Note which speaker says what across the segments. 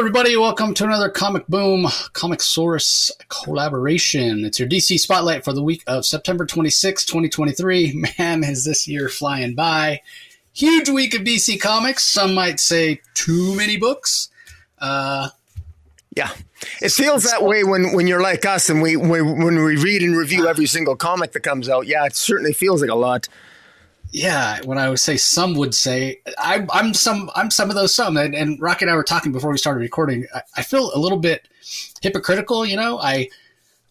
Speaker 1: everybody. Welcome to another Comic Boom Comic Source collaboration. It's your DC Spotlight for the week of September 26, 2023. Man, is this year flying by. Huge week of DC Comics. Some might say too many books. Uh,
Speaker 2: yeah, it feels that way when, when you're like us and we when, when we read and review every single comic that comes out. Yeah, it certainly feels like a lot
Speaker 1: yeah, when I would say some would say I, am some I'm some of those some and, and and I were talking before we started recording. I, I feel a little bit hypocritical. You know, I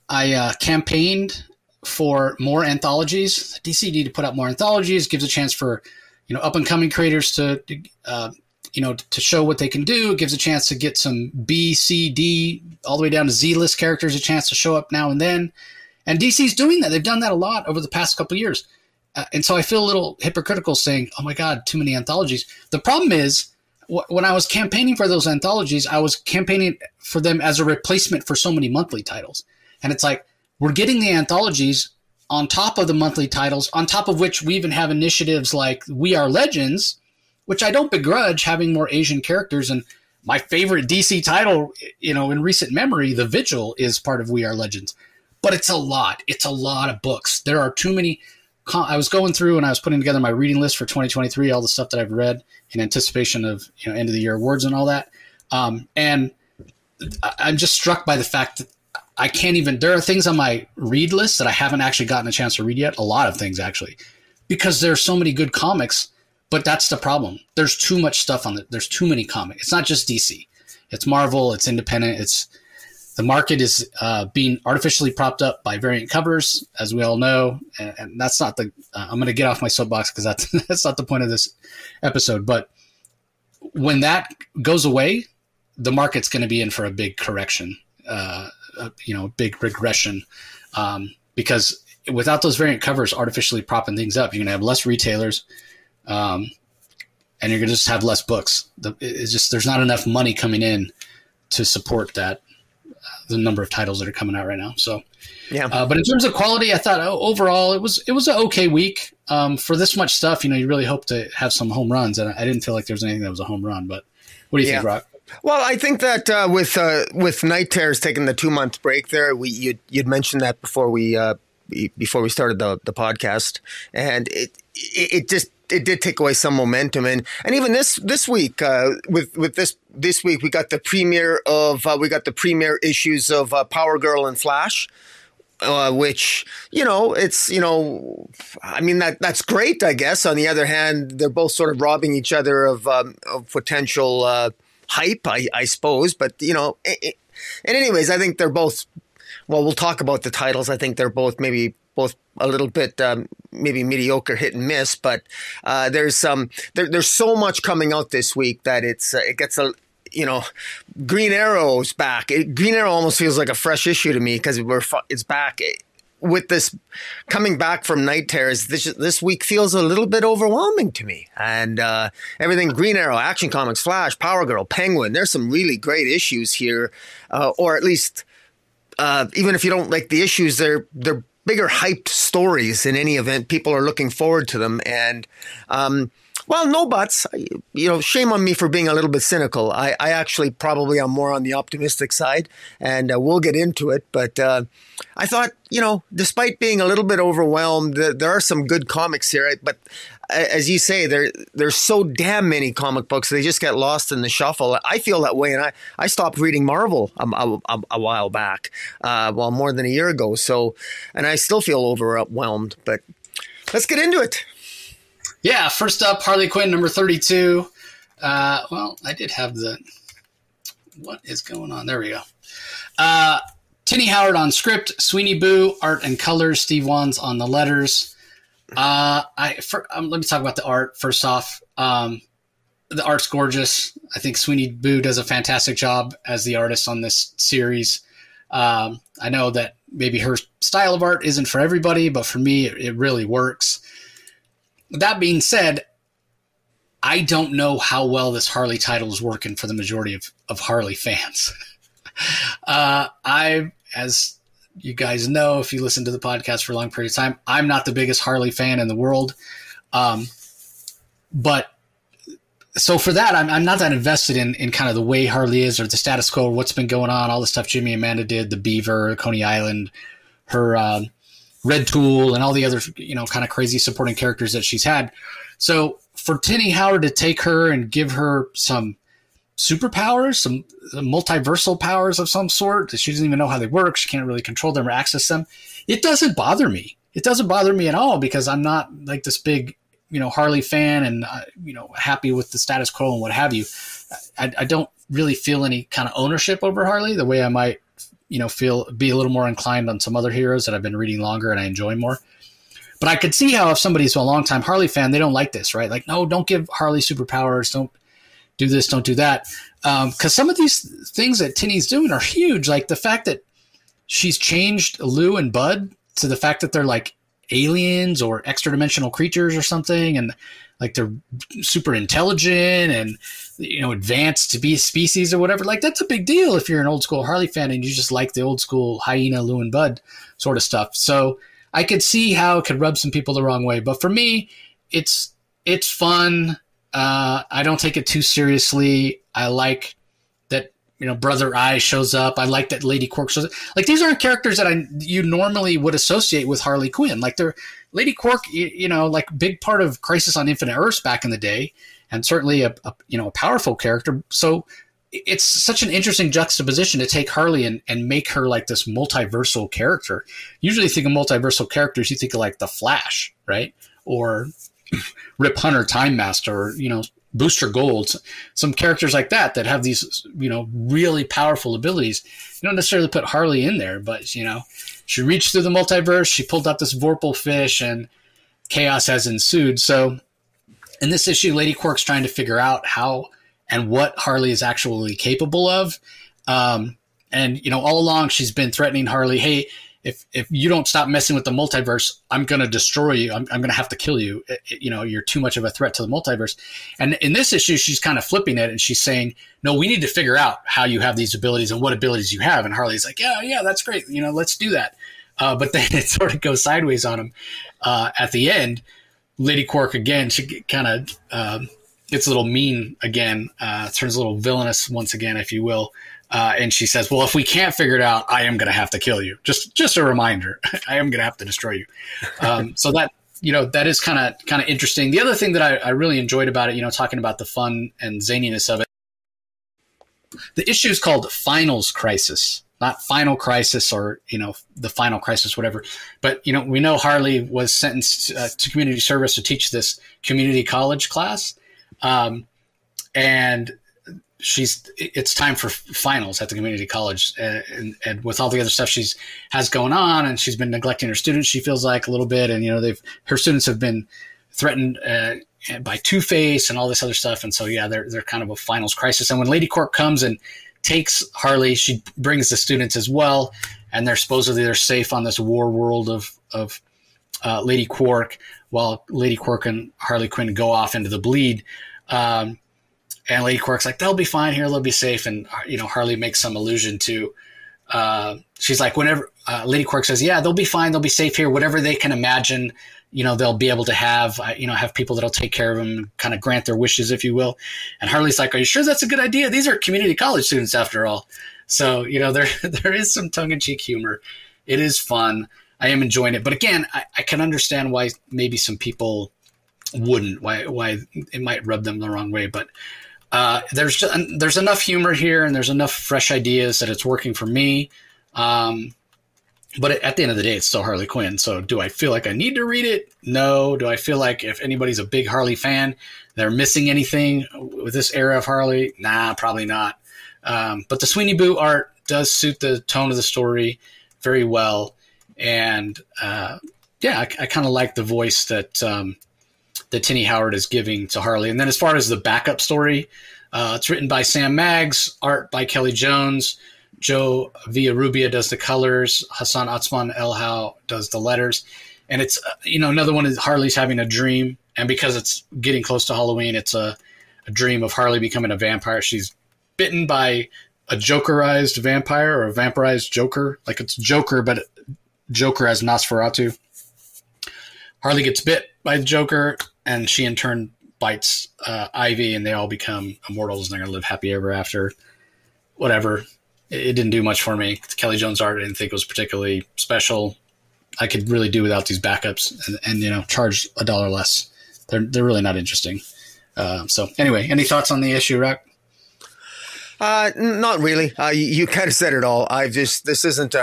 Speaker 1: I uh, campaigned for more anthologies. DC need to put out more anthologies. Gives a chance for you know up and coming creators to uh, you know to show what they can do. It gives a chance to get some B, C, D, all the way down to Z list characters a chance to show up now and then. And DC's doing that. They've done that a lot over the past couple years uh, and so I feel a little hypocritical saying, "Oh my God, too many anthologies." The problem is wh- when I was campaigning for those anthologies, I was campaigning for them as a replacement for so many monthly titles, and it's like we're getting the anthologies on top of the monthly titles, on top of which we even have initiatives like We Are Legends, which I don't begrudge having more Asian characters. And my favorite DC title, you know, in recent memory, The Vigil, is part of We Are Legends. But it's a lot. It's a lot of books. There are too many I was going through and I was putting together my reading list for 2023, all the stuff that I've read in anticipation of you know end of the year awards and all that. Um, and I'm just struck by the fact that I can't even. There are things on my read list that I haven't actually gotten a chance to read yet. A lot of things actually, because there's so many good comics. But that's the problem. There's too much stuff on it. There's too many comics. It's not just DC. It's Marvel. It's independent. It's the market is uh, being artificially propped up by variant covers, as we all know, and, and that's not the. Uh, I'm going to get off my soapbox because that's that's not the point of this episode. But when that goes away, the market's going to be in for a big correction, uh, you know, big regression, um, because without those variant covers artificially propping things up, you're going to have less retailers. Um, and you're going to just have less books. The, it's just there's not enough money coming in to support that the number of titles that are coming out right now. So, yeah. Uh, but in terms of quality, I thought oh, overall it was it was an okay week um, for this much stuff. You know, you really hope to have some home runs, and I didn't feel like there was anything that was a home run. But what do you yeah. think, Rock?
Speaker 2: Well, I think that uh, with uh, with Night Terrors taking the two month break there, we you'd, you'd mentioned that before we uh, before we started the the podcast, and it it, it just it did take away some momentum and and even this this week uh, with with this this week we got the premiere of uh, we got the premiere issues of uh, Power Girl and Flash. Uh, which you know, it's you know, I mean that that's great, I guess. On the other hand, they're both sort of robbing each other of, um, of potential uh, hype, I, I, suppose. But you know, it, it, and anyways, I think they're both. Well, we'll talk about the titles. I think they're both maybe both a little bit um, maybe mediocre hit and miss, but uh, there's um, there, there's so much coming out this week that it's uh, it gets a you know Green Arrow's back. It, Green Arrow almost feels like a fresh issue to me because we're it's back. with this coming back from Night Terrors, this this week feels a little bit overwhelming to me. And uh, everything Green Arrow, Action Comics, Flash, Power Girl, Penguin. There's some really great issues here, uh, or at least uh, even if you don't like the issues, they're they're bigger hyped stories in any event. People are looking forward to them. And, um, well, no buts. You know, shame on me for being a little bit cynical. I, I actually probably am more on the optimistic side, and uh, we'll get into it. But uh, I thought, you know, despite being a little bit overwhelmed, there are some good comics here. But as you say, there there's so damn many comic books they just get lost in the shuffle. I feel that way, and I, I stopped reading Marvel a, a, a while back, uh, well more than a year ago. So, and I still feel overwhelmed. But let's get into it.
Speaker 1: Yeah, first up, Harley Quinn number thirty-two. Uh, well, I did have the. What is going on? There we go. Uh, Tini Howard on script, Sweeney Boo art and colors, Steve Wands on the letters. Uh, I for, um, let me talk about the art first off. Um, the art's gorgeous. I think Sweeney Boo does a fantastic job as the artist on this series. Um, I know that maybe her style of art isn't for everybody, but for me, it, it really works. That being said, I don't know how well this Harley title is working for the majority of, of Harley fans. uh, I, as you guys know if you listen to the podcast for a long period of time, I'm not the biggest Harley fan in the world. Um, but so for that, I'm, I'm not that invested in, in kind of the way Harley is or the status quo, what's been going on, all the stuff Jimmy and Amanda did, the Beaver, Coney Island, her um, Red Tool, and all the other you know kind of crazy supporting characters that she's had. So for Tini Howard to take her and give her some superpowers, some multiversal powers of some sort she doesn't even know how they work, she can't really control them or access them. It doesn't bother me. It doesn't bother me at all because I'm not like this big you know Harley fan and uh, you know happy with the status quo and what have you. I, I, don't really feel any kind of ownership over Harley the way I might you know feel be a little more inclined on some other heroes that I've been reading longer and I enjoy more. But I could see how if somebody's a long time Harley fan, they don't like this, right? Like, no, don't give Harley superpowers. Don't do this. Don't do that. Because um, some of these things that Tini's doing are huge. Like the fact that she's changed Lou and Bud to the fact that they're like aliens or extra dimensional creatures or something, and like they're super intelligent and you know advanced to be a species or whatever. Like that's a big deal if you're an old school Harley fan and you just like the old school hyena, Lou and Bud sort of stuff. So I could see how it could rub some people the wrong way, but for me, it's it's fun. Uh, I don't take it too seriously. I like that you know, Brother Eye shows up. I like that Lady Quark shows up. Like these aren't characters that I you normally would associate with Harley Quinn. Like they're Lady Quark, you, you know, like big part of Crisis on Infinite Earths back in the day, and certainly a, a, you know a powerful character. So it's such an interesting juxtaposition to take Harley and, and make her like this multiversal character. Usually, you think of multiversal characters, you think of like the Flash, right, or Rip Hunter, Time Master, you know Booster Gold, some characters like that that have these, you know, really powerful abilities. You don't necessarily put Harley in there, but you know, she reached through the multiverse, she pulled out this Vorpal fish, and chaos has ensued. So, in this issue, Lady Quark's trying to figure out how and what Harley is actually capable of. Um, and you know, all along she's been threatening Harley, "Hey, if if you don't stop messing with the multiverse, I'm going to destroy you. I'm, I'm going to have to kill you. It, it, you know, you're too much of a threat to the multiverse. And in this issue, she's kind of flipping it and she's saying, no, we need to figure out how you have these abilities and what abilities you have. And Harley's like, yeah, yeah, that's great. You know, let's do that. Uh, but then it sort of goes sideways on him uh, at the end. Lady Quark again, she kind of uh, gets a little mean again, uh, turns a little villainous once again, if you will. Uh, and she says, "Well, if we can't figure it out, I am going to have to kill you." Just, just a reminder, I am going to have to destroy you. Um, so that you know that is kind of kind of interesting. The other thing that I, I, really enjoyed about it, you know, talking about the fun and zaniness of it, the issue is called Finals Crisis, not Final Crisis or you know the Final Crisis, whatever. But you know, we know Harley was sentenced uh, to community service to teach this community college class, um, and she's it's time for finals at the community college and, and, and, with all the other stuff she's has going on and she's been neglecting her students she feels like a little bit and you know they've her students have been threatened uh, by Two Face and all this other stuff and so yeah they're they're kind of a finals crisis. And when Lady Quark comes and takes Harley she brings the students as well and they're supposedly they're safe on this war world of of uh, Lady Quark while Lady Quark and Harley Quinn go off into the bleed. Um, and Lady Quark's like, they'll be fine here, they'll be safe. And you know, Harley makes some allusion to, uh, she's like, whenever uh, Lady Quark says, yeah, they'll be fine, they'll be safe here, whatever they can imagine, you know, they'll be able to have, uh, you know, have people that'll take care of them, kind of grant their wishes, if you will. And Harley's like, are you sure that's a good idea? These are community college students after all. So you know, there there is some tongue in cheek humor. It is fun. I am enjoying it, but again, I, I can understand why maybe some people wouldn't why why it might rub them the wrong way but uh, there's there's enough humor here and there's enough fresh ideas that it's working for me. Um, but at the end of the day, it's still Harley Quinn. So do I feel like I need to read it? No. Do I feel like if anybody's a big Harley fan, they're missing anything with this era of Harley? Nah, probably not. Um, but the Sweeney Boo art does suit the tone of the story very well, and uh, yeah, I, I kind of like the voice that um, that Tini Howard is giving to Harley. And then as far as the backup story, uh, it's written by Sam Maggs, art by Kelley Jones. Joe Villarrubia does the colors. Hassan Otsmane-Elhaou does the letters. And it's, uh, you know, another one is Harley's having a dream. And because it's getting close to Halloween, it's a, a dream of Harley becoming a vampire. She's bitten by a jokerized vampire or a vampirized Joker. Like it's Joker, but Joker as Nosferatu. Harley gets bit by the Joker, and she in turn bites uh, Ivy, and they all become immortals, and they're gonna live happy ever after. Whatever. It, it didn't do much for me. Kelley Jones art I didn't think was particularly special. I could really do without these backups, and, and you know, charge a dollar less. They're they're really not interesting. Uh, so anyway, any thoughts on the issue, Rock?
Speaker 2: Uh, not really. Uh, you, kind of said it all. I just this isn't.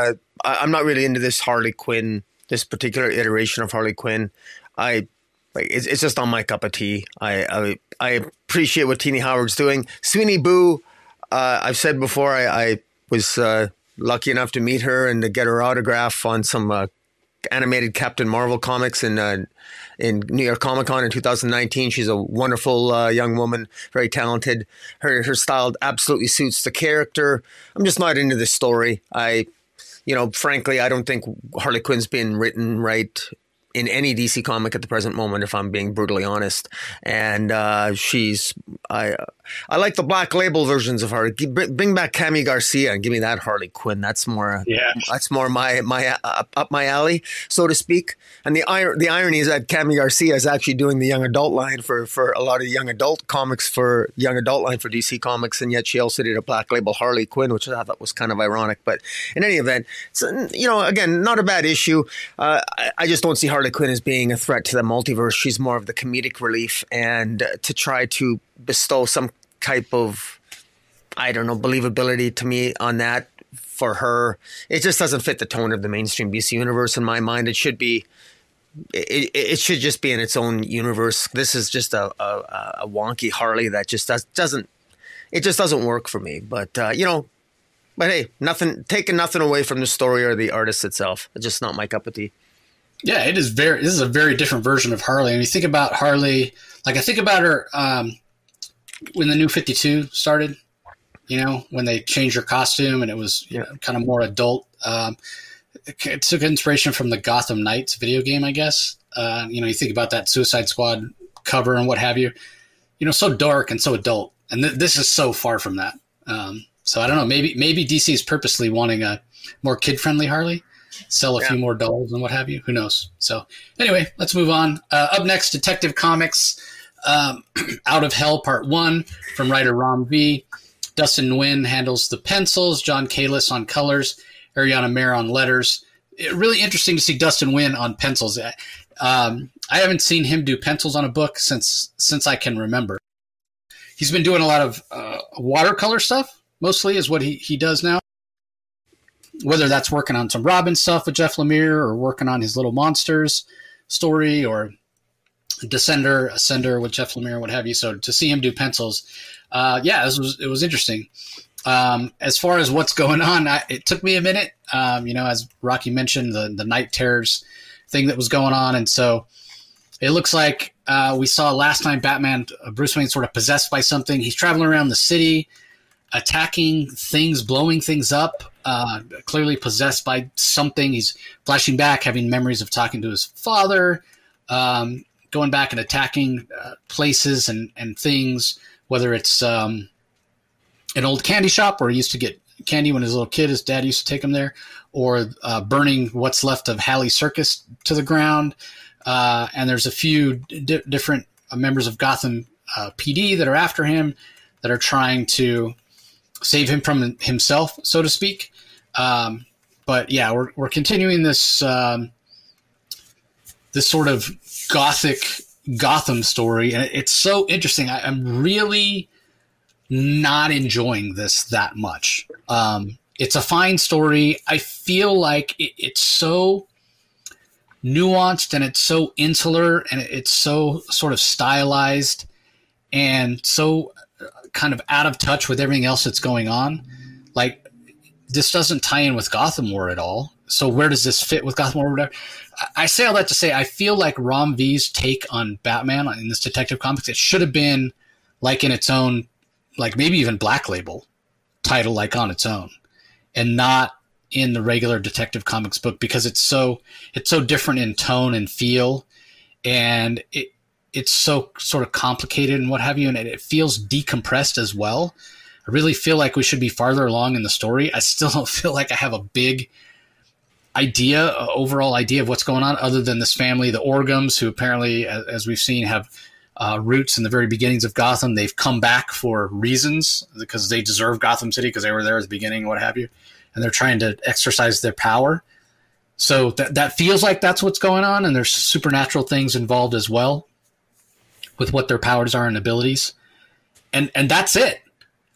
Speaker 2: I'm not really into this Harley Quinn, this particular iteration of Harley Quinn. I like it's, it's just not my cup of tea. I I, I appreciate what Tini Howard's doing. Sweeney Boo, uh, I've said before. I, I was uh, lucky enough to meet her and to get her autograph on some uh, animated Captain Marvel comics in uh, in New York Comic Con in 2019. She's a wonderful uh, young woman, very talented. Her her style absolutely suits the character. I'm just not into this story. I, you know, frankly, I don't think Harley Quinn's been written right in any DC comic at the present moment, if I'm being brutally honest. And uh, she's I I like the black label versions of her. Bring back Kami Garcia and give me that Harley Quinn. That's more yeah. That's more my my uh, up my alley, so to speak. And the the irony is that Kami Garcia is actually doing the young adult line for for a lot of young adult comics for young adult line for DC Comics, and yet she also did a black label Harley Quinn, which I thought was kind of ironic. But in any event, it's, you know, again, not a bad issue. Uh, I, I, just don't see Harley Quinn as being a threat to the multiverse. She's more of the comedic relief, and uh, to try to bestow some type of I don't know believability to me on that for her. It just doesn't fit the tone of the mainstream DC universe in my mind. It should be. It, it should just be in its own universe. This is just a, a, a wonky Harley that just does, doesn't. It just doesn't work for me. But uh, you know, but hey, nothing taking nothing away from the story or the artist itself. It's just not my cup of tea.
Speaker 1: Yeah, it is very. This is a very different version of Harley. And you think about Harley, like I think about her. Um, when the new 52 started, you know, when they changed her costume and it was you know, kind of more adult. Um, it took inspiration from the Gotham Knights video game, I guess. Uh, you know, you think about that Suicide Squad cover and what have you. You know, so dark and so adult, and th- this is so far from that. Um, so I don't know. Maybe maybe DC is purposely wanting a more kid friendly Harley, sell a yeah. few more dolls and what have you. Who knows? So anyway, let's move on. Uh, up next, Detective Comics um, Out of Hell Part 1 from writer Ram V. Dustin Nguyen handles the pencils, John Kalisz on colors, Ariana Maher on letters. It, really interesting to see Dustin Nguyen on pencils. Um, I haven't seen him do pencils on a book since since I can remember. He's been doing a lot of uh, watercolor stuff, mostly is what he, he does now. Whether that's working on some Robin stuff with Jeff Lemire or working on his Little Monsters story or Descender, Ascender with Jeff Lemire, what have you. So to see him do pencils, uh, yeah, it was it was interesting. Um, as far as what's going on, I, it took me a minute. Um, you know, as Rocky mentioned, the the night terrors thing that was going on, and so it looks like uh, we saw last time Batman, uh, Bruce Wayne, sort of possessed by something. He's traveling around the city, attacking things, blowing things up. Uh, clearly possessed by something. He's flashing back, having memories of talking to his father. Um, going back and attacking uh, places and, and things, whether it's um, an old candy shop where he used to get candy when he was a little kid, his dad used to take him there, or uh, burning what's left of Haly Circus to the ground. Uh, and there's a few di- different uh, members of Gotham uh, PD that are after him that are trying to save him from himself, so to speak. Um, but yeah, we're, we're continuing this um, this sort of gothic Gotham story, and it's so interesting. I, am really not enjoying this that much. Um, it's a fine story. I feel like it, it's so nuanced and it's so insular and it's so sort of stylized and so uh, kind of out of touch with everything else that's going on. Like this doesn't tie in with Gotham War at all. So where does this fit with Gotham War? Whatever. I say all that to say I feel like Ram V's take on Batman in this Detective Comics it should have been like in its own, like maybe even Black Label title, like on its own, and not in the regular Detective Comics book because it's so it's so different in tone and feel, and it it's so sort of complicated and what have you, and it feels decompressed as well. I really feel like we should be farther along in the story. I still don't feel like I have a big idea, overall idea of what's going on, other than this family, the Orghams, who apparently, as, as we've seen, have uh, roots in the very beginnings of Gotham. They've come back for reasons because they deserve Gotham City because they were there at the beginning, what have you, and they're trying to exercise their power. So that that feels like that's what's going on, and there's supernatural things involved as well with what their powers are and abilities, and and that's it.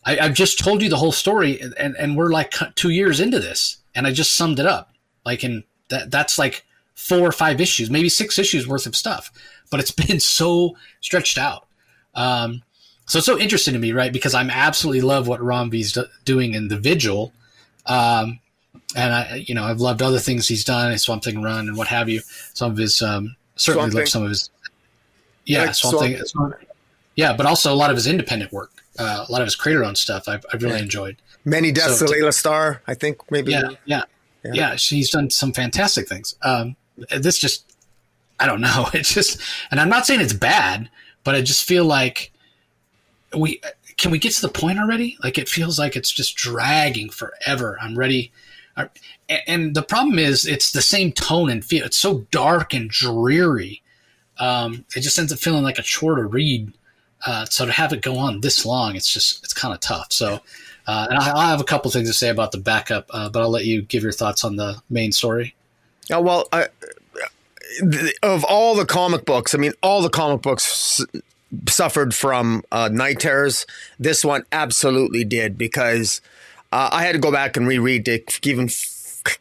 Speaker 1: I, have just told you the whole story, and and we're like two years into this, and I just summed it up. Like in that that's like four or five issues, maybe six issues worth of stuff, but it's been so stretched out. Um, so it's so interesting to me, right? Because I'm absolutely love what Ram V's doing in the Vigil. Um, and I, you know, I've loved other things he's done, Swamp Thing Run and what have you. Some of his, um, certainly love some of his, yeah, like Swamp, Thing. Swamp, yeah, but also a lot of his independent work, uh, a lot of his creator owned stuff. I've, I've really yeah. enjoyed.
Speaker 2: Many deaths so, to Laila Starr, I think maybe.
Speaker 1: Yeah, yeah, yeah, yeah. She's done some fantastic things. Um, this just, I don't know. It's just, and I'm not saying it's bad, but I just feel like we can we get to the point already? Like it feels like it's just dragging forever. I'm ready and the problem is it's the same tone and feel. It's so dark and dreary. Um, it just ends up feeling like a chore to read. Uh, so to have it go on this long, it's just it's kind of tough. So, uh, and I, I have a couple things to say about the backup, uh, but I'll let you give your thoughts on the main story.
Speaker 2: Oh, well, I, of all the comic books, I mean, all the comic books suffered from uh, night terrors. This one absolutely did because uh, I had to go back and reread to even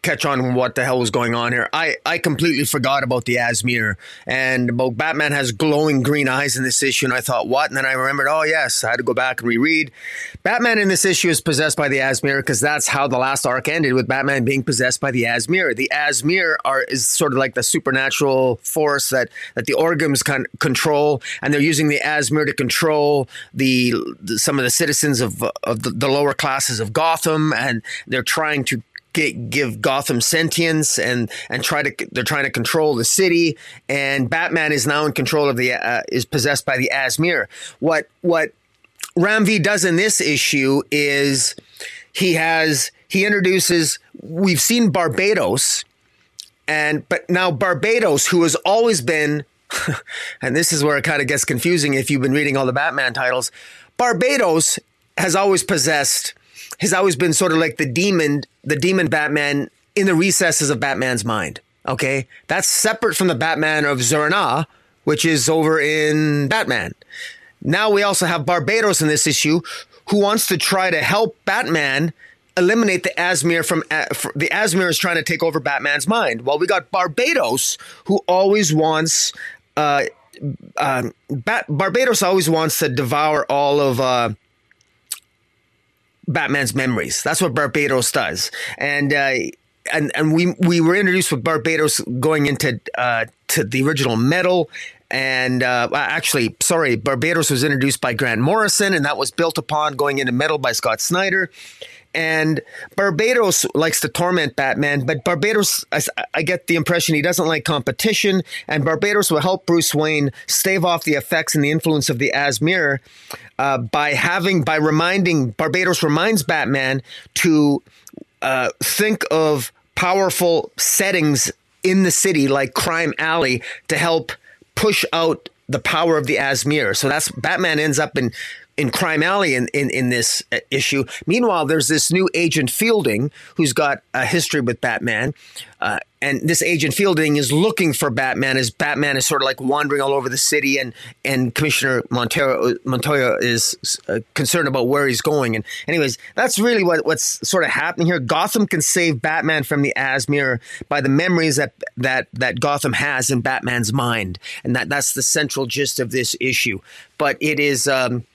Speaker 2: catch on what the hell was going on here. I, I completely forgot about the Azmer and about Batman has glowing green eyes in this issue. And I thought, what? And then I remembered, oh, yes, I had to go back and reread. Batman in this issue is possessed by the Azmer because that's how the last arc ended with Batman being possessed by the Azmer. The Azmer are is sort of like the supernatural force that, that the Orghams can control, and they're using the Azmer to control the, the some of the citizens of, of the, the lower classes of Gotham, and they're trying to get, give Gotham sentience and and try to they're trying to control the city and Batman is now in control of the uh, is possessed by the Azmer. What what V does in this issue is he has he introduces we've seen Barbatos and but now Barbatos who has always been and this is where it kind of gets confusing if you've been reading all the Batman titles Barbatos has always possessed has always been sort of like the demon, the demon Batman in the recesses of Batman's mind. Okay. That's separate from the Batman of Zur-En-Arrh, which is over in Batman. Now we also have Barbatos in this issue who wants to try to help Batman eliminate the Azmer from uh, the Azmer is trying to take over Batman's mind. Well, we got Barbatos, who always wants uh, uh, Barbatos always wants to devour all of uh, Batman's memories. That's what Barbatos does, and uh, and and we we were introduced with Barbatos going into uh, to the original metal. And uh, actually, sorry, Barbatos was introduced by Grant Morrison, and that was built upon going into metal by Scott Snyder. And Barbatos likes to torment Batman, but Barbatos, I, I, get the impression he doesn't like competition, and Barbatos will help Bruce Wayne stave off the effects and the influence of the Azmer uh, by having, by reminding, Barbatos reminds Batman to uh, think of powerful settings in the city like Crime Alley to help push out the power of the Azmer. So that's Batman ends up in in Crime Alley in, in, in this uh, issue. Meanwhile, there's this new Agent Fielding who's got a history with Batman. Uh, and this Agent Fielding is looking for Batman as Batman is sort of like wandering all over the city, and and Commissioner Montero Montoya is uh, concerned about where he's going. And anyways, that's really what what's sort of happening here. Gotham can save Batman from the Azmer by the memories that that that Gotham has in Batman's mind, and that that's the central gist of this issue. But it is. Um,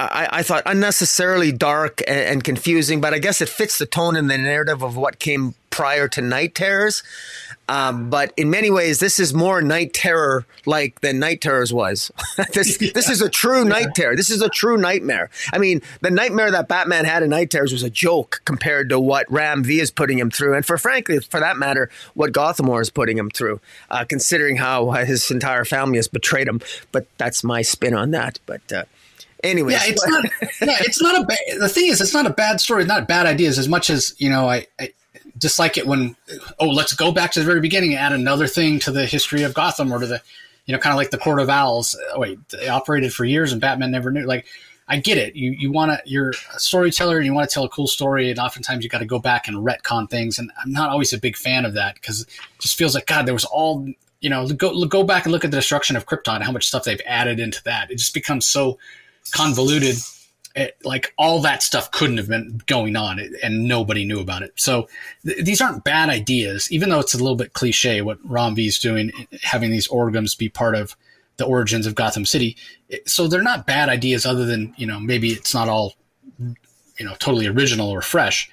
Speaker 2: I, I, thought unnecessarily dark and, and, confusing, but I guess it fits the tone and the narrative of what came prior to Night Terrors. Um, but in many ways, this is more Night Terror like than Night Terrors was. this yeah. this is a true Night. Terror. This is a true nightmare. I mean, the nightmare that Batman had in Night Terrors was a joke compared to what Ram V is putting him through, and for frankly, for that matter, what Gotham War is putting him through. Uh, considering how his entire family has betrayed him, but that's my spin on that. But uh, Anyway,
Speaker 1: yeah, it's not. yeah, it's not a. bad. the thing is, it's not a bad story. Not bad ideas as much as you know. I, I dislike it when oh, let's go back to the very beginning and add another thing to the history of Gotham or to the, you know, kind of like the Court of Owls. Oh, wait, they operated for years and Batman never knew. Like, I get it. You you want to you're a storyteller and you want to tell a cool story, and oftentimes you got to go back and retcon things. And I'm not always a big fan of that because it just feels like God, there was all you know. Go go back and look at the destruction of Krypton how much stuff they've added into that. It just becomes so convoluted. It, like all that stuff couldn't have been going on eh, and nobody knew about it. So th- these aren't bad ideas, even though it's a little bit cliche what Ram V is doing, eh, having these Orghams be part of the origins of Gotham City. So they're not bad ideas, other than you know maybe it's not all you know totally original or fresh.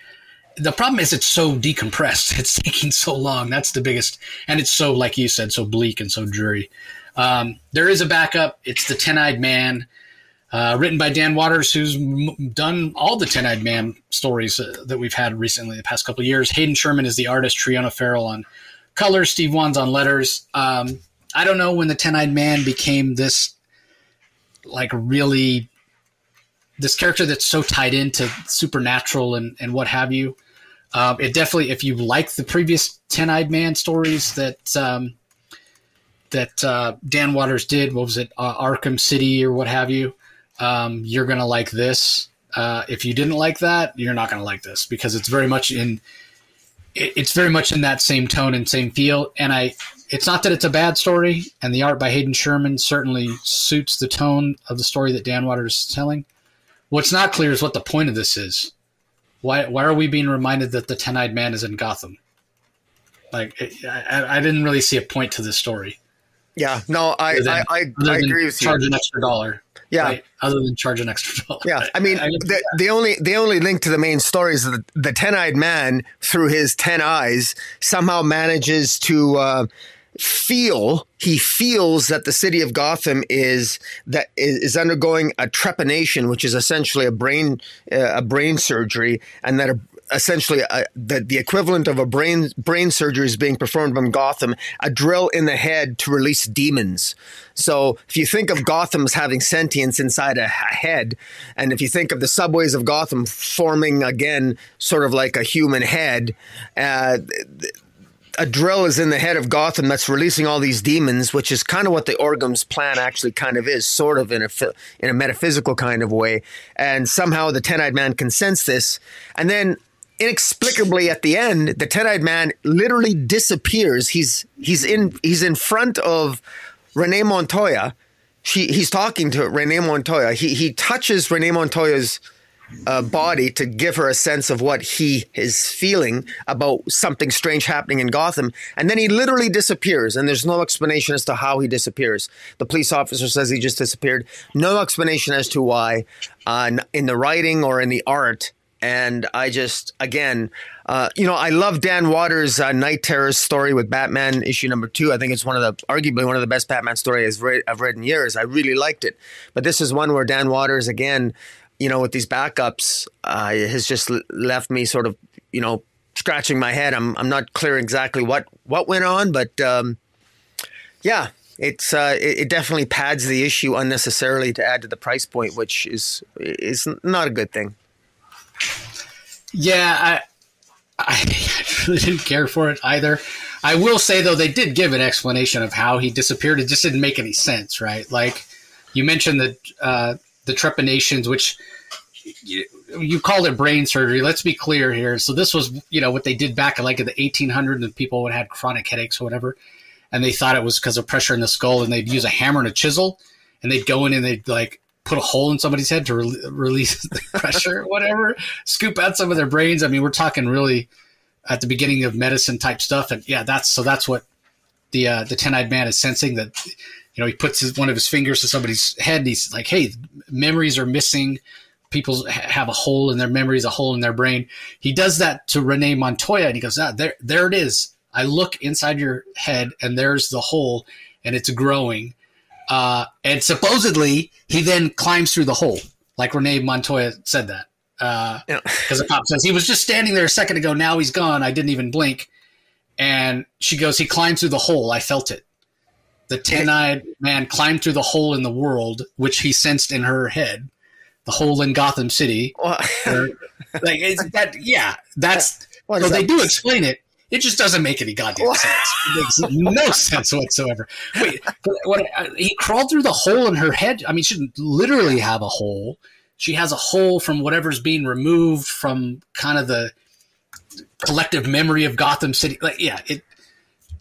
Speaker 1: The problem is it's so decompressed. It's taking so long. That's the biggest, and it's so like you said, so bleak and so dreary. Um, there is a backup. It's the Ten Eyed Man, uh, written by Dan Watters, who's m- done all the Ten Eyed Man stories uh, that we've had recently, the past couple years. Hayden Sherman is the artist. Triona Farrell on colors. Steve Wands on letters. Um, I don't know when the Ten Eyed Man became this, like really, this character that's so tied into supernatural and and what have you. Um, it definitely, if you like the previous Ten Eyed Man stories that um, that uh, Dan Watters did, what was it, uh, Arkham City or what have you, um, you're gonna like this. Uh, if you didn't like that, you're not gonna like this because it's very much in it's very much in that same tone and same feel. And I it's not that it's a bad story, and the art by Hayden Sherman certainly suits the tone of the story that Dan Watters is telling. What's not clear is what the point of this is. Why why are we being reminded that the Ten Eyed Man is in Gotham? Like I, I didn't really see a point to this story.
Speaker 2: Yeah, no, I I, I, I agree with
Speaker 1: you. Charge an extra dollar.
Speaker 2: Yeah. Right?
Speaker 1: Other than charge an extra dollar.
Speaker 2: Yeah. I mean, I, the, the, only the only link to the main story is that the ten eyed man, through his ten eyes, somehow manages to uh, feel he feels that the city of Gotham is that is undergoing a trepanation, which is essentially a brain uh, a brain surgery, and that a, essentially a, the, the equivalent of a brain brain surgery is being performed in Gotham, a drill in the head to release demons. So if you think of Gotham as having sentience inside a, a head, and if you think of the subways of Gotham forming again, sort of like a human head. Uh, a drill is in the head of Gotham that's releasing all these demons, which is kind of what the Orgham's plan actually kind of is, sort of in a in a metaphysical kind of way. And somehow the Ten Eyed Man can sense this, and then inexplicably at the end, the Ten Eyed Man literally disappears. He's he's in he's in front of Renee Montoya. She he's talking to Renee Montoya. He he touches Renee Montoya's uh, body to give her a sense of what he is feeling about something strange happening in Gotham. And then he literally disappears, and there's no explanation as to how he disappears. The police officer says he just disappeared. No explanation as to why uh, in the writing or in the art. And I just, again, uh, you know, I love Dan Watters' uh, Night Terrors story with Batman issue number two. I think it's one of the, arguably one of the best Batman stories I've read, I've read in years. I really liked it. But this is one where Dan Watters again, you know, with these backups, uh, has just left me sort of, you know, scratching my head. I'm I'm not clear exactly what what went on, but um, yeah, it's uh, it, it, definitely pads the issue unnecessarily to add to the price point, which is is not a good thing.
Speaker 1: Yeah, I I really didn't care for it either. I will say though, they did give an explanation of how he disappeared. It just didn't make any sense, right? Like you mentioned that. Uh, the trepanations, which you, you called it brain surgery. Let's be clear here. So this was, you know, what they did back in like in the 1800s, and people would have chronic headaches or whatever, and they thought it was because of pressure in the skull, and they'd use a hammer and a chisel, and they'd go in and they'd like put a hole in somebody's head to re- release the pressure whatever, scoop out some of their brains. I mean, we're talking really at the beginning of medicine type stuff, and yeah, that's so that's what the uh, the ten eyed man is sensing that you know, he puts his, one of his fingers to somebody's head and he's like, hey, memories are missing. People have a hole in their memories, a hole in their brain. He does that to Renee Montoya and he goes, ah, there, there it is. I look inside your head and there's the hole and it's growing. Uh, and supposedly he then climbs through the hole, like Renee Montoya said that. Because uh, the cop says he was just standing there a second ago. Now he's gone. I didn't even blink. And she goes, he climbed through the hole. I felt it the ten-eyed man climbed through the hole in the world, which he sensed in her head, the hole in Gotham City. Well, where, like that, yeah, that's. Well, so they do explain it. It just doesn't make any goddamn sense. It makes no sense whatsoever. Wait, what, uh, he crawled through the hole in her head. I mean, she didn't literally have a hole. She has a hole from whatever's being removed from kind of the collective memory of Gotham City. Like, yeah, it.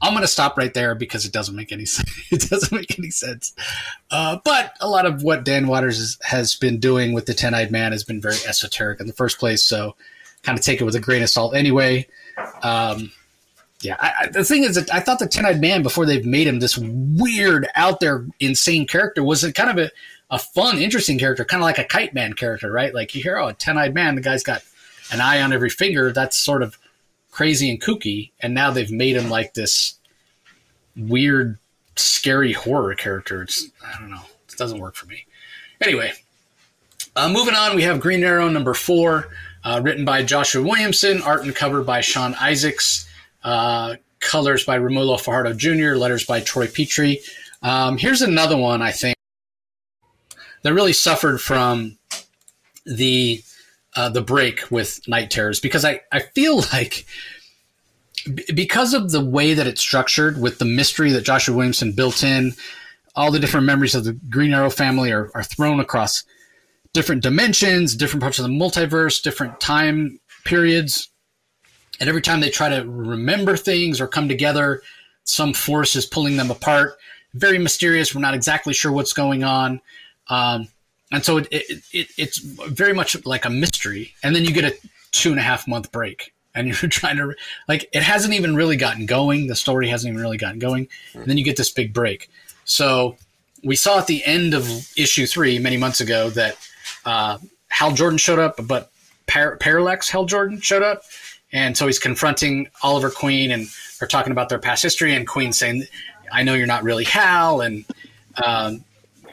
Speaker 1: I'm going to stop right there because it doesn't make any sense. It doesn't make any sense. Uh, but a lot of what Dan Watters is, has been doing with the Ten Eyed Man has been very esoteric in the first place. So, kind of take it with a grain of salt. Anyway, um, yeah. I, I, the thing is that I thought the Ten Eyed Man before they've made him this weird, out there, insane character was a kind of a, a fun, interesting character, kind of like a Kite Man character, right? Like you hear, oh, a Ten Eyed Man, the guy's got an eye on every finger. That's sort of crazy and kooky, and now they've made him like this weird, scary horror character. It's I don't know. It doesn't work for me. Anyway, uh, moving on, we have Green Arrow number four, uh, written by Joshua Williamson, art and cover by Sean Izaakse, uh, colors by Romulo Fajardo Jr., letters by Troy Peteri. Um, here's another one I think that really suffered from the uh, the break with Night Terrors because I, I feel like because of the way that it's structured with the mystery that Joshua Williamson built in, all the different memories of the Green Arrow family are, are thrown across different dimensions, different parts of the multiverse, different time periods. And every time they try to remember things or come together, some force is pulling them apart. Very mysterious. We're not exactly sure what's going on. Um, and so it, it, it, it's very much like a mystery and then you get a two and a half month break and you're trying to like it hasn't even really gotten going the story hasn't even really gotten going and then you get this big break so we saw at the end of issue three many months ago that uh, hal jordan showed up but Par- parallax hal jordan showed up and so he's confronting oliver queen and they're talking about their past history and queen saying i know you're not really hal and um,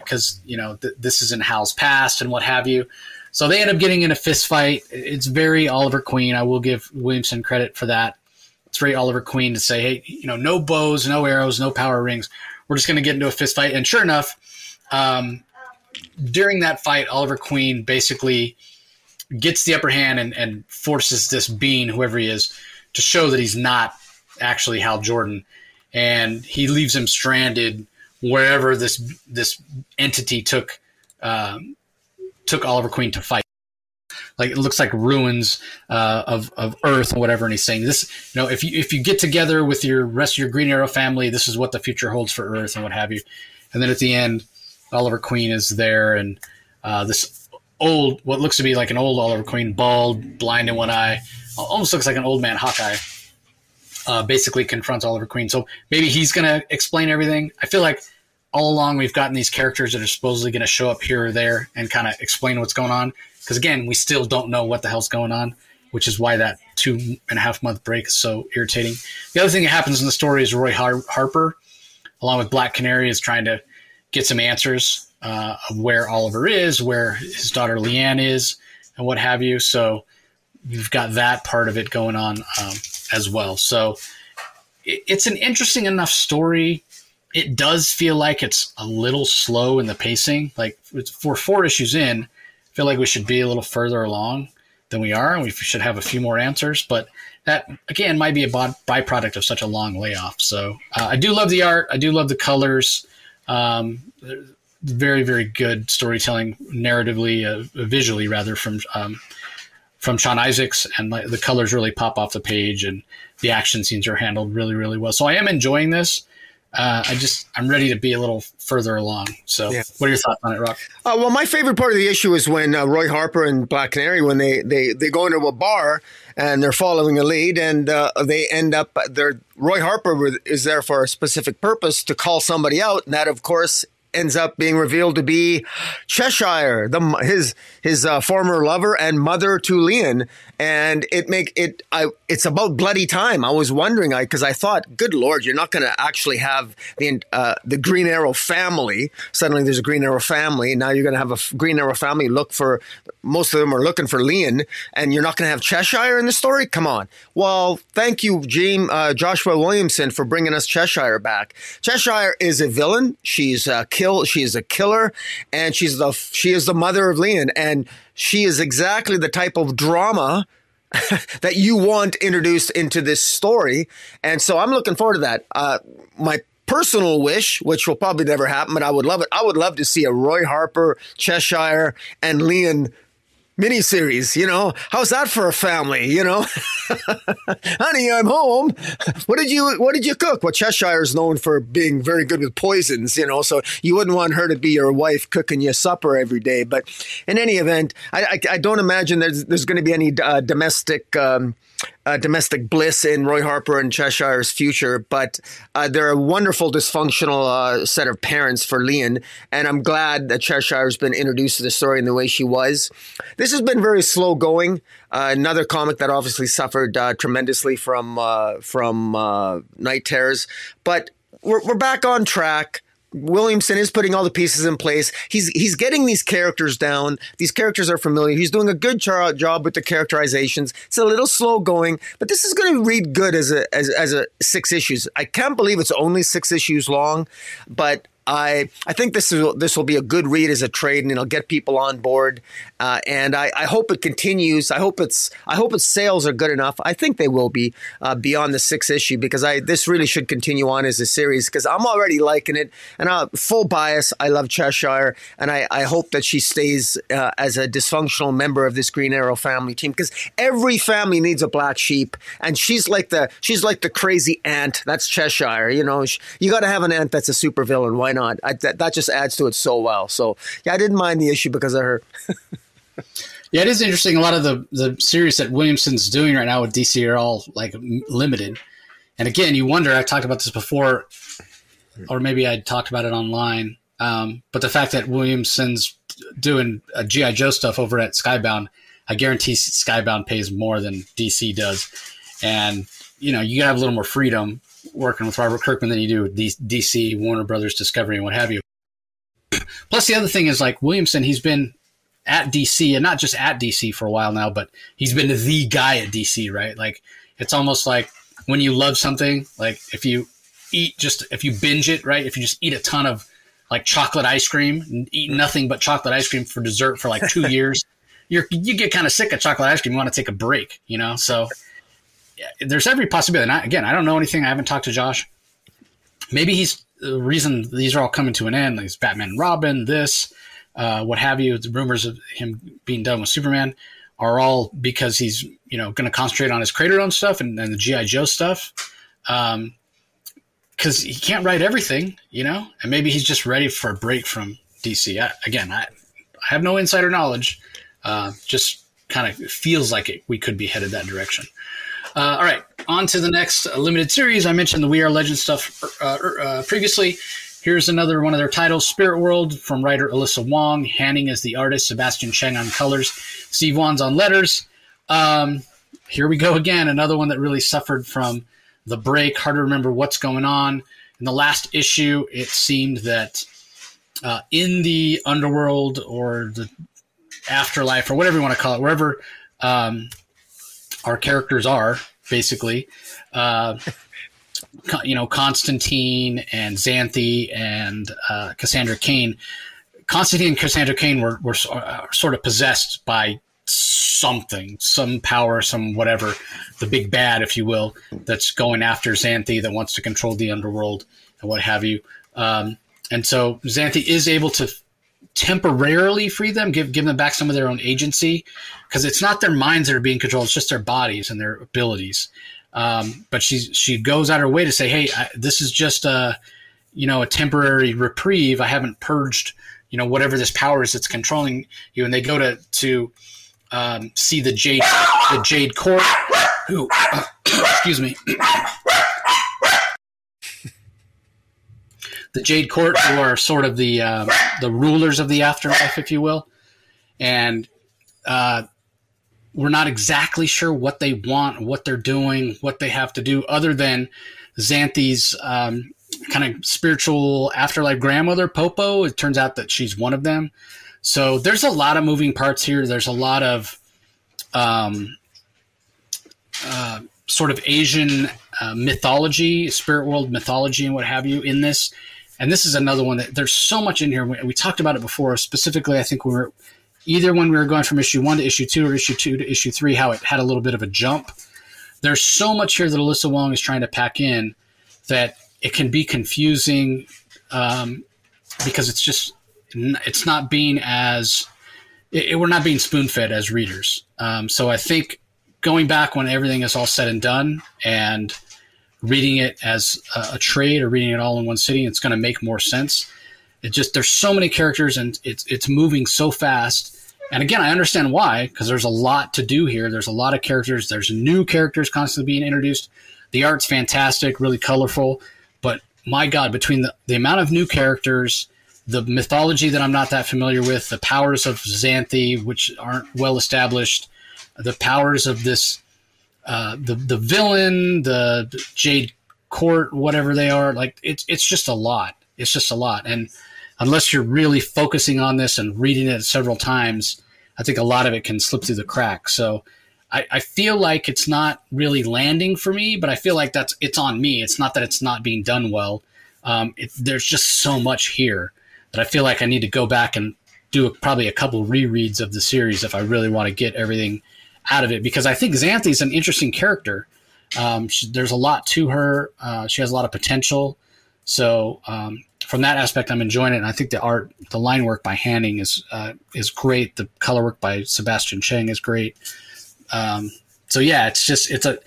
Speaker 1: because you know th- this is in Hal's past and what have you. So they end up getting in a fist fight. It's very Oliver Queen. I will give Williamson credit for that. It's very Oliver Queen to say, hey, you know, no bows, no arrows, no power rings. We're just going to get into a fist fight. And sure enough, um, during that fight, Oliver Queen basically gets the upper hand and, and forces this being, whoever he is, to show that he's not actually Hal Jordan. And he leaves him stranded wherever this this entity took um, took Oliver Queen to fight. Like it looks like ruins uh, of of Earth or whatever, and he's saying this. You know, if you if you get together with your rest of your Green Arrow family, this is what the future holds for Earth and what have you. And then at the end, Oliver Queen is there, and uh, this old what looks to be like an old Oliver Queen, bald, blind in one eye, almost looks like an old man Hawkeye. Uh, basically confronts Oliver Queen. So maybe he's going to explain everything. I feel like all along we've gotten these characters that are supposedly going to show up here or there and kind of explain what's going on. Because again, we still don't know what the hell's going on, which is why that two and a half month break is so irritating. The other thing that happens in the story is Roy Har- Harper, along with Black Canary, is trying to get some answers uh, of where Oliver is, where his daughter Lian is, and what have you. So you've got that part of it going on um, as well. So it, it's an interesting enough story it does feel like it's a little slow in the pacing. Like for four issues in, I feel like we should be a little further along than we are, and we should have a few more answers. But that again might be a byproduct of such a long layoff. So uh, I do love the art. I do love the colors. Um, very very good storytelling, narratively, uh, visually rather from um, from Sean Izaakse and the colors really pop off the page, and the action scenes are handled really really well. So I am enjoying this uh, I just I'm ready to be a little further along. So, yeah. what are your thoughts on it, Rock?
Speaker 2: Uh, well, my favorite part of the issue is when uh, Roy Harper and Black Canary when they they they go into a bar and they're following a lead and uh, they end up there. Roy Harper is there for a specific purpose to call somebody out, and that of course ends up being revealed to be Cheshire, the his his uh, former lover and mother to Lian, and it make it I it's about bloody time. I was wondering, I because I thought, good lord, you're not going to actually have the uh, the Green Arrow family. Suddenly, there's a Green Arrow family. Now you're going to have a Green Arrow family look for most of them are looking for Lian, and you're not going to have Cheshire in the story. Come on. Well, thank you, James uh, Joshua Williamson, for bringing us Cheshire back. Cheshire is a villain. She's a kill. She is a killer, and she's the she is the mother of Lian and she is exactly the type of drama that you want introduced into this story. And so I'm looking forward to that. Uh, my personal wish, which will probably never happen, but I would love it. I would love to see a Roy Harper, Cheshire, and Lian miniseries. You know, how's that for a family? You know, honey, I'm home. What did you What did you cook? Well, Cheshire is known for being very good with poisons. You know, so you wouldn't want her to be your wife cooking you supper every day. But in any event, I, I, I don't imagine there's there's going to be any uh, domestic. Um, uh, domestic bliss in Roy Harper and Cheshire's future, but uh, they're a wonderful dysfunctional uh, set of parents for Lian, and I'm glad that Cheshire's been introduced to the story in the way she was. This has been very slow going. Uh, another comic that obviously suffered uh, tremendously from uh, from Night Terrors, but we're, we're back on track. Williamson is putting all the pieces in place. He's he's getting these characters down. These characters are familiar. He's doing a good job with the characterizations. It's a little slow going, but this is going to read good as a as, as a six issues. I can't believe it's only six issues long, but I I think this is this will be a good read as a trade, and it'll get people on board. Uh, and I, I, hope it continues. I hope it's I hope its sales are good enough. I think they will be uh, beyond the sixth issue because I this really should continue on as a series because I'm already liking it. And uh, full bias, I love Cheshire, and I, I hope that she stays uh, as a dysfunctional member of this Green Arrow family team because every family needs a black sheep, and she's like the she's like the crazy aunt. That's Cheshire. You know, you got to have an aunt that's a supervillain. Why not? I, that, that just adds to it so well. So yeah, I didn't mind the issue because of her.
Speaker 1: yeah, it is interesting. A lot of the the series that Williamson's doing right now with DC are all like limited. And again, you wonder. I talked about this before, or maybe I talked about it online. Um, but the fact that Williamson's doing a GI Joe stuff over at Skybound, I guarantee Skybound pays more than DC does, and you know you have a little more freedom working with Robert Kirkman than you do with DC, Warner Brothers, Discovery, and what have you. Plus, the other thing is like Williamson, he's been at DC and not just at DC for a while now, but he's been the guy at DC, right? Like it's almost like when you love something, like if you eat just if you binge it, right? If you just eat a ton of like chocolate ice cream and eat mm-hmm. nothing but chocolate ice cream for dessert for like two years, you're you get kind of sick of chocolate ice cream. You want to take a break, you know? So there's every possibility. I, again, I don't know anything. I haven't talked to Josh. Maybe he's the reason these are all coming to an end. Like Batman Robin, this, uh, what have you. The rumors of him being done with Superman are all because he's you know going to concentrate on his Crater Own stuff and, and the GI Joe stuff. Um, because he can't write everything, you know, and maybe he's just ready for a break from DC. I, again, I, I have no insider knowledge. Uh, just kind of feels like it, we could be headed that direction. Uh, all right, on to the next limited series. I mentioned the We Are Legend stuff uh, uh, previously. Here's another one of their titles Spirit World from writer Alyssa Wong. Haining is the artist, Sebastian Cheng on colors, Steve Wands on letters. Um, here we go again. Another one that really suffered from the break. Hard to remember what's going on. In the last issue, it seemed that uh, in the underworld or the afterlife or whatever you want to call it, wherever um, our characters are basically. Uh, you know, Constantine and Xanthe and uh, Cassandra Cain. Constantine and Cassandra Cain were, were uh, sort of possessed by something, some power, some whatever, the big bad, if you will, that's going after Xanthe that wants to control the underworld and what have you. Um, and so Xanthe is able to temporarily free them, give give them back some of their own agency, because it's not their minds that are being controlled; it's just their bodies and their abilities. Um, but she she goes out of her way to say, "Hey, I, this is just a you know a temporary reprieve. I haven't purged you know whatever this power is that's controlling you." And they go to to um, see the jade the jade court. Who, uh, excuse me. The Jade Court, who are sort of the uh, the rulers of the afterlife, if you will, and uh, we're not exactly sure what they want, what they're doing, what they have to do, other than Xanthe's um, kind of spiritual afterlife grandmother, Popo. It turns out that she's one of them. So there's a lot of moving parts here. There's a lot of um, uh, sort of Asian uh, mythology, spirit world mythology, and what have you in this. And this is another one that there's so much in here. We, we talked about it before. Specifically, I think we were either when we were going from issue one to issue two or issue two to issue three, how it had a little bit of a jump. There's so much here that Alyssa Wong is trying to pack in that it can be confusing um, because it's just it's not being as it, we're not being spoon fed as readers. Um, so I think going back when everything is all said and done and reading it as a, a trade or reading it all in one sitting, it's going to make more sense. It just there's so many characters and it's it's moving so fast. And again, I understand why because there's a lot to do here. There's a lot of characters. There's new characters constantly being introduced. The art's fantastic, really colorful. But my God, between the, the amount of new characters, the mythology that I'm not that familiar with, the powers of Xanthe, which aren't well established, the powers of this, uh, the the villain, the Jade Court, whatever they are, like it's it's just a lot. It's just a lot, and unless you're really focusing on this and reading it several times, I think a lot of it can slip through the cracks. So I, I, feel like it's not really landing for me, but I feel like that's it's on me. It's not that it's not being done well. Um, it, there's just so much here that I feel like I need to go back and do a, probably a couple rereads of the series if I really want to get everything out of it because I think Xanthe is an interesting character. Um, she, there's a lot to her. Uh, she has a lot of potential. So um, from that aspect, I'm enjoying it. And I think the art, the line work by Haining is uh, is great. The color work by Sebastian Cheng is great. Um, so yeah, it's just it's a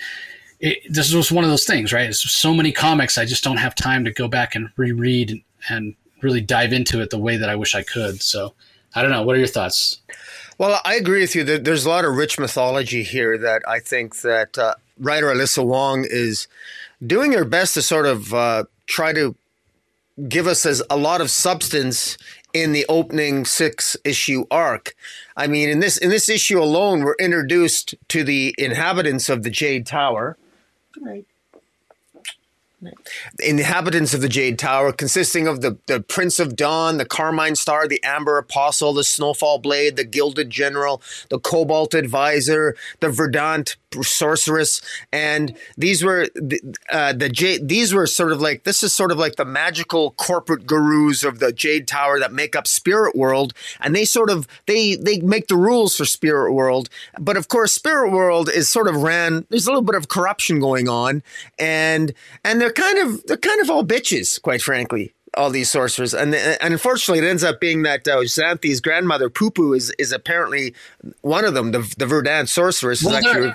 Speaker 1: it, this was one of those things, right? It's so many comics, I just don't have time to go back and reread and, and really dive into it the way that I wish I could. So I don't know. What are your thoughts?
Speaker 2: Well, I agree with you. There's a lot of rich mythology here that I think that uh, writer Alyssa Wong is doing her best to sort of uh, try to give us as a lot of substance in the opening six issue arc. I mean, in this in this issue alone, we're introduced to the inhabitants of the Jade Tower. Right inhabitants of the Jade Tower, consisting of the, the Prince of Dawn, the Carmine Star, the Amber Apostle, the Snowfall Blade, the Gilded General, the Cobalt Advisor, the Verdant Sorceress, and these were the, uh, the Jade. These were sort of like this is sort of like the magical corporate gurus of the Jade Tower that make up Spirit World, and they sort of they they make the rules for Spirit World. But of course, Spirit World is sort of ran. There's a little bit of corruption going on, and and they're kind of they're kind of all bitches, quite frankly. All these sorcerers, and and unfortunately, it ends up being that uh, Xanthe's grandmother Pupu is is apparently one of them. The the Verdant sorceress well, is actually.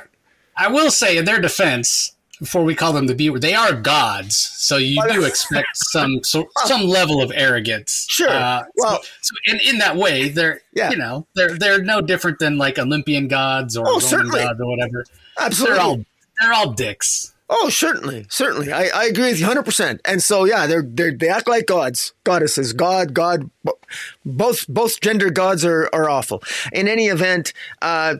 Speaker 1: I will say, in their defense, before we call them the B word, they are gods. So you do expect some so, some level of arrogance.
Speaker 2: Sure. Uh, well,
Speaker 1: so, so in, in that way, they're yeah. you know they're they're no different than like Olympian gods or
Speaker 2: oh,
Speaker 1: Roman
Speaker 2: certainly.
Speaker 1: gods or whatever.
Speaker 2: Absolutely.
Speaker 1: They're all they're all dicks.
Speaker 2: Oh, certainly, certainly. I, I agree with you 100%. And so, yeah, they're, they're, they act like gods, goddesses, God, God. Both, both gender gods are, are awful. In any event, uh,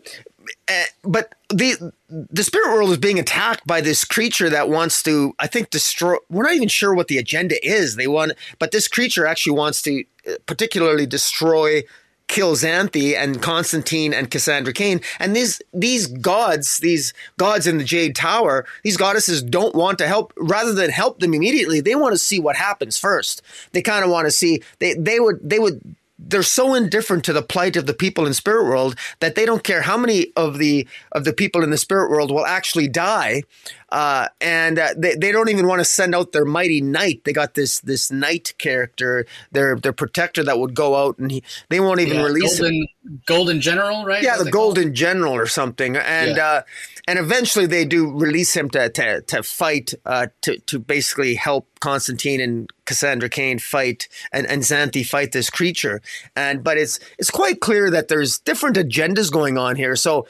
Speaker 2: eh, but the the spirit world is being attacked by this creature that wants to i think destroy we're not even sure what the agenda is they want but this creature actually wants to uh, particularly destroy kill Xanthe and Constantine and Cassandra Cain. And these these gods, these gods in the Jade Tower, these goddesses don't want to help. Rather than help them immediately, they want to see what happens first. They kind of want to see they they would they would they're so indifferent to the plight of the people in spirit world that they don't care how many of the of the people in the spirit world will actually die. Uh, and uh, they, they don't even want to send out their mighty knight. They got this this knight character their their protector that would go out and he, they won't even yeah, release
Speaker 1: golden,
Speaker 2: him.
Speaker 1: Golden general right?
Speaker 2: Yeah the golden general or something. And yeah. uh, and eventually they do release him to to, to fight uh, to to basically help Constantine and Cassandra Cain fight and, and Xanthe fight this creature. And but it's it's quite clear that there's different agendas going on here. So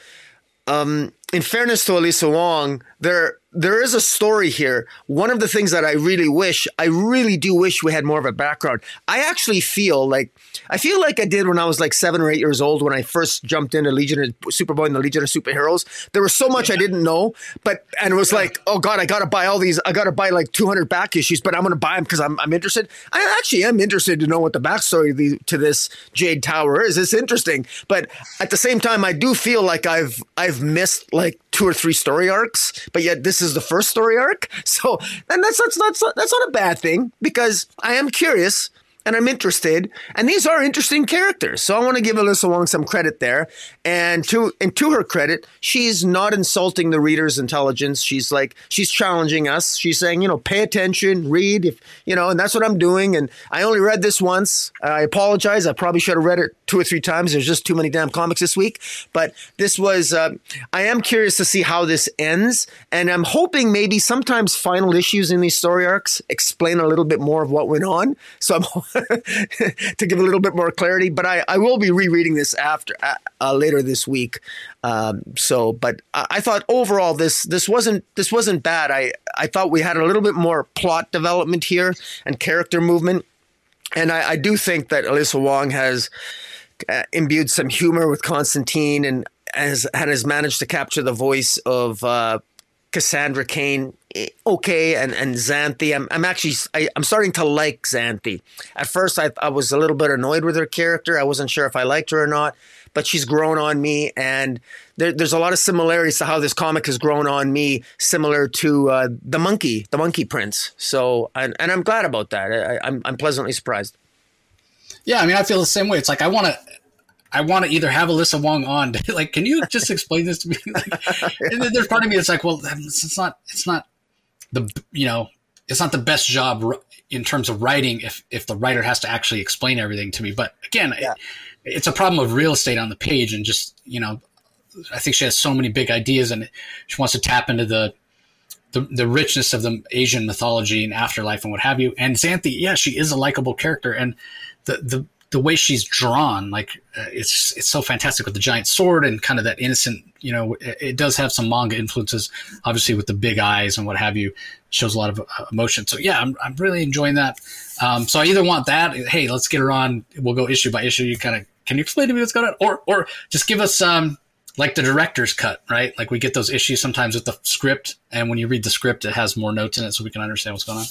Speaker 2: um, in fairness to Alyssa Wong, there there is a story here. One of the things that I really wish, I really do wish we had more of a background. I actually feel like I feel like I did when I was like seven or eight years old when I first jumped into Legion of Superboy and the Legion of Superheroes. There was so much. I didn't know, but and it was like, oh god, I gotta buy all these. I gotta buy like two hundred back issues, but I'm gonna buy them because I'm I'm interested. I actually am interested to know what the backstory to this Jade Tower is. It's interesting, but at the same time, I do feel like I've I've missed like two or three story arcs, but yet this is the first story arc. So, and that's that's that's that's not a bad thing because I am curious and I'm interested. And these are interesting characters. So I want to give Alyssa Wong some credit there. And to and to her credit, she's not insulting the reader's intelligence. She's like she's challenging us. She's saying, you know, pay attention, read if you know, and that's what I'm doing. And I only read this once. I apologize. I probably should have read it two or three times. There's just too many damn comics this week. But this was uh, I am curious to see how this ends. And I'm hoping maybe sometimes final issues in these story arcs explain a little bit more of what went on. So I'm to give a little bit more clarity. But I, I will be rereading this after uh, uh, later this week. Um, so, but I, I, thought overall this this wasn't this wasn't bad. I I thought we had a little bit more plot development here and character movement, and I, I do think that Alyssa Wong has uh, imbued some humor with Constantine and has and has managed to capture the voice of uh, Cassandra Cain eh, okay and and Xanthe I'm I'm actually I, am starting to like Xanthe. At first I I was a little bit annoyed with her character. I wasn't sure if I liked her or not, but she's grown on me and there, there's a lot of similarities to how this comic has grown on me similar to uh, the monkey, the monkey prince. So and, and I'm glad about that. I, I'm I'm pleasantly surprised.
Speaker 1: Yeah, I mean I feel the same way. It's like I want to I want to either have Alyssa Wong on. like, can you just explain this to me? like, and then there's part of me that's like, well, um, it's not, it's not the, you know, it's not the best job in terms of writing if if the writer has to actually explain everything to me. But again, yeah. it, it's a problem of real estate on the page, and just you know, I think she has so many big ideas, and she wants to tap into the the, the richness of the Asian mythology and afterlife and what have you. And Xanthe, yeah, she is a likable character, and the the the way she's drawn, like uh, it's it's so fantastic with the giant sword and kind of that innocent. You know, it, it, does have some manga influences, obviously with the big eyes and what have you. Shows a lot of uh, emotion. So yeah, I'm I'm really enjoying that. Um, so I either want that. Hey, let's get her on. We'll go issue by issue. You kind of can you explain to me what's going on, or or just give us um like the director's cut, right? Like we get those issues sometimes with the script, and when you read the script, it has more notes in it, so we can understand what's going on.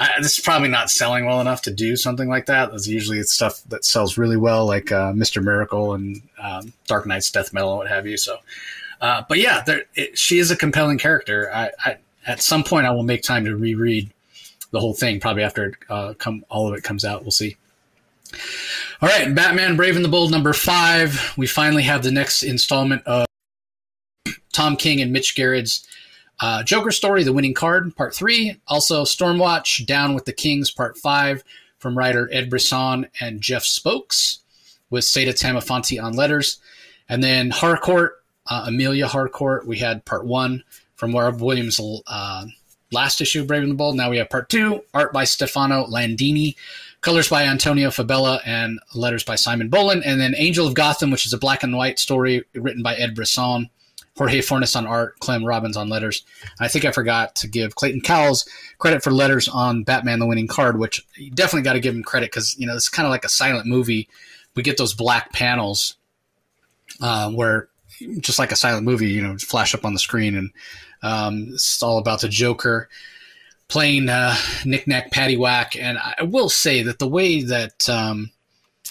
Speaker 1: I, this is probably not selling well enough to do something like that. It's usually it's stuff that sells really well, like uh, Mister Miracle and um, Dark Nights Death Metal and what have you. So, uh, but yeah, there, it, she is a compelling character. I, I, at some point I will make time to reread the whole thing, probably after uh, come all of it comes out. We'll see. All right, Batman Brave and the Bold number five. We finally have the next installment of Tom King and Mitch Gerads' uh, Joker Story, The Winning Card, Part three. Also, Stormwatch, Down with the Kings, Part five, from writer Ed Brisson and Jeff Spokes, with Seda Tamafanti on letters. And then Harcourt, uh, Emilia Harcourt, we had Part one from Rob Williams' uh, last issue of Brave and the Bold. Now we have Part two, art by Stefano Landini colors by Antonio Fabela, and letters by Simon Bowland. And then Angel of Gotham, which is a black and white story written by Ed Brisson, Jorge Fornes on art, Clem Robins on letters. I think I forgot to give Clayton Cowles credit for letters on Batman the Winning Card, which you definitely got to give him credit because, you know, it's kind of like a silent movie. We get those black panels uh, where just like a silent movie, you know, flash up on the screen and um, it's all about the Joker playing uh, knick knack paddywhack. And I will say that the way that um,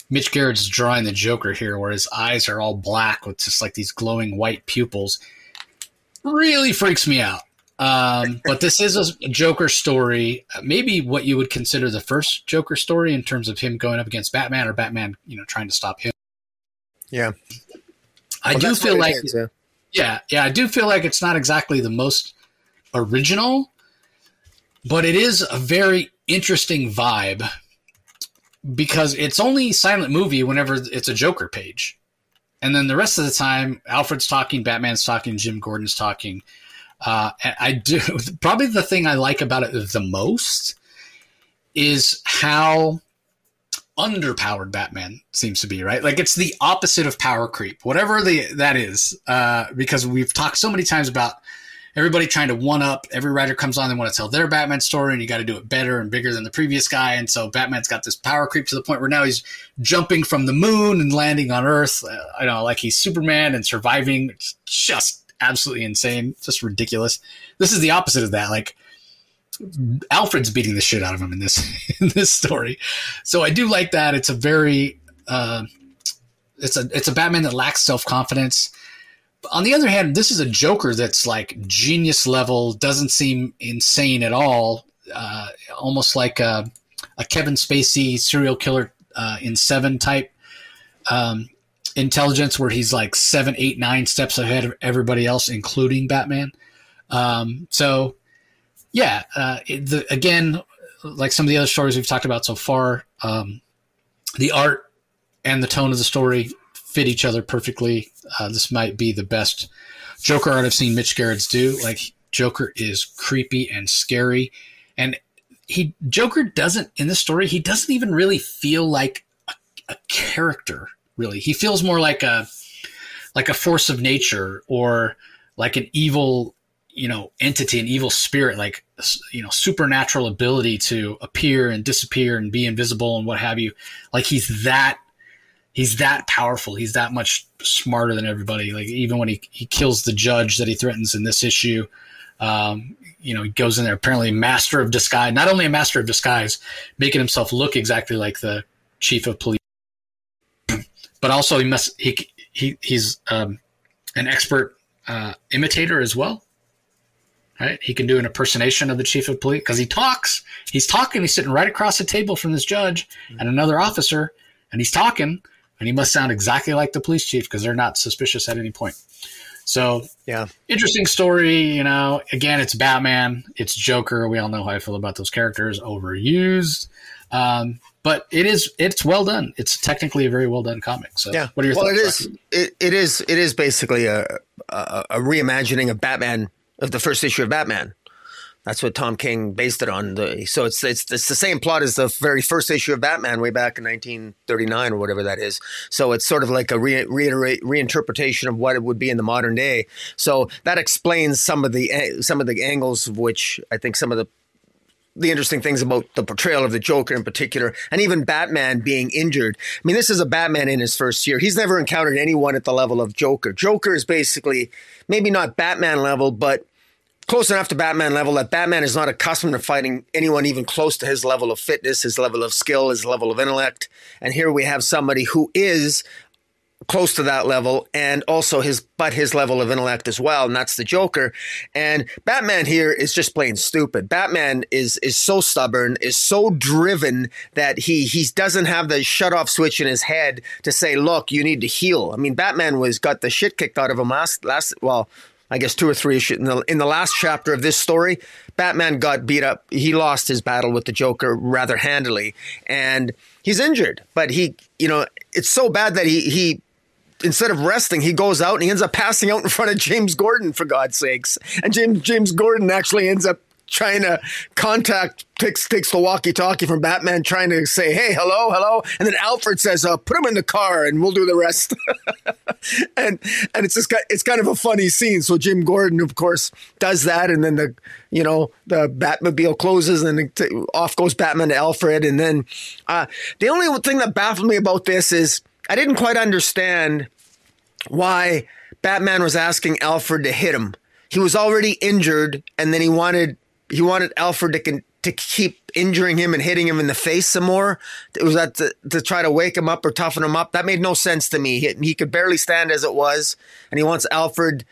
Speaker 1: Mitch is drawing the Joker here, where his eyes are all black with just like these glowing white pupils, really freaks me out. Um, but this is a Joker story, maybe what you would consider the first Joker story in terms of him going up against Batman or Batman, you know, trying to stop him.
Speaker 2: Yeah,
Speaker 1: I well, do feel like, is, yeah. yeah, yeah, I do feel like it's not exactly the most original, but it is a very interesting vibe because it's only silent movie whenever it's a Joker page. And then the rest of the time, Alfred's talking, Batman's talking, Jim Gordon's talking. Uh, I do probably the thing I like about it the most is how underpowered Batman seems to be, right? Like it's the opposite of power creep, whatever the that is. Uh, because we've talked so many times about everybody trying to one up. Every writer comes on, they want to tell their Batman story, and you got to do it better and bigger than the previous guy. And so Batman's got this power creep to the point where now he's jumping from the moon and landing on Earth. Uh, I know, like he's Superman and surviving. It's just absolutely insane, just ridiculous. This is the opposite of that. Like Alfred's beating the shit out of him in this in this story. So I do like that. It's a very uh, it's a it's a Batman that lacks self confidence on the other hand, this is a Joker that's like genius level, doesn't seem insane at all. Uh, almost like a, a Kevin Spacey serial killer uh, in Seven type um, intelligence, where he's like seven, eight, nine steps ahead of everybody else, including Batman. Um, so, yeah, uh, the, again, like some of the other stories we've talked about so far, um, the art and the tone of the story fit each other perfectly. Uh, this might be the best Joker art I've seen Mitch Gerads do. Like Joker is creepy and scary, and he Joker doesn't in this story. He doesn't even really feel like a, a character. Really, he feels more like a like a force of nature or like an evil you know entity an evil spirit like you know supernatural ability to appear and disappear and be invisible and what have you like he's that he's that powerful he's that much smarter than everybody like even when he, he kills the judge that he threatens in this issue um, you know he goes in there apparently master of disguise not only a master of disguise making himself look exactly like the chief of police but also he must he, he he's um, an expert uh, imitator as well Right? He can do an impersonation of the chief of police because he talks. He's talking. He's sitting right across the table from this judge and another officer, and he's talking, and he must sound exactly like the police chief because they're not suspicious at any point. So,
Speaker 2: yeah,
Speaker 1: interesting story. You know, again, it's Batman, it's Joker. We all know how I feel about those characters. Overused, um, but it is it's well done. It's technically a very well done comic. So,
Speaker 2: yeah,
Speaker 1: what are your
Speaker 2: well,
Speaker 1: thoughts?
Speaker 2: It is, it, it is. It is basically a, a a reimagining of Batman of the first issue of Batman. That's what Tom King based it on. The, so it's, it's it's the same plot as the very first issue of Batman way back in 1939 or whatever that is. So it's sort of like a re, reiterate reinterpretation of what it would be in the modern day. So that explains some of the eh, some of the angles of which I think some of the the interesting things about the portrayal of the Joker in particular, and even Batman being injured. I mean, this is a Batman in his first year. He's never encountered anyone at the level of Joker. Joker is basically maybe not Batman level, but close enough to Batman level that Batman is not accustomed to fighting anyone even close to his level of fitness, his level of skill, his level of intellect. And here we have somebody who is close to that level and also his but his level of intellect as well and that's the joker. And batman here is just plain stupid. Batman is is so stubborn is so driven that he he doesn't have the shut off switch in his head to say look you need to heal. I mean batman was got the shit kicked out of him last last well I guess two or three issues in the, in the last chapter of this story, Batman got beat up. He lost his battle with the Joker rather handily, and he's injured. But he, you know, it's so bad that he he instead of resting, he goes out and he ends up passing out in front of James Gordon for God's sakes. And James James Gordon actually ends up trying to contact takes takes the walkie-talkie from Batman, trying to say, "Hey, hello, hello," and then Alfred says, uh, "Put him in the car, and we'll do the rest." and and it's just it's kind of a funny scene. So Jim Gordon, of course, does that, and then the you know the Batmobile closes, and off goes Batman to Alfred, and then uh, the only thing that baffled me about this is I didn't quite understand why Batman was asking Alfred to hit him. He was already injured, and then he wanted he wanted Alfred to con- to keep injuring him and hitting him in the face some more. It was that to, to, try to wake him up or toughen him up. That made no sense to me. He, he could barely stand as it was, and he wants Alfred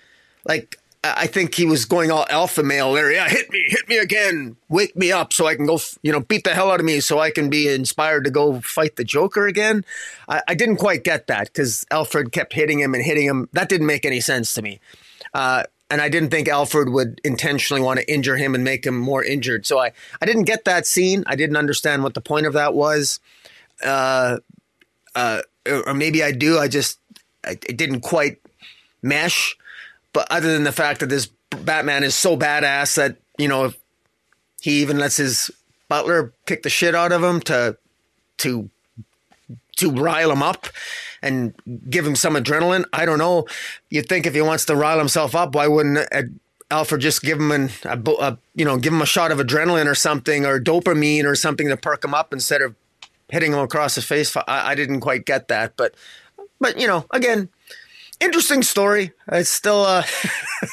Speaker 2: like. I think he was going all alpha male there. Yeah, hit me, hit me again, wake me up so I can go, you know, beat the hell out of me so I can be inspired to go fight the Joker again. I, I didn't quite get that because Alfred kept hitting him and hitting him. That didn't make any sense to me. Uh, and I didn't think Alfred would intentionally want to injure him and make him more injured. So I, I didn't get that scene. I didn't understand what the point of that was. Uh, uh, or maybe I do. I just I, it didn't quite mesh. But other than the fact that this Batman is so badass that you know he even lets his butler kick the shit out of him to to to rile him up and give him some adrenaline. I don't know. You'd think if he wants to rile himself up, why wouldn't uh, Alfred just give him an, a, a, you know give him a shot of adrenaline or something or dopamine or something to perk him up instead of hitting him across the face? I, I didn't quite get that, but but you know again, interesting story. It's still uh,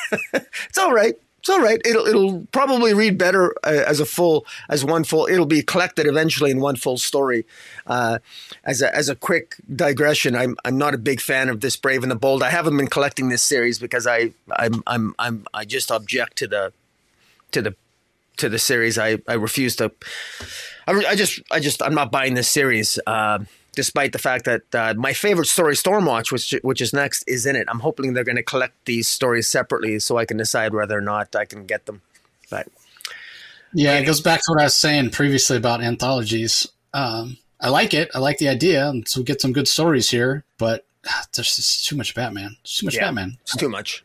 Speaker 2: it's all right it's all right. It'll it'll probably read better uh, as a full as one full. It'll be collected eventually in one full story. Uh, as a as a quick digression, I'm I'm not a big fan of this Brave and the Bold. I haven't been collecting this series because I I'm I'm I'm I just object to the to the to the series. I I refuse to. I, I just, I just, I'm not buying this series. Uh, despite the fact that uh, my favorite story, Stormwatch, which which is next, is in it. I'm hoping they're going to collect these stories separately so I can decide whether or not I can get them. But
Speaker 1: yeah, it goes back to what I was saying previously about anthologies. Um, I like it. I like the idea, and so we get some good stories here. But ah, there's just too much Batman. It's too much
Speaker 2: Yeah.
Speaker 1: Batman.
Speaker 2: it's too much.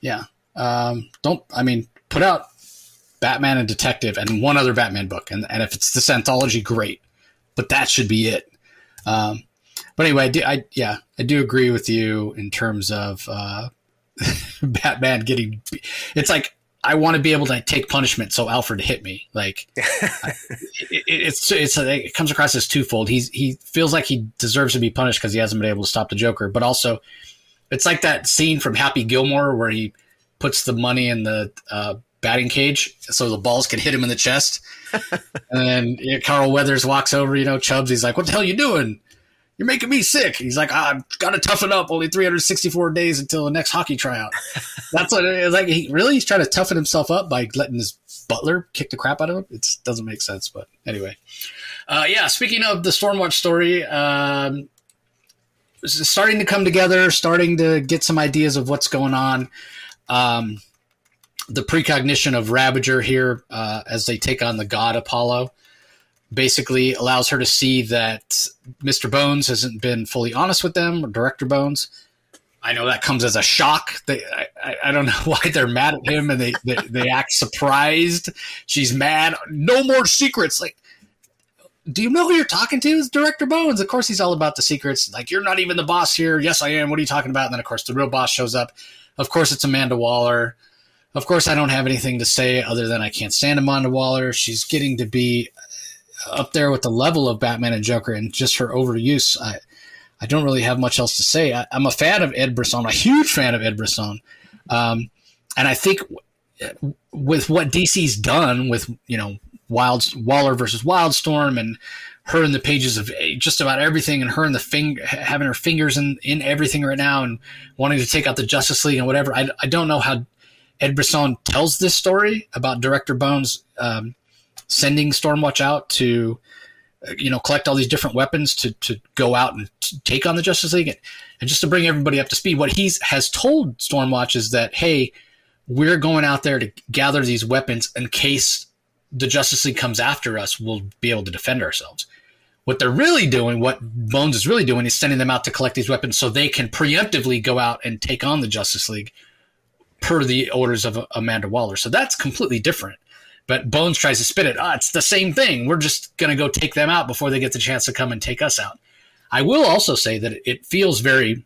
Speaker 1: Yeah. Um, don't. I mean, put out Batman and Detective and one other Batman book, and and if it's this anthology, great. But that should be it. Um, but anyway, I, do, I yeah, I do agree with you in terms of uh, Batman getting. It's like I want to be able to take punishment, so Alfred hit me. Like I- it, it's it's it comes across as twofold. He's he feels like he deserves to be punished because he hasn't been able to stop the Joker, but also it's like that scene from Happy Gilmore where he puts the money in the uh, batting cage so the balls can hit him in the chest. and then you know, Carl Weathers walks over, you know, Chubbs. He's like, "What the hell you doing? You're making me sick." He's like, "I've got to toughen up. Only 364 days until the next hockey tryout." That's what it is. Like, he really he's trying to toughen himself up by letting his butler kick the crap out of him. It doesn't make sense, but anyway. Uh, yeah, speaking of the Stormwatch story, um, starting to come together, starting to get some ideas of what's going on. Um, the precognition of Ravager here uh, as they take on the god Apollo basically allows her to see that Mr. Bones hasn't been fully honest with them, or Director Bones. I know that comes as a shock. They, I, I- don't know why they're mad at him and they, they, they act surprised. She's mad. No more secrets. Like, do you know who you're talking to? It's Director Bones. Of course, he's all about the secrets. Like, you're not even the boss here. Yes, I am. What are you talking about? And then, of course, the real boss shows up. Of course, it's Amanda Waller. Of course, I don't have anything to say other than I can't stand Amanda Waller. She's getting to be up there with the level of Batman and Joker, and just her overuse. I, I don't really have much else to say. I, I'm a fan of Ed Brisson, a huge fan of Ed Brisson, um, and I think w- with what DC's done with you know Wild Waller versus Wildstorm and her in the pages of just about everything and her in the fing- having her fingers in, in everything right now and wanting to take out the Justice League and whatever. I, I don't know how Ed Brisson tells this story about Director Bones um, sending Stormwatch out to uh, you know collect all these different weapons to to go out and take on the Justice League and, and just to bring everybody up to speed. What he's has told Stormwatch is that hey, we're going out there to gather these weapons in case the Justice League comes after us. We'll be able to defend ourselves. What they're really doing, what Bones is really doing, is sending them out to collect these weapons so they can preemptively go out and take on the Justice League per the orders of Amanda Waller. So that's completely different. But Bones tries to spit it. Ah, it's the same thing. We're just going to go take them out before they get the chance to come and take us out. I will also say that it feels very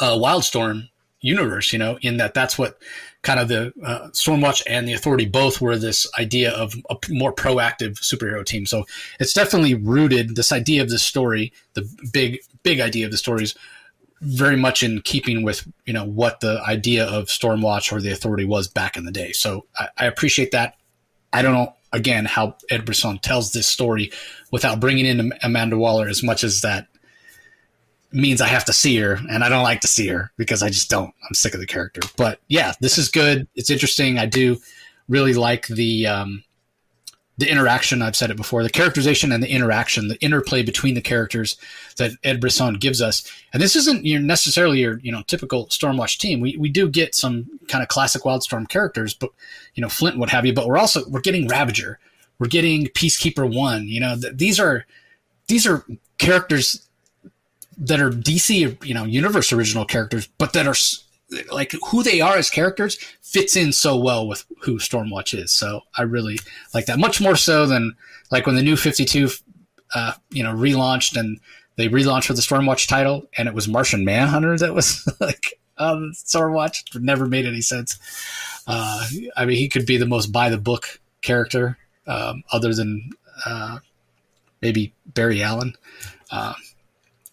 Speaker 1: uh, Wildstorm universe, you know, in that that's what kind of the uh, Stormwatch and the Authority both were this idea of a more proactive superhero team. So it's definitely rooted this idea of the story, the big big idea of the stories, very much in keeping with you know what the idea of Stormwatch or the Authority was back in the day. So I, I appreciate that. I don't know again how Ed Brisson tells this story without bringing in Amanda Waller as much as that means I have to see her, and I don't like to see her because I just don't. I'm sick of the character. But yeah, this is good. It's interesting. I do really like the um, the interaction. I've said it before. The characterization and the interaction, the interplay between the characters that Ed Brisson gives us. And this isn't your necessarily your you know typical Stormwatch team. We we do get some kind of classic Wildstorm characters, but you know Flint, what have you. But we're also we're getting Ravager. We're getting Peacekeeper One. You know th- these are these are characters that are DC, you know, universe original characters, but that are like who they are as characters fits in so well with who Stormwatch is. So I really like that much more so than like when the new 52, uh, you know, relaunched and they relaunched with the Stormwatch title and it was Martian Manhunter that was like um, Stormwatch. Never made any sense. Uh, I mean, he could be the most by the book character um, other than uh, maybe Barry Allen. Uh,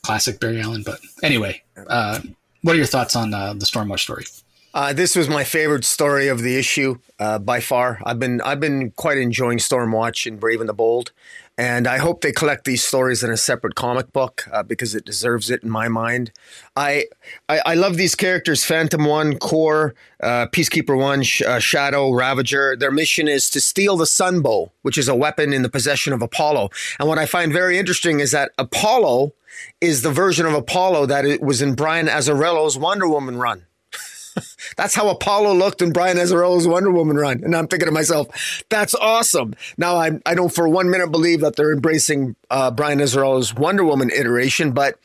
Speaker 1: classic Barry Allen. But anyway, uh, what are your thoughts on uh, the Stormwatch story?
Speaker 2: Uh, this was my favorite story of the issue uh, by far. I've been I've been quite enjoying Stormwatch and Brave and the Bold, and I hope they collect these stories in a separate comic book uh, because it deserves it in my mind. I, I, I love these characters: Phantom One, Core, uh, Peacekeeper One, Sh- uh, Shadow, Ravager. Their mission is to steal the Sunbow, which is a weapon in the possession of Apollo. And what I find very interesting is that Apollo is the version of Apollo that it was in Brian Azzarello's Wonder Woman run. that's how Apollo looked in Brian Azzarello's Wonder Woman run. And I'm thinking to myself, that's awesome. Now, I, I don't for one minute believe that they're embracing uh, Brian Azzarello's Wonder Woman iteration, but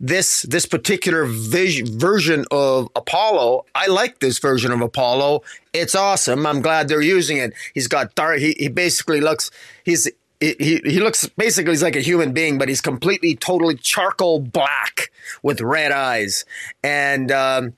Speaker 2: this this particular vis- version of Apollo, I like this version of Apollo. It's awesome. I'm glad they're using it. He's got dark. He, he basically looks. He's he, he looks basically he's like a human being, but he's completely, totally charcoal black with red eyes, and um,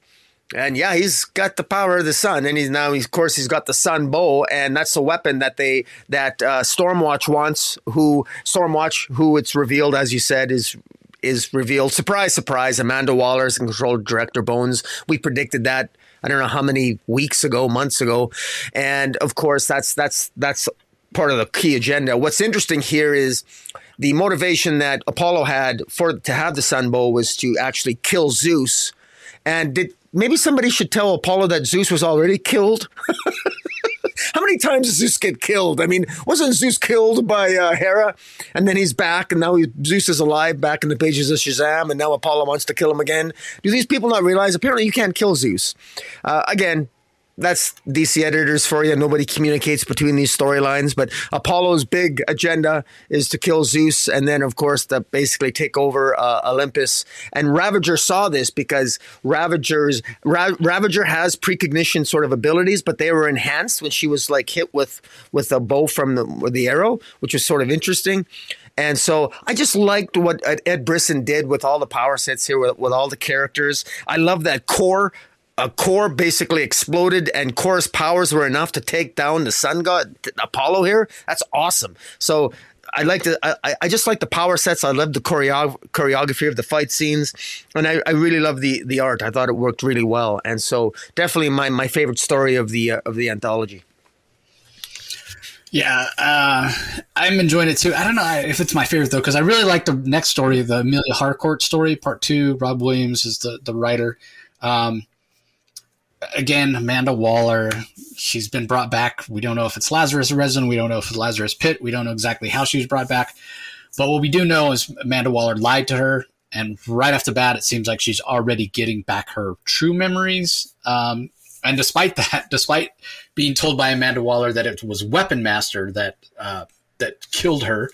Speaker 2: and yeah, he's got the power of the sun, and he's now, he's, of course, he's got the sun bow, and that's the weapon that they that uh, Stormwatch wants. Who Stormwatch, who it's revealed, as you said, is is revealed. Surprise, surprise! Amanda Waller is in control director Bones. We predicted that. I don't know how many weeks ago, months ago, and of course, that's that's that's part of the key agenda. What's interesting here is the motivation that Apollo had for to have the sun bow was to actually kill Zeus. And did maybe somebody should tell Apollo that Zeus was already killed. How many times does Zeus get killed? I mean, wasn't Zeus killed by uh, Hera, and then he's back, and now he, Zeus is alive, back in the pages of Shazam, and now Apollo wants to kill him again? Do these people not realize? Apparently, you can't kill Zeus. Uh, again, that's DC editors for you. Nobody communicates between these storylines, but Apollo's big agenda is to kill Zeus and then, of course, to basically take over uh, Olympus. And Ravager saw this because Ravager's Ra- Ravager has precognition sort of abilities, but they were enhanced when she was like hit with with a bow from the, the arrow, which was sort of interesting. And so I just liked what Ed Brisson did with all the power sets here, with, with all the characters. I love that core a core basically exploded and core's powers were enough to take down the sun god apollo here that's awesome so I like the I, I just like the power sets. I love the choreo- choreography of the fight scenes, and I, I really love the the art. I thought it worked really well, and so definitely my, my favorite story of the uh, of the anthology.
Speaker 1: Yeah, uh, I'm enjoying it too. I don't know if it's my favorite though, because I really like the next story, the Emilia Harcourt story, part two. Rob Williams is the the writer. Um, again, Amanda Waller, she's been brought back. We don't know if it's Lazarus Resin. We don't know if it's Lazarus Pit. We don't know exactly how she was brought back. But what we do know is Amanda Waller lied to her. And right off the bat, it seems like she's already getting back her true memories. Um, and despite that, despite being told by Amanda Waller that it was Weapon Master that uh, that killed her,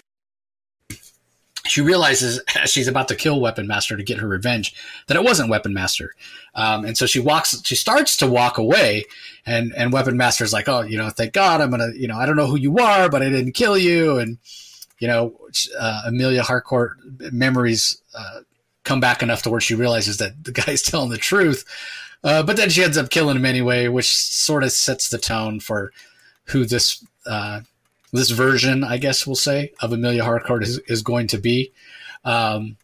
Speaker 1: she realizes as she's about to kill Weapon Master to get her revenge that it wasn't Weapon Master, um, and so she walks. She starts to walk away, and and Weapon Master's like, "Oh, you know, thank God, I'm gonna, you know, I don't know who you are, but I didn't kill you." And you know, uh, Emilia Harcourt memories uh, come back enough to where she realizes that the guy's telling the truth, uh, but then she ends up killing him anyway, which sort of sets the tone for who this uh, this version, I guess we'll say, of Emilia Harcourt is, is going to be. Um,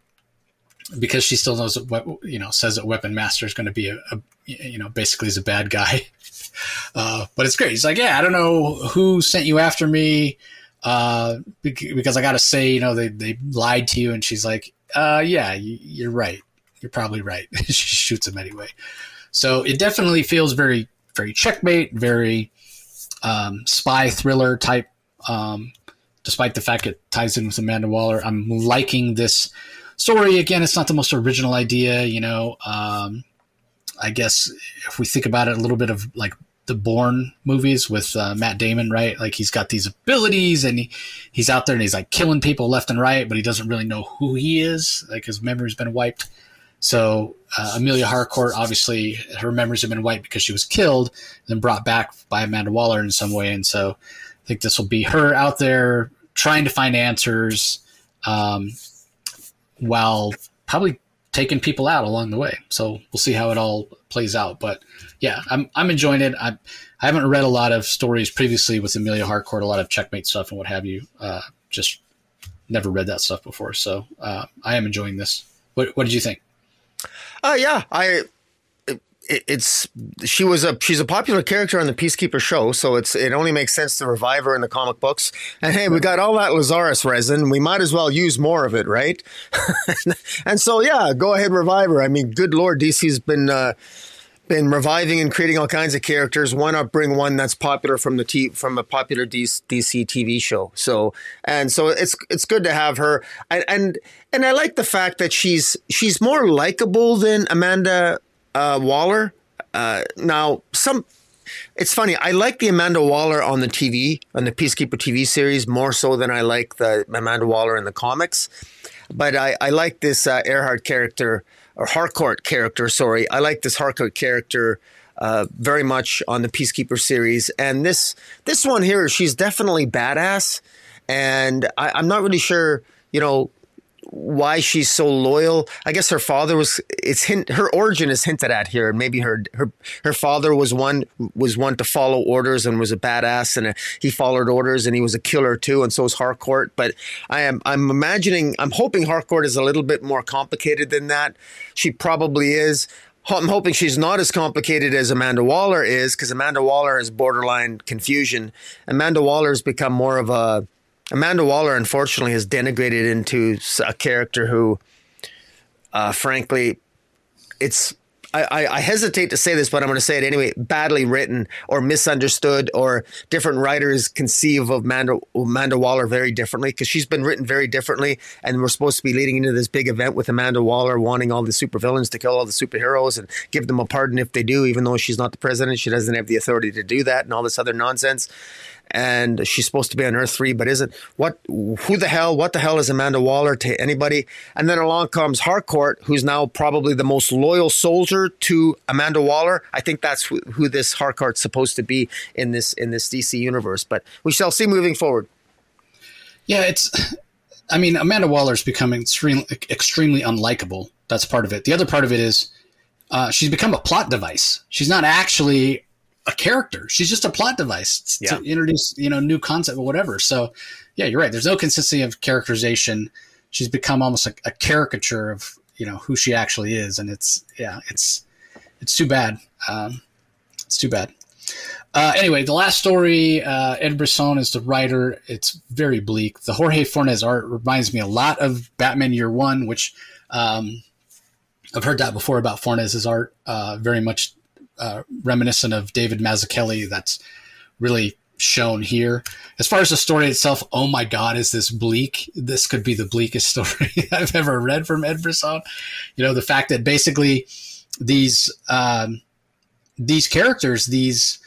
Speaker 1: because she still knows what you know says that Weapon Master is going to be a, a you know basically is a bad guy, uh, but it's great. He's like, yeah, I don't know who sent you after me, uh, because I got to say, you know, they they lied to you, and she's like, uh, yeah, you're right, you're probably right. she shoots him anyway, so it definitely feels very very checkmate, very um, spy thriller type um, despite the fact it ties in with Amanda Waller. I'm liking this story. Again, it's not the most original idea, you know. Um, I guess if we think about it, a little bit of like the Bourne movies with uh, Matt Damon, right? Like he's got these abilities and he, he's out there and he's like killing people left and right, but he doesn't really know who he is. Like his memory's been wiped. So uh, Emilia Harcourt, obviously, her memories have been wiped because she was killed and then brought back by Amanda Waller in some way. And so think this will be her out there trying to find answers um, while probably taking people out along the way. So we'll see how it all plays out. But yeah, I'm, I'm enjoying it. I, I haven't read a lot of stories previously with Emilia Harcourt, a lot of checkmate stuff and what have you. Uh, just never read that stuff before. So uh, I am enjoying this. What, what did you think?
Speaker 2: Uh, yeah, I it, it's she was a she's a popular character on the Peacekeeper show, so it's it only makes sense to revive her in the comic books. And hey, we got all that Lazarus resin, we might as well use more of it, right? and so yeah, go ahead, revive her. I mean, good lord, DC's been. Uh, been reviving and creating all kinds of characters. Why not bring one that's popular from the t- from a popular DC TV show? So and so it's it's good to have her. And and, and I like the fact that she's she's more likable than Amanda uh, Waller. Uh, now some. It's funny. I like the Amanda Waller on the TV, on the Peacekeeper TV series, more so than I like the Amanda Waller in the comics. But I, I like this uh, Earhart character or Harcourt character. Sorry, I like this Harcourt character uh, very much on the Peacekeeper series, and this this one here, she's definitely badass, and I, I'm not really sure, you know, why she's so loyal. I guess her father was it's hint her origin is hinted at here. Maybe her her her father was one was one to follow orders and was a badass and a, he followed orders and he was a killer too and so is Harcourt. But I am I'm imagining I'm hoping Harcourt is a little bit more complicated than that. She probably is. I'm hoping she's not as complicated as Amanda Waller is because Amanda Waller is borderline confusion. Amanda Waller has become more of a Amanda Waller, unfortunately, has denigrated into a character who, uh, frankly, it's. I, I, hesitate to say this, but I'm going to say it anyway. Badly written or misunderstood, or different writers conceive of Amanda, Amanda Waller very differently because she's been written very differently. And we're supposed to be leading into this big event with Amanda Waller wanting all the supervillains to kill all the superheroes and give them a pardon if they do, even though she's not the president. She doesn't have the authority to do that and all this other nonsense and she's supposed to be on Earth three, but isn't. What? Who the hell? What the hell is Amanda Waller to anybody? And then along comes Harcourt, who's now probably the most loyal soldier to Amanda Waller. I think that's who, who this Harcourt's supposed to be in this in this DC universe. But we shall see moving forward.
Speaker 1: Yeah, it's. I mean, Amanda Waller's becoming extremely, extremely unlikable. That's part of it. The other part of it is uh, she's become a plot device. She's not actually a character. She's just a plot device to, yeah. to introduce, you know, new concept or whatever. So, yeah, you're right. There's no consistency of characterization. She's become almost a, a caricature of, you know, who she actually is, and it's yeah, it's it's too bad. Um, it's too bad. Uh, anyway, the last story, uh, Ed Brisson is the writer. It's very bleak. The Jorge Fornes art reminds me a lot of Batman Year One, which um, I've heard that before about Fornes's art. Uh, very much uh, reminiscent of David Mazzucchelli that's really shown here. As far as the story itself, oh my God, is this bleak? This could be the bleakest story I've ever read from Ed Brisson. You know, the fact that basically these um, these characters, these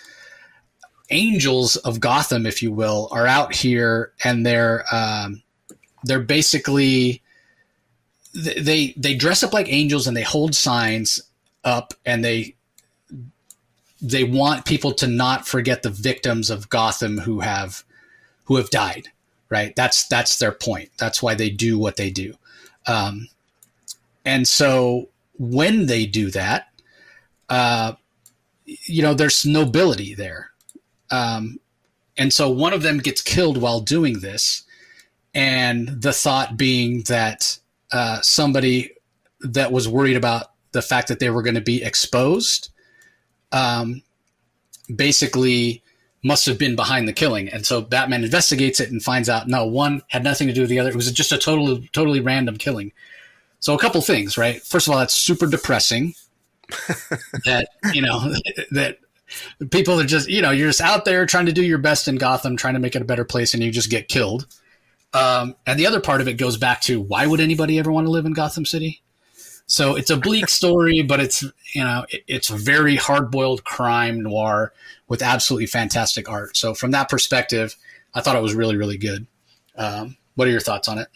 Speaker 1: angels of Gotham, if you will, are out here and they're um, they're basically they they dress up like angels and they hold signs up and they they want people to not forget the victims of Gotham who have who have died. Right. That's that's their point. That's why they do what they do. Um, and so when they do that, uh, you know, there's nobility there. Um, and so one of them gets killed while doing this, and the thought being that uh, somebody that was worried about the fact that they were going to be exposed um, basically must have been behind the killing. And so Batman investigates it and finds out no, one had nothing to do with the other. It was just a totally totally random killing. So a couple things, right? First of all, that's super depressing. that you know that people are just you know you're just out there trying to do your best in Gotham, trying to make it a better place, and you just get killed. Um, and the other part of it goes back to why would anybody ever want to live in Gotham City? So it's a bleak story, but it's you know it, it's a very hard boiled crime noir with absolutely fantastic art. So from that perspective, I thought it was really really good. Um, what are your thoughts on it?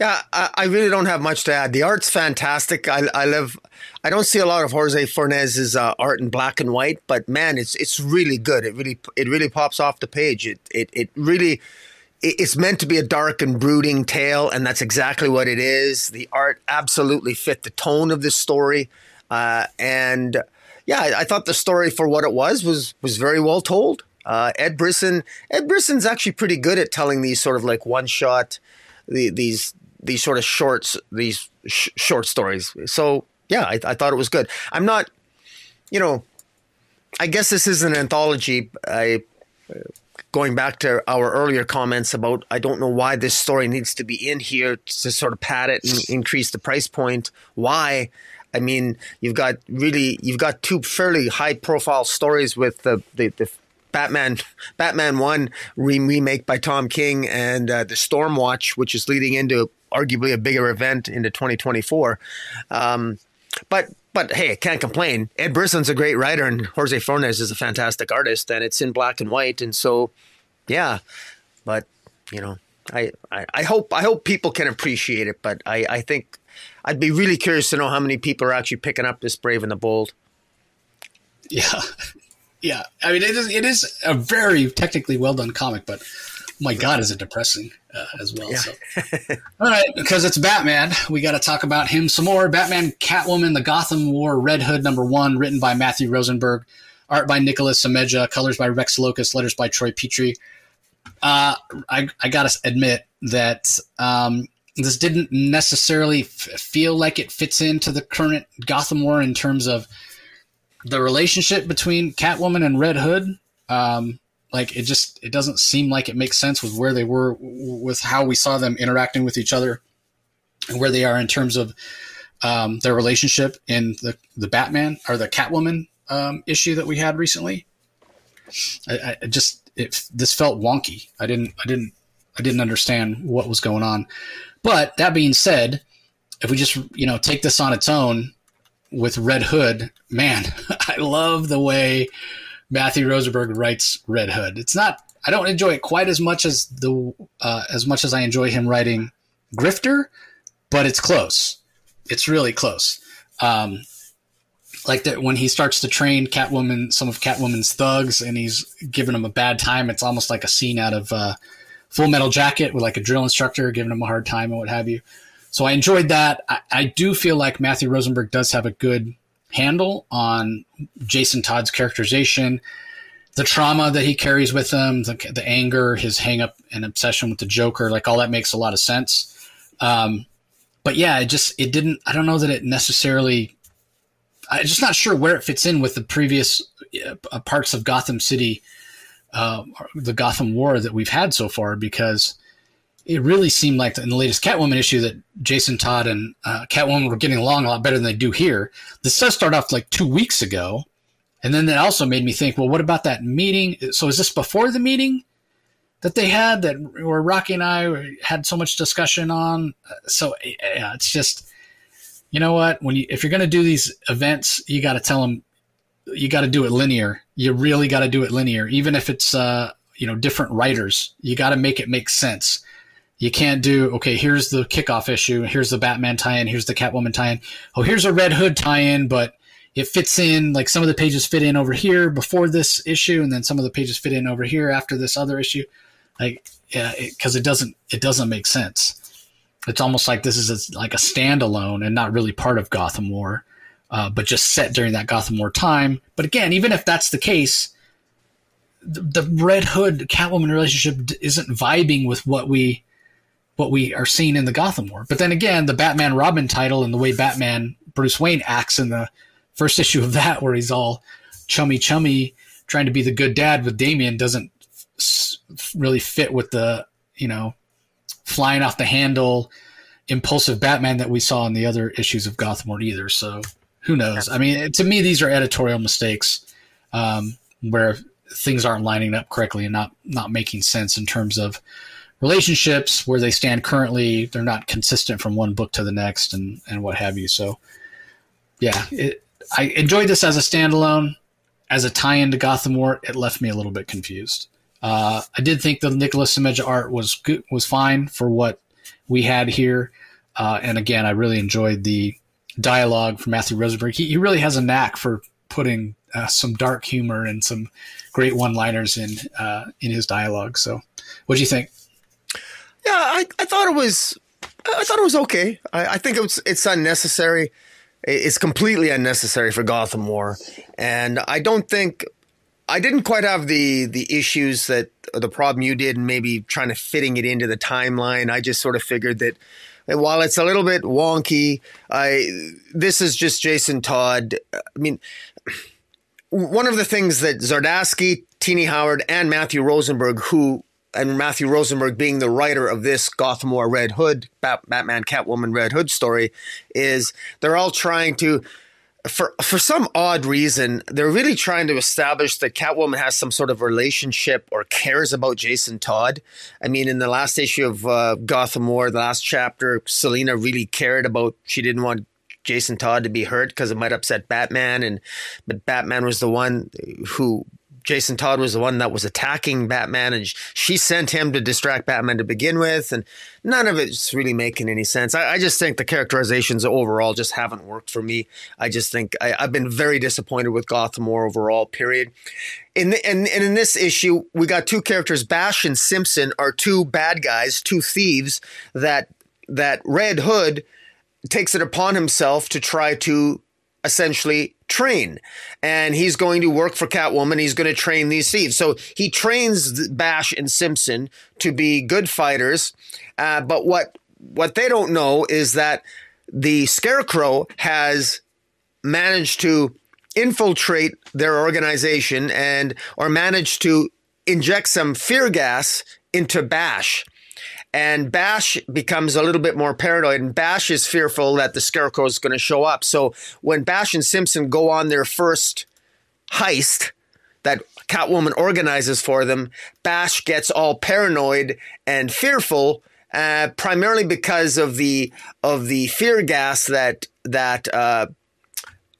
Speaker 2: Yeah, I, I, really don't have much to add. The art's fantastic. I, I live. I don't see a lot of Jorge Fornes's uh, art in black and white, but man, it's it's really good. It really it really pops off the page. It it it really it's meant to be a dark and brooding tale, and that's exactly what it is. The art absolutely fit the tone of the story, uh, and yeah, I, I, thought the story for what it was was was very well told. Uh, Ed Brisson, Ed Brisson's actually pretty good at telling these sort of like one shot, the, these these sort of shorts, these sh- short stories. So yeah, I, I thought it was good. I'm not you know, I guess this is an anthology. I going back to our earlier comments about I don't know why this story needs to be in here to sort of pad it and increase the price point. Why? I mean, you've got really you've got two fairly high profile stories with the the, the Batman Batman One remake by Tom King and uh, the Stormwatch, which is leading into arguably a bigger event into 2024. Um, but but hey, can't complain. Ed Brisson's a great writer, and Jorge Fornes is a fantastic artist, and it's in black and white, and so yeah. But you know, I, I, I hope I hope people can appreciate it, but I, I think I'd be really curious to know how many people are actually picking up this Brave and the Bold.
Speaker 1: Yeah, yeah. I mean, it is it is a very technically well done comic, but my God, is it depressing uh, as well? Yeah. So. All right, because it's Batman, we got to talk about him some more. Batman, Catwoman, the Gotham War, Red Hood number one, written by Matthew Rosenberg, art by Nicholas Semeja, colors by Rex Lokus, letters by Troy Peteri. Uh, I, I got to admit that um, this didn't necessarily f- feel like it fits into the current Gotham War in terms of the relationship between Catwoman and Red Hood. Um, like it just it doesn't seem like it makes sense with where they were with how we saw them interacting with each other and where they are in terms of um, their relationship in the the Batman or the Catwoman um, issue that we had recently. I, I just it, this felt wonky. I didn't I didn't I didn't understand what was going on. But that being said, if we just you know take this on its own with Red Hood, man, I love the way Matthew Rosenberg writes Red Hood. It's not I don't enjoy it quite as much as the uh, as much as I enjoy him writing Grifter, but it's close. It's really close. Um, like that when he starts to train Catwoman, some of Catwoman's thugs, and he's giving them a bad time. It's almost like a scene out of uh, Full Metal Jacket with like a drill instructor giving him a hard time and what have you. So I enjoyed that. I, I do feel like Matthew Rosenberg does have a good handle on Jason Todd's characterization, the trauma that he carries with him, the, the anger, his hangup and obsession with the Joker. Like all that makes a lot of sense. Um, but yeah, it just it didn't. I don't know that it necessarily I'm just not sure where it fits in with the previous uh, parts of Gotham City, uh, the Gotham War that we've had so far, because it really seemed like in the latest Catwoman issue that Jason Todd and uh, Catwoman were getting along a lot better than they do here. This does start off like two weeks ago. And then that also made me think, well, what about that meeting? So is this before the meeting that they had that where Rocky and I had so much discussion on? So yeah, it's just you know what? When you if you're going to do these events, you got to tell them you got to do it linear. You really got to do it linear, even if it's uh, you know different writers. You got to make it make sense. You can't do okay. Here's the kickoff issue. Here's the Batman tie-in. Here's the Catwoman tie-in. Oh, here's a Red Hood tie-in, but it fits in like some of the pages fit in over here before this issue, and then some of the pages fit in over here after this other issue. Like, yeah, because it, it doesn't it doesn't make sense it's almost like this is a, like a standalone and not really part of Gotham War, uh, but just set during that Gotham War time. But again, even if that's the case, the Red Hood Catwoman relationship isn't vibing with what we what we are seeing in the Gotham War. But then again, the Batman Robin title and the way Batman Bruce Wayne acts in the first issue of that, where he's all chummy chummy trying to be the good dad with Damian, doesn't really fit with the you know flying off the handle, impulsive Batman that we saw in the other issues of Gotham War either. So who knows? I mean, to me, these are editorial mistakes um, where things aren't lining up correctly and not not making sense in terms of relationships where they stand currently. They're not consistent from one book to the next and and what have you. So yeah, it, I enjoyed this as a standalone. As a tie-in to Gotham War, it left me a little bit confused. Uh, I did think the Nicholas Semeja art was good, was fine for what we had here. Uh, and again, I really enjoyed the dialogue from Matthew Rosenberg. He, he really has a knack for putting uh, some dark humor and some great one-liners in uh, in his dialogue. So, what do you think?
Speaker 2: Yeah, I, I thought it was I thought it was okay. I, I think it's it's unnecessary. It's completely unnecessary for Gotham War, and I don't think I didn't quite have the the issues that the problem you did, and maybe trying to fitting it into the timeline. I just sort of figured that while it's a little bit wonky, I this is just Jason Todd. I mean, one of the things that Zdarsky, Tini Howard, and Matthew Rosenberg, who and Matthew Rosenberg being the writer of this Gotham War Red Hood, Batman Catwoman Red Hood story, is they're all trying to for for some odd reason, they're really trying to establish that Catwoman has some sort of relationship or cares about Jason Todd. I mean, in the last issue of uh, Gotham War, the last chapter, Selina really cared about. She didn't want Jason Todd to be hurt because it might upset Batman, and but Batman was the one who Jason Todd was the one that was attacking Batman, and she sent him to distract Batman to begin with, and none of it's really making any sense. I, I just think the characterizations overall just haven't worked for me. I just think I, have been very disappointed with Gotham War overall. Period. In the, and, and in this issue, we got two characters. Bash and Simpson are two bad guys, two thieves that that Red Hood takes it upon himself to try to essentially train. And he's going to work for Catwoman. He's going to train these thieves. So he trains Bash and Simpson to be good fighters. Uh, but what what they don't know is that the Scarecrow has managed to infiltrate their organization and or managed to inject some fear gas into Bash and Bash becomes a little bit more paranoid, and Bash is fearful that the Scarecrow is going to show up. So when Bash and Simpson go on their first heist that Catwoman organizes for them, Bash gets all paranoid and fearful, uh, primarily because of the of the fear gas that that. Uh,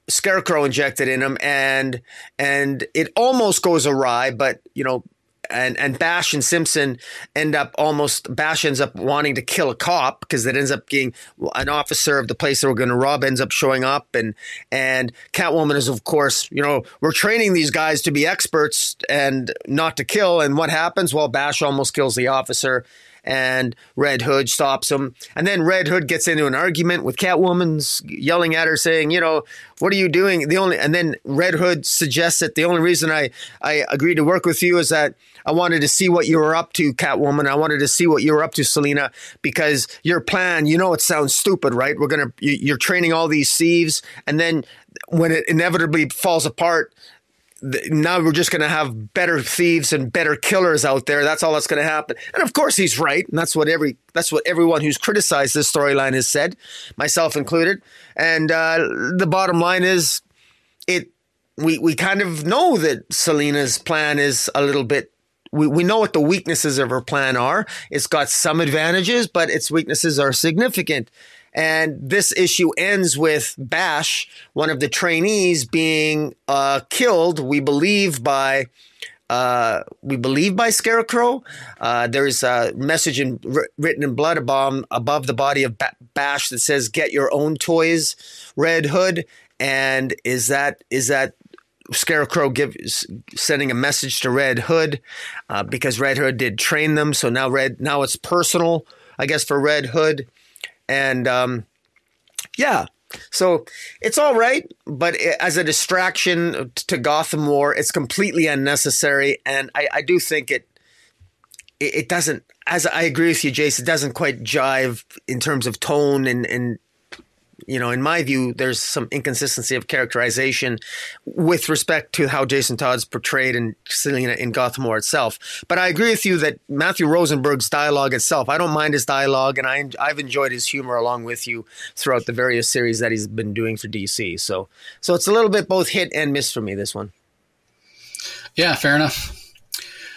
Speaker 2: Scarecrow injected in him, and and it almost goes awry. But you know, and and Bash and Simpson end up almost Bash ends up wanting to kill a cop because it ends up being an officer of the place they were going to rob ends up showing up. And and Catwoman is of course you know we're training these guys to be experts and not to kill. And what happens? Well Bash almost kills the officer and Red Hood stops him. And then Red Hood gets into an argument with Catwoman, yelling at her, saying, "You know, what are you doing?" The only and then Red Hood suggests that the only reason I I agreed to work with you is that I wanted to see what you were up to, Catwoman. I wanted to see what you were up to, Selina, because your plan, you know, it sounds stupid, right? We're gonna you're training all these thieves, and then when it inevitably falls apart, now we're just going to have better thieves and better killers out there. That's all that's going to happen. And of course, he's right. And that's what every that's what everyone who's criticized this storyline has said, myself included. And uh, the bottom line is, it we we kind of know that Selina's plan is a little bit. We, we know what the weaknesses of her plan are. It's got some advantages, but its weaknesses are significant. And this issue ends with Bash, one of the trainees, being uh, killed, we believe, by. Uh, we believe by Scarecrow. Uh, there's a message in, written in blood above, above the body of Bash that says, "Get your own toys, Red Hood." And is that is that Scarecrow gives sending a message to Red Hood uh, because Red Hood did train them. So now Red now it's personal, I guess, for Red Hood. And um, yeah, so it's all right, but as a distraction to Gotham War, it's completely unnecessary. And I, I do think it, it, it doesn't. As I agree with you, Jace, it doesn't quite jive in terms of tone and, and you know, in my view, there's some inconsistency of characterization with respect to how Jason Todd's portrayed in Selina in Gotham War itself. But I agree with you that Matthew Rosenberg's dialogue itself, I don't mind his dialogue, and I, I've enjoyed his humor along with you throughout the various series that he's been doing for DC. So, so it's a little bit both hit and miss for me. This one.
Speaker 1: Yeah, fair enough.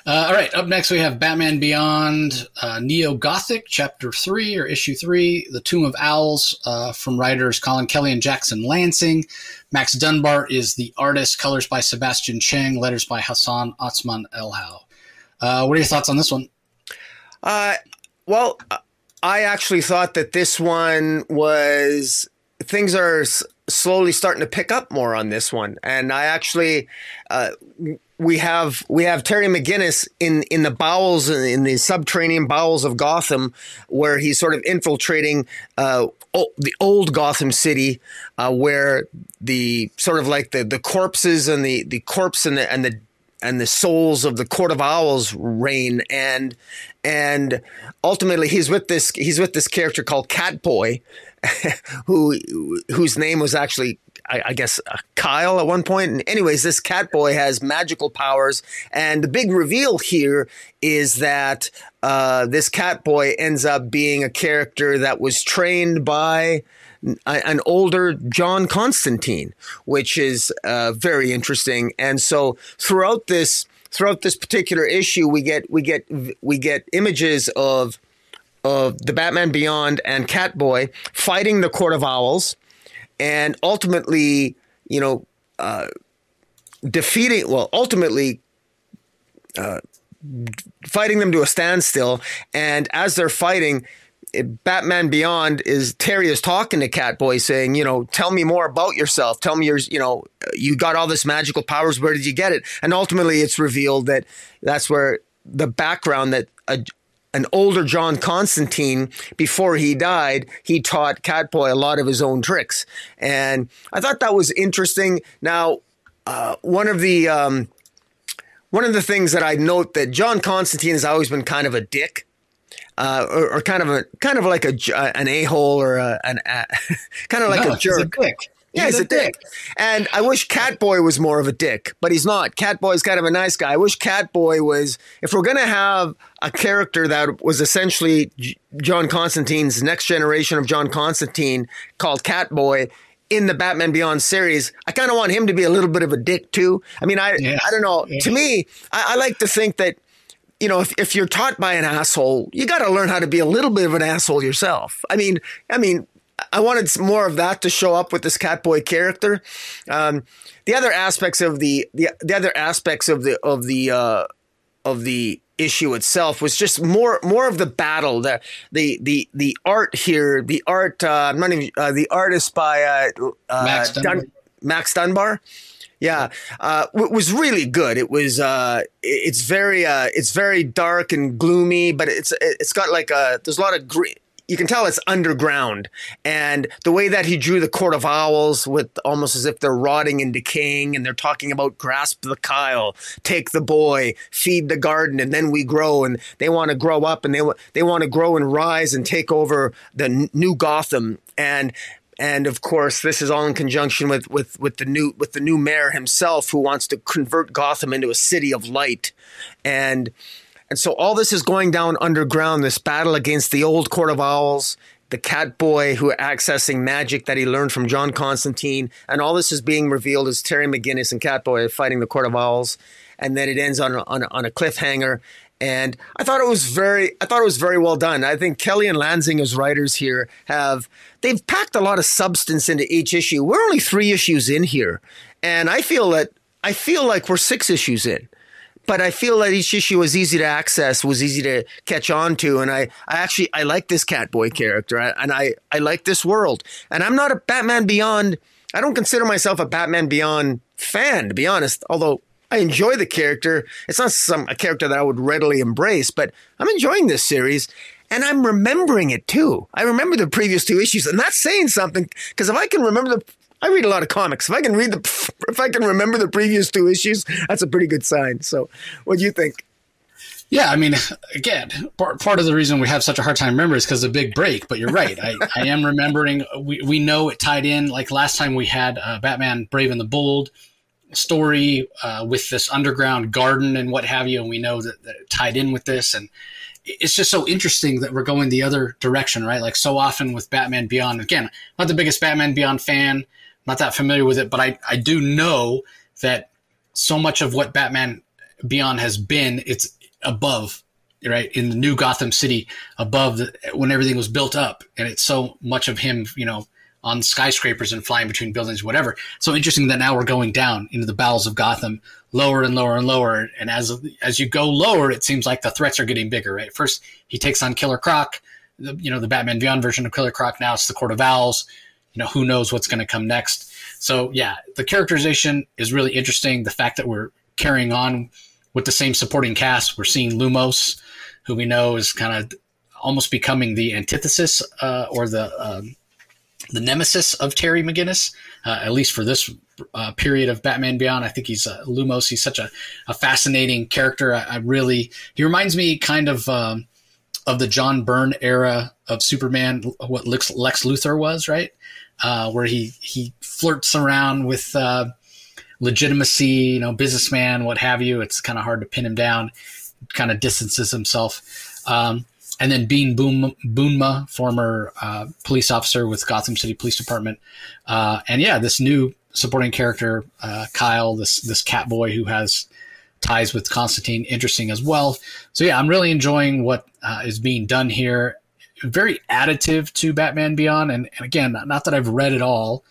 Speaker 1: Uh, all right, up next we have Batman Beyond uh, Neo Gothic, Chapter 3 or Issue 3, The Tomb of Owls, uh, from writers Collin Kelly and Jackson Lanzing. Max Dunbar is the artist, colors by Sebastian Cheng, letters by Hassan Otsmane-Elhaou. Uh, what are your thoughts on this one?
Speaker 2: Uh, well, I actually thought that this one was. Things are slowly starting to pick up more on this one. And I actually, uh, we have we have Terry McGinnis in in the bowels in the subterranean bowels of Gotham, where he's sort of infiltrating uh, the old Gotham City, uh, where the sort of like the the corpses and the the corpse and the and the and the souls of the court of owls reign. And and ultimately he's with this he's with this character called Catboy who whose name was actually I, I guess uh, Kyle at one point. And anyways, this Catboy has magical powers, and the big reveal here is that uh, this Catboy ends up being a character that was trained by an older John Constantine, which is uh, very interesting. And so throughout this throughout this particular issue, we get we get we get images of of the Batman Beyond and Catboy fighting the Court of Owls, and ultimately, you know, uh, defeating. Well, ultimately. Uh, fighting them to a standstill, and as they're fighting, Batman Beyond is Terry is talking to Catboy saying, you know, tell me more about yourself. Tell me your, you know, you got all this magical powers. Where did you get it? And ultimately, it's revealed that that's where the background that a, an older John Constantine, before he died, he taught Catboy a lot of his own tricks, and I thought that was interesting. Now, uh, one of the um, one of the things that I note that John Constantine has always been kind of a dick uh, or, or, kind of a kind of like a uh, an a hole or a, an a, kind of like
Speaker 1: no,
Speaker 2: a jerk.
Speaker 1: He's a dick.
Speaker 2: Yeah, he's, he's a, a dick. dick. And I wish Catboy was more of a dick, but he's not. Catboy's kind of a nice guy. I wish Catboy was. If we're gonna have a character that was essentially John Constantine's next generation of John Constantine called Catboy, in the Batman Beyond series, I kind of want him to be a little bit of a dick too. I mean, I yeah. I don't know. Yeah. To me, I, I, like to think that you know, if, if you're taught by an asshole, you got to learn how to be a little bit of an asshole yourself. I mean, I mean, I wanted more of that to show up with this Catboy character. Um, the other aspects of the, the the other aspects of the of the uh, of the issue itself was just more more of the battle the the the the art here the art uh, I'm not even uh, the artist by uh, uh Max Dunbar. Dun- Max Dunbar yeah, uh, it was really good. It was. Uh, it's very. Uh, it's very dark and gloomy, but it's. It's got like a. There's a lot of green. You can tell it's underground, and the way that he drew the court of owls, with almost as if they're rotting and decaying, and they're talking about grasp the Kyle, take the boy, feed the garden, and then we grow. And they want to grow up, and they they want to grow and rise and take over the new Gotham. And and of course this is all in conjunction with with with the new with the new mayor himself who wants to convert Gotham into a city of light and and so all this is going down underground this battle against the old court of owls the cat boy who are accessing magic that he learned from John Constantine and all this is being revealed as Terry McGinnis and Catboy fighting the court of owls and then it ends on a, on a, on a cliffhanger and I thought it was very, I thought it was very well done. I think Kelly and Lanzing as writers here have, they've packed a lot of substance into each issue. We're only three issues in here. And I feel that, I feel like we're six issues in. But I feel that each issue was easy to access, was easy to catch on to. And I, I actually, I like this Catboy character and I, I like this world. And I'm not a Batman Beyond, I don't consider myself a Batman Beyond fan, to be honest. Although I enjoy the character. It's not some a character that I would readily embrace, but I'm enjoying this series and I'm remembering it too. I remember the previous two issues, and that's saying something because if I can remember the I read a lot of comics. If I can read the if I can remember the previous two issues, that's a pretty good sign. So, what do you think?
Speaker 1: Yeah, I mean, again, part, part of the reason we have such a hard time remembering is because of the big break. But you're right. I, I am remembering. We, we know it tied in. Like last time we had uh, Batman Brave and the Bold story uh, with this underground garden and what have you, and we know that, that it tied in with this, and it's just so interesting that we're going the other direction, right? Like so often with Batman Beyond. Again, not the biggest Batman Beyond fan, not that familiar with it, but I I do know that so much of what Batman Beyond has been, it's above right in the new Gotham City above the, when everything was built up, and it's so much of him, you know, on skyscrapers and flying between buildings, whatever. So interesting that now we're going down into the bowels of Gotham, lower and lower and lower. And as as you go lower, it seems like the threats are getting bigger. Right, first he takes on Killer Croc, the, you know the Batman Beyond version of Killer Croc. Now it's the Court of Owls. You know who knows what's going to come next. So yeah, the characterization is really interesting. The fact that we're carrying on with the same supporting cast, we're seeing Lumos, who we know is kind of almost becoming the antithesis uh, or the um, the nemesis of Terry McGinnis, uh, at least for this uh, period of Batman Beyond. I think he's uh, Lumos. He's such a, a fascinating character. I, I, really he reminds me kind of um, of the John Byrne era of Superman, what Lex, Lex Luthor was, right? Uh, where he he flirts around with uh, legitimacy, you know, businessman, what have you. It's kind of hard to pin him down. Kind of distances himself. Um, and then Bean Boom, Boonma, former uh, police officer with Gotham City Police Department, uh, and yeah, this new supporting character, uh, Kyle, this this cat boy who has ties with Constantine, interesting as well. So yeah, I'm really enjoying what uh, is being done here. Very additive to Batman Beyond, and, and again, not that I've read it all,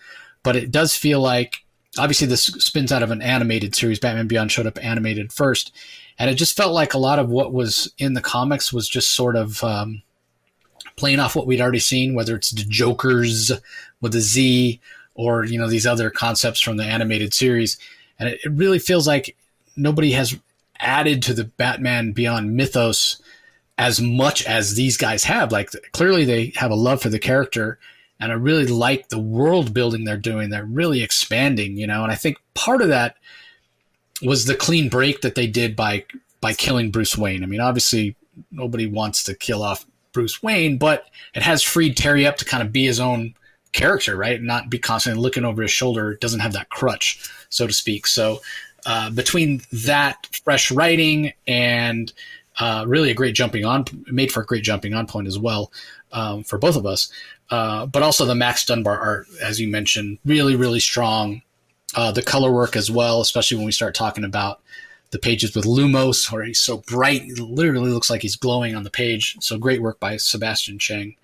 Speaker 1: but it does feel like obviously this spins out of an animated series. Batman Beyond showed up animated first, and it just felt like a lot of what was in the comics was just sort of um, playing off what we'd already seen, whether it's the Jokers with a Z or you know these other concepts from the animated series, and it, it really feels like nobody has added to the Batman Beyond mythos as much as these guys have. Like clearly they have a love for the character and I really like the world building they're doing. They're really expanding, you know, and I think part of that was the clean break that they did by by killing Bruce Wayne. I mean, obviously nobody wants to kill off Bruce Wayne, but it has freed Terry up to kind of be his own character, right? Not be constantly looking over his shoulder. Doesn't have that crutch, so to speak. So uh, between that fresh writing and uh, really a great jumping on, made for a great jumping on point as well um, for both of us. Uh, but also the Max Dunbar art, as you mentioned, really, really strong. Uh, the color work as well, especially when we start talking about the pages with Lumos, where he's so bright, it literally looks like he's glowing on the page. So great work by Sebastian Cheng.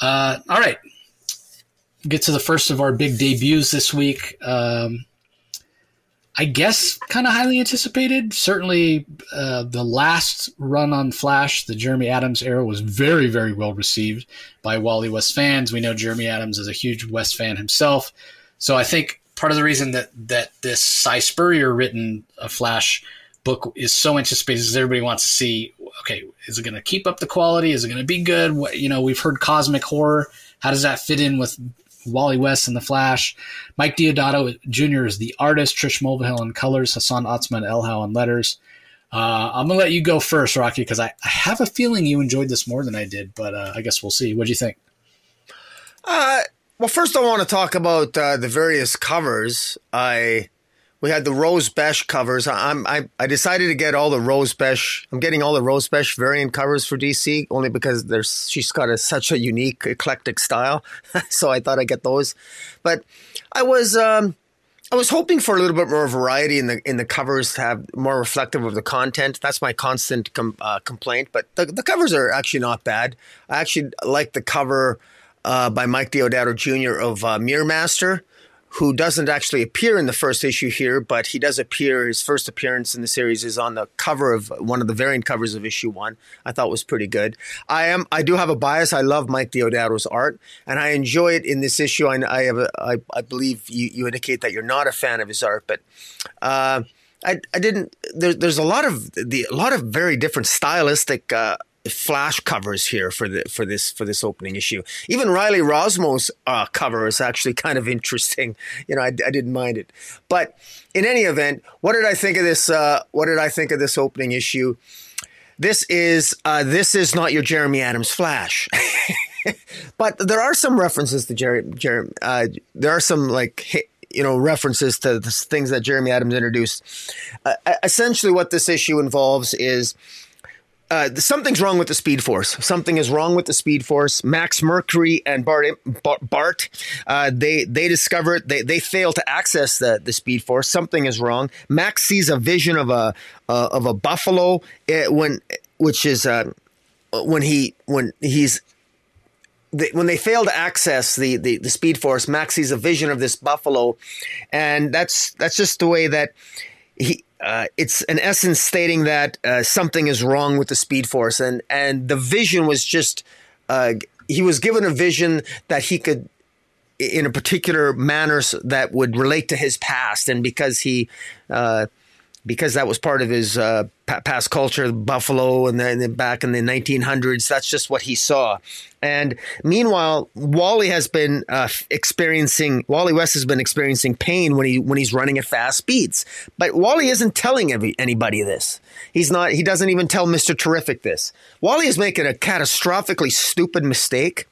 Speaker 1: Uh, all right, get to the first of our big debuts this week. Um, I guess kind of highly anticipated. Certainly, uh, the last run on Flash, the Jeremy Adams era, was very, very well received by Wally West fans. We know Jeremy Adams is a huge West fan himself, so I think part of the reason that that this Si Spurrier written a uh, Flash book is so anticipated is everybody wants to see. Okay, is it going to keep up the quality? Is it going to be good? What, you know, we've heard cosmic horror. How does that fit in with Wally West in The Flash. Mike Deodato Jr. is the artist. Trish Mulvihill in colors. Hassan Otsmane-Elhaou on letters. Uh, I'm gonna let you go first, Rocky, because I, I, have a feeling you enjoyed this more than I did, but uh, I guess we'll see. What do you think?
Speaker 2: Uh, well, first I want to talk about uh, the various covers. I we had the Rose Besch covers. I'm I, I decided to get all the Rose Besch. I'm getting all the Rose Besch variant covers for DC only because there's she's got a, such a unique eclectic style. so I thought I'd get those. But I was um, I was hoping for a little bit more variety in the in the covers to have more reflective of the content. That's my constant com, uh, complaint. But the, the covers are actually not bad. I actually like the cover uh, by Mike Deodato Jr. of uh, Mirror Master who doesn't actually appear in the first issue here, but he does appear. His first appearance in the series is on the cover of one of the variant covers of issue one. I thought was pretty good. I am. I do have a bias. I love Mike Deodato's art, and I enjoy it in this issue. I, I have. A, I, I believe you, you indicate that you're not a fan of his art, but. Uh, I, I didn't. There, there's a lot of the a lot of very different stylistic uh, flash covers here for the for this for this opening issue. Even Riley Rossmo's uh, cover is actually kind of interesting. You know, I, I, didn't mind it. But in any event, what did I think of this? Uh, what did I think of this opening issue? This is uh, this is not your Jeremy Adams Flash. but there are some references to. Jerry uh, there are some like you know references to the things that Jeremy Adams introduced. Uh, essentially, what this issue involves is uh, something's wrong with the Speed Force. Something is wrong with the Speed Force. Max Mercury and Bart, Bart uh, they they discover. They they fail to access the the Speed Force. Something is wrong. Max sees a vision of a uh, of a buffalo eh, when which is uh, when he when he's when they fail to access the, the, the speed force, Max sees a vision of this buffalo, and that's that's just the way that he uh, it's in essence stating that uh, something is wrong with the Speed Force, and and the vision was just uh, he was given a vision that he could in a particular manner that would relate to his past, and because he uh, because that was part of his uh, past culture, Buffalo, and then back in the 1900s. That's just what he saw. And meanwhile, Wally has been uh, experiencing Wally West has been experiencing pain when he when he's running at fast speeds. But Wally isn't telling every, anybody this. He's not. He doesn't even tell Mister Terrific this. Wally is making a catastrophically stupid mistake.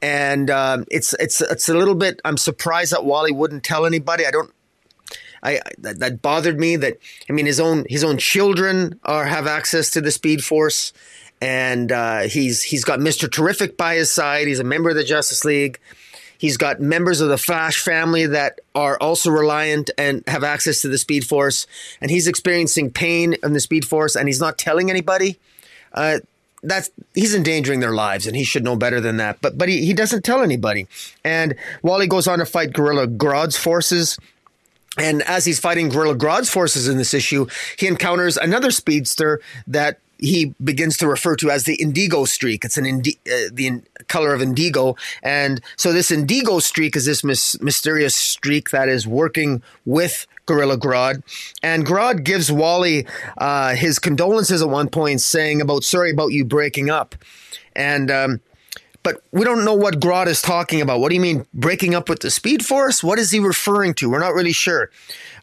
Speaker 2: And uh, it's it's it's a little bit. I'm surprised that Wally wouldn't tell anybody. I don't I that, that bothered me. That I mean, his own his own children are have access to the Speed Force, and uh, he's he's got Mister Terrific by his side. He's a member of the Justice League. He's got members of the Flash family that are also reliant and have access to the Speed Force, and he's experiencing pain in the Speed Force, and he's not telling anybody. Uh, that's he's endangering their lives, and he should know better than that. But but he, he doesn't tell anybody. And Wally goes on to fight Gorilla Grodd's forces and as he's fighting Gorilla Grodd's forces in this issue, he encounters another speedster that he begins to refer to as the indigo streak. It's an indi- uh, the in- color of indigo, and so this indigo streak is this mis- mysterious streak that is working with Gorilla Grodd. And Grodd gives Wally uh, his condolences at one point, saying about sorry about you breaking up, and um, but we don't know what Grodd is talking about. What do you mean breaking up with the Speed Force? What is he referring to? We're not really sure.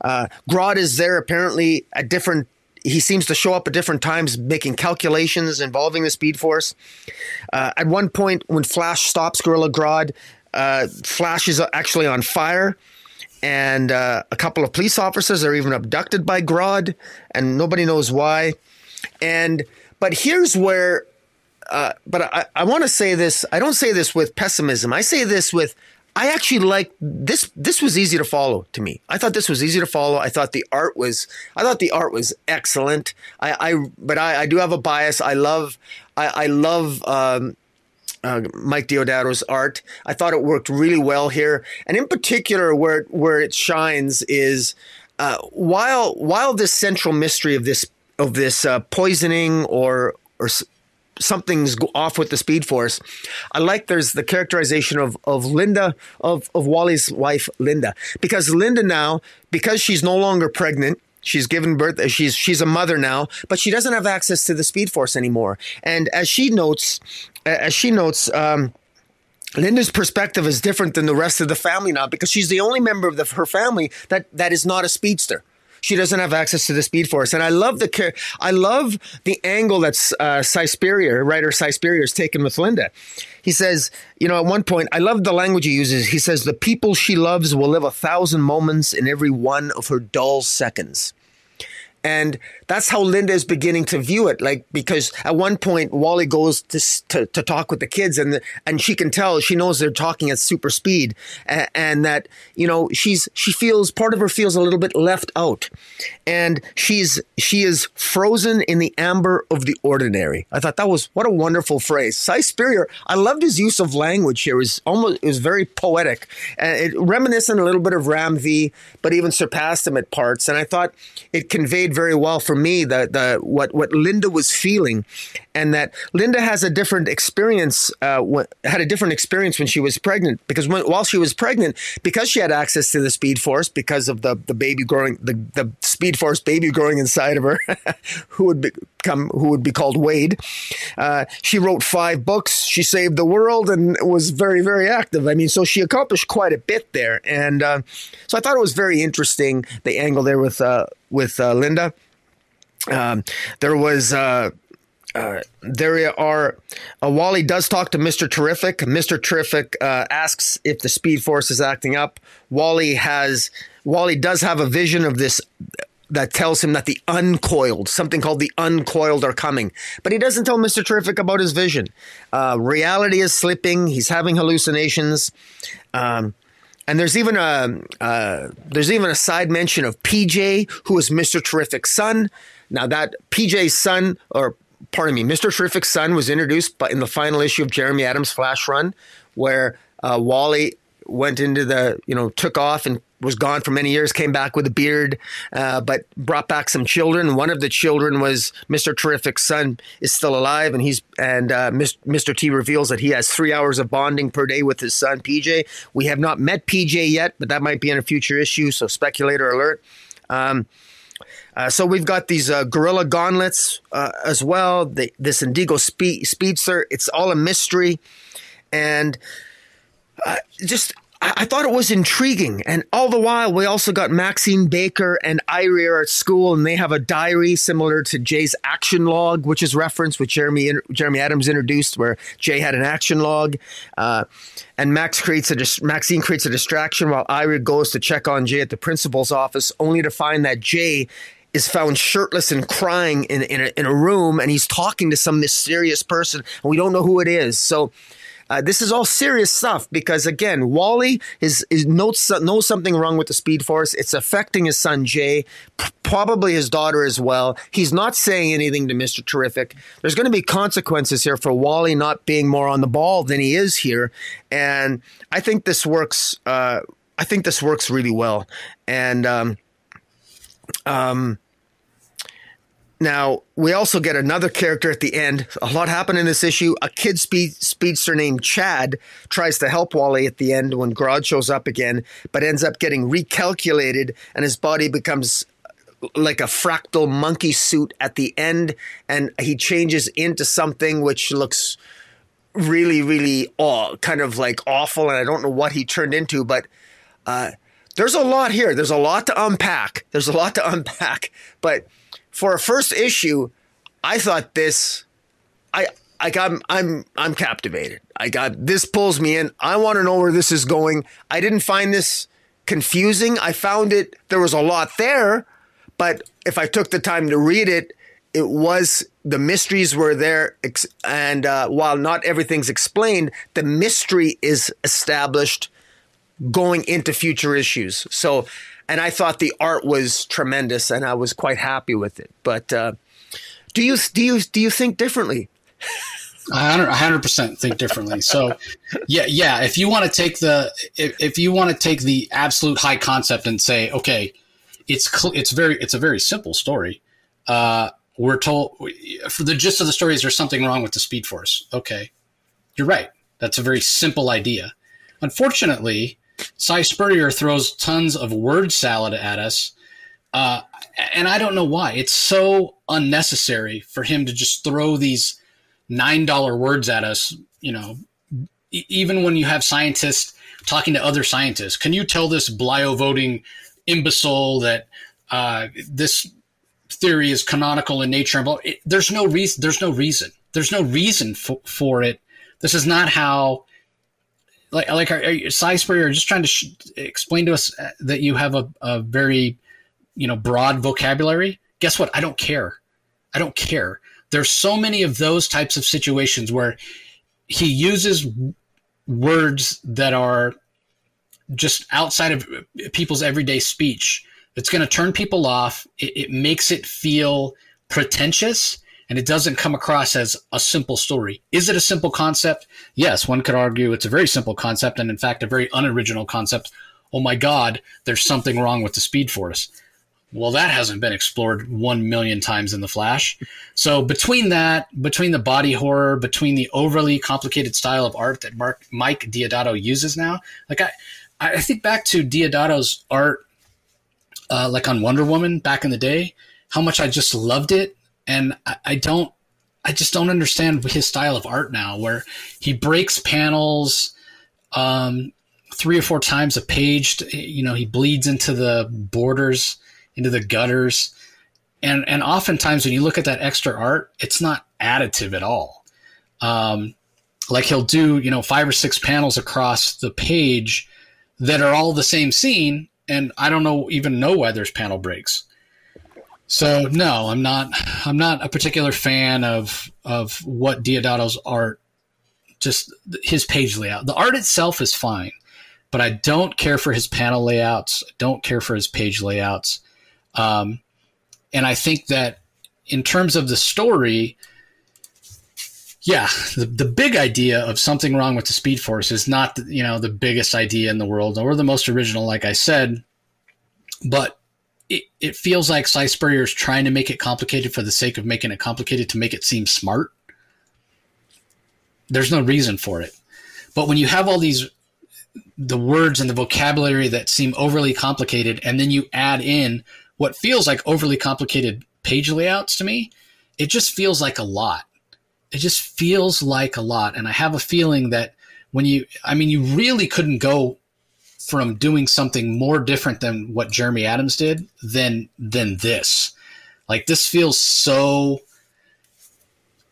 Speaker 2: Uh, Grodd is there apparently at different. He seems to show up at different times making calculations involving the Speed Force. Uh, at one point, when Flash stops Gorilla Grodd, uh, Flash is actually on fire and uh, a couple of police officers are even abducted by Grodd, and nobody knows why. And but here's where uh, but I, I want to say this. I don't say this with pessimism. I say this with I actually like this. This was easy to follow to me. I thought this was easy to follow. I thought the art was. I thought the art was excellent. I, I but I, I do have a bias. I love. I, I love. Um, uh, Mike Deodato's art. I thought it worked really well here, and in particular, where where it shines is uh, while while this central mystery of this of this uh, poisoning or or something's off with the Speed Force. I like there's the characterization of of Linda of of Wally's wife Linda because Linda now because she's no longer pregnant. She's given birth. She's she's a mother now, but she doesn't have access to the Speed Force anymore. And as she notes, as she notes, um, Linda's perspective is different than the rest of the family now because she's the only member of the, her family that that is not a speedster she doesn't have access to the Speed Force. And I love the I love the angle that's uh, Si Spurrier, writer Si Spurrier, is taken with Linda. He says, you know, at one point, I love the language he uses. He says, "The people she loves will live a thousand moments in every one of her dull seconds." And that's how Linda is beginning to view it. Like, because at one point, Wally goes to, to, to talk with the kids and, the, and she can tell, she knows they're talking at super speed and, and, that, you know, she's, she feels, part of her feels a little bit left out and she's, she is frozen in the amber of the ordinary. I thought that was, what a wonderful phrase. Si Spurrier, I loved his use of language here. It was almost, it was very poetic and it reminiscent a little bit of Ram V, but even surpassed him at parts. And I thought it conveyed very well for me the the what what Linda was feeling, and that Linda has a different experience. Uh, had a different experience when she was pregnant because when, while she was pregnant, because she had access to the Speed Force because of the the baby growing the the Speed Force baby growing inside of her, who would become who would be called Wade. Uh, she wrote five books. She saved the world and was very very active. I mean, so she accomplished quite a bit there, and uh, so I thought it was very interesting the angle there with uh, with uh, Linda. Um, there was. Uh, uh, there are uh, Wally does talk to Mr. Terrific. Mr. Terrific uh, asks if the Speed Force is acting up. Wally has Wally does have a vision of this that tells him that the uncoiled, something called the uncoiled, are coming. But he doesn't tell Mr. Terrific about his vision. Uh, reality is slipping. He's having hallucinations. Um, and there's even a uh, there's even a side mention of PJ, who is Mr. Terrific's son. Now that PJ's son, or pardon me, Mr. Terrific's son was introduced but in the final issue of Jeremy Adams' Flash Run, where uh, Wally went into the you know took off and was gone for many years, came back with a beard, uh, but brought back some children. One of the children was Mr. Terrific's son is still alive, and he's and uh, Mr. T reveals that he has three hours of bonding per day with his son PJ. We have not met PJ yet, but that might be in a future issue. So speculator alert. Um, Uh, so we've got these uh, gorilla gauntlets uh, as well. The, this Indigo speed, Speedster. It's all a mystery, and uh, just I, thought it was intriguing. And all the while, we also got Maxine Baker and Irey are at school, and they have a diary similar to Jay's action log, which is referenced, which Jeremy Jeremy Adams introduced, where Jay had an action log. Uh, and Max creates a Maxine creates a distraction while Irey goes to check on Jay at the principal's office, only to find that Jay is found shirtless and crying in in a, in a room, and he's talking to some mysterious person, and we don't know who it is. So uh, this is all serious stuff because again, Wally is, is knows, knows something wrong with the Speed Force. It's affecting his son Jay, p- probably his daughter as well. He's not saying anything to Mister Terrific. There's going to be consequences here for Wally not being more on the ball than he is here, and I think this works. Uh, I think this works really well, and um, um, now, we also get another character at the end. A lot happened in this issue. A kid speed, speedster named Chad tries to help Wally at the end when Grodd shows up again, but ends up getting recalculated and his body becomes like a fractal monkey suit at the end and he changes into something which looks really really aw, kind of like awful and I don't know what he turned into but uh, there's a lot here there's a lot to unpack there's a lot to unpack but for a first issue, I thought this, I, I got, I'm, I'm captivated. I got this pulls me in. I want to know where this is going. I didn't find this confusing. I found it. There was a lot there, but if I took the time to read it, it was the mysteries were there, and uh, while not everything's explained, the mystery is established going into future issues. So and I thought the art was tremendous, and I was quite happy with it. But uh, do you do you do you think differently?
Speaker 1: I hundred percent think differently. So, yeah, yeah. If you want to take the if, if you want to take the absolute high concept and say, okay, it's cl- it's very it's a very simple story. Uh, we're told for the gist of the story is there's something wrong with the Speed Force. Okay, you're right. That's a very simple idea. Unfortunately, Si Spurrier throws tons of word salad at us. Uh, and I don't know why. It's so unnecessary for him to just throw these $9 words at us, you know, even when you have scientists talking to other scientists. Can you tell this blio voting imbecile that uh, this theory is canonical in nature? It, there's no reason. There's no reason. There's no reason for, for it. This is not how like like are, are Spurrier just trying to sh- explain to us uh, that you have a, a very you know broad vocabulary? Guess what? I don't care. I don't care. There's so many of those types of situations where he uses words that are just outside of people's everyday speech. It's going to turn people off. It, it makes it feel pretentious and it doesn't come across as a simple story. Is it a simple concept? Yes, one could argue it's a very simple concept and in fact a very unoriginal concept. Oh my god, there's something wrong with the Speed Force. Well, that hasn't been explored 1 million times in the Flash. So between that, between the body horror, between the overly complicated style of art that Mark, Mike Deodato uses now, like I I think back to Deodato's art uh, like on Wonder Woman back in the day, how much I just loved it and I, I don't I just don't understand his style of art now, where he breaks panels um, three or four times a page. To, you know, he bleeds into the borders, into the gutters, and and oftentimes when you look at that extra art, it's not additive at all. Um, like he'll do, you know, five or six panels across the page that are all the same scene, and I don't know even know why there's panel breaks. So no, I'm not. I'm not a particular fan of of what Deodato's art. Just his page layout. The art itself is fine, but I don't care for his panel layouts. I don't care for his page layouts. Um, and I think that in terms of the story, yeah, the, the big idea of something wrong with the Speed Force is not you know the biggest idea in the world or the most original, like I said, but it, it feels like Si Spurrier is trying to make it complicated for the sake of making it complicated to make it seem smart. There's no reason for it. But when you have all these the words and the vocabulary that seem overly complicated and then you add in what feels like overly complicated page layouts to me, it just feels like a lot. It just feels like a lot. And I have a feeling that when you, I mean, you really couldn't go from doing something more different than what Jeremy Adams did than than this. Like this feels so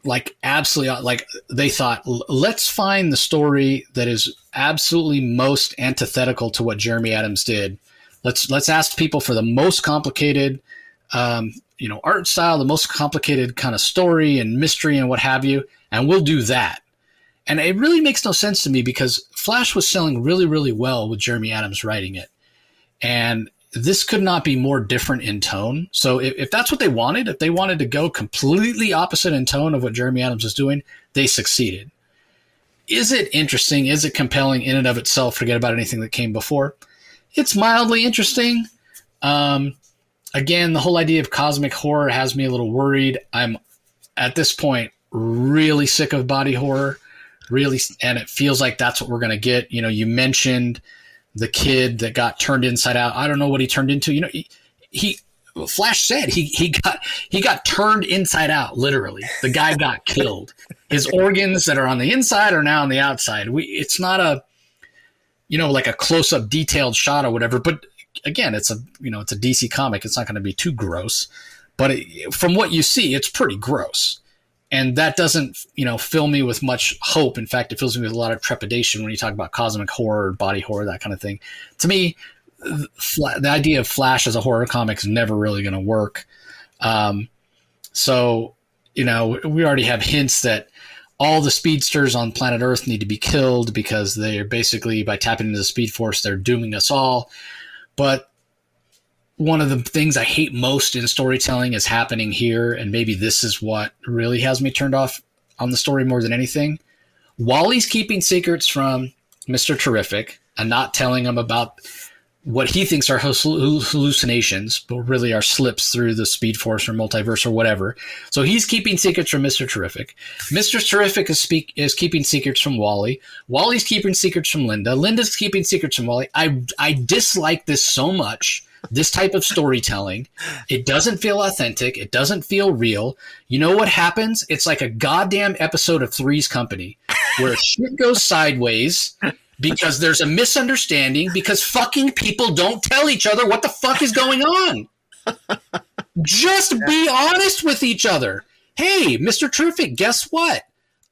Speaker 1: like absolutely like they thought let's find the story that is absolutely most antithetical to what Jeremy Adams did. Let's let's ask people for the most complicated um, you know art style, the most complicated kind of story and mystery and what have you, and we'll do that. And it really makes no sense to me because Flash was selling really really well with Jeremy Adams writing it. And this could not be more different in tone. So if, if, that's what they wanted, if they wanted to go completely opposite in tone of what Jeremy Adams was doing, they succeeded. Is it interesting? Is it compelling in and of itself? Forget about anything that came before. It's mildly interesting. Um, again, the whole idea of cosmic horror has me a little worried. I'm at this point really sick of body horror, really, and it feels like that's what we're going to get. You know, you mentioned the kid that got turned inside out. I don't know what he turned into. You know, he, he Flash said he he got he got turned inside out. Literally, the guy got killed. His organs that are on the inside are now on the outside. We it's not a you know like a close up detailed shot or whatever. But again, it's a you know it's a DC comic. It's not going to be too gross. But it, from what you see, it's pretty gross and that doesn't you know fill me with much hope. In fact it fills me with a lot of trepidation when you talk about cosmic horror body horror that kind of thing. To me the idea of flash as a horror comic is never really going to work. Um, so you know we already have hints that all the speedsters on planet earth need to be killed because they're basically by tapping into the speed force they're dooming us all. But one of the things I hate most in storytelling is happening here, and maybe this is what really has me turned off on the story more than anything. Wally's keeping secrets from Mr. Terrific and not telling him about what he thinks are hallucinations, but really are slips through the Speed Force or multiverse or whatever. So he's keeping secrets from Mr. Terrific. Mr. Terrific is speak is keeping secrets from Wally. Wally's keeping secrets from Linda. Linda's keeping secrets from Wally. I I dislike this so much this type of storytelling. It doesn't feel authentic. It doesn't feel real. You know what happens? It's like a goddamn episode of Three's Company where shit goes sideways because there's a misunderstanding because fucking people don't tell each other what the fuck is going on. Just be honest with each other. Hey, Mr. Terrific, guess what?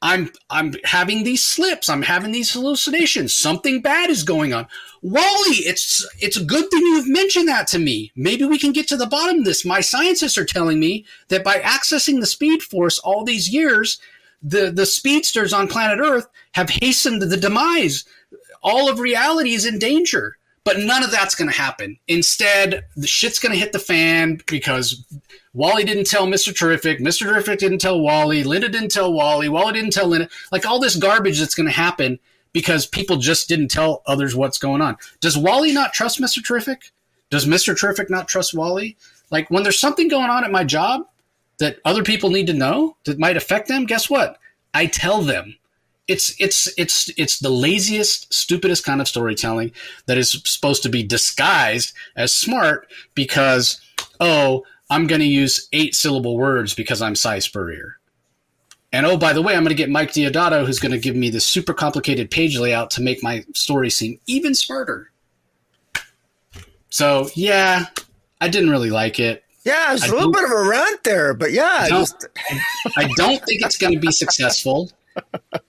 Speaker 1: I'm I'm having these slips. I'm having these hallucinations. Something bad is going on. Wally, it's it's a good thing you've mentioned that to me. Maybe we can get to the bottom of this. My scientists are telling me that by accessing the speed force all these years, the the speedsters on planet Earth have hastened the demise. All of reality is in danger. But none of that's going to happen. Instead, the shit's going to hit the fan because Wally didn't tell Mr. Terrific. Mr. Terrific didn't tell Wally. Linda didn't tell Wally. Wally didn't tell Linda. Like all this garbage that's going to happen because people just didn't tell others what's going on. Does Wally not trust Mr. Terrific? Does Mr. Terrific not trust Wally? Like when there's something going on at my job that other people need to know that might affect them, guess what? I tell them it's it's it's it's the laziest, stupidest kind of storytelling that is supposed to be disguised as smart because oh, I'm going to use eight syllable words because I'm Si Spurrier. And oh, by the way, I'm going to get Mike Deodato, who's going to give me this super complicated page layout to make my story seem even smarter. So yeah, I didn't really like it.
Speaker 2: Yeah, it's a little bit of a rant there, but yeah,
Speaker 1: I don't, just... I don't think it's going to be successful.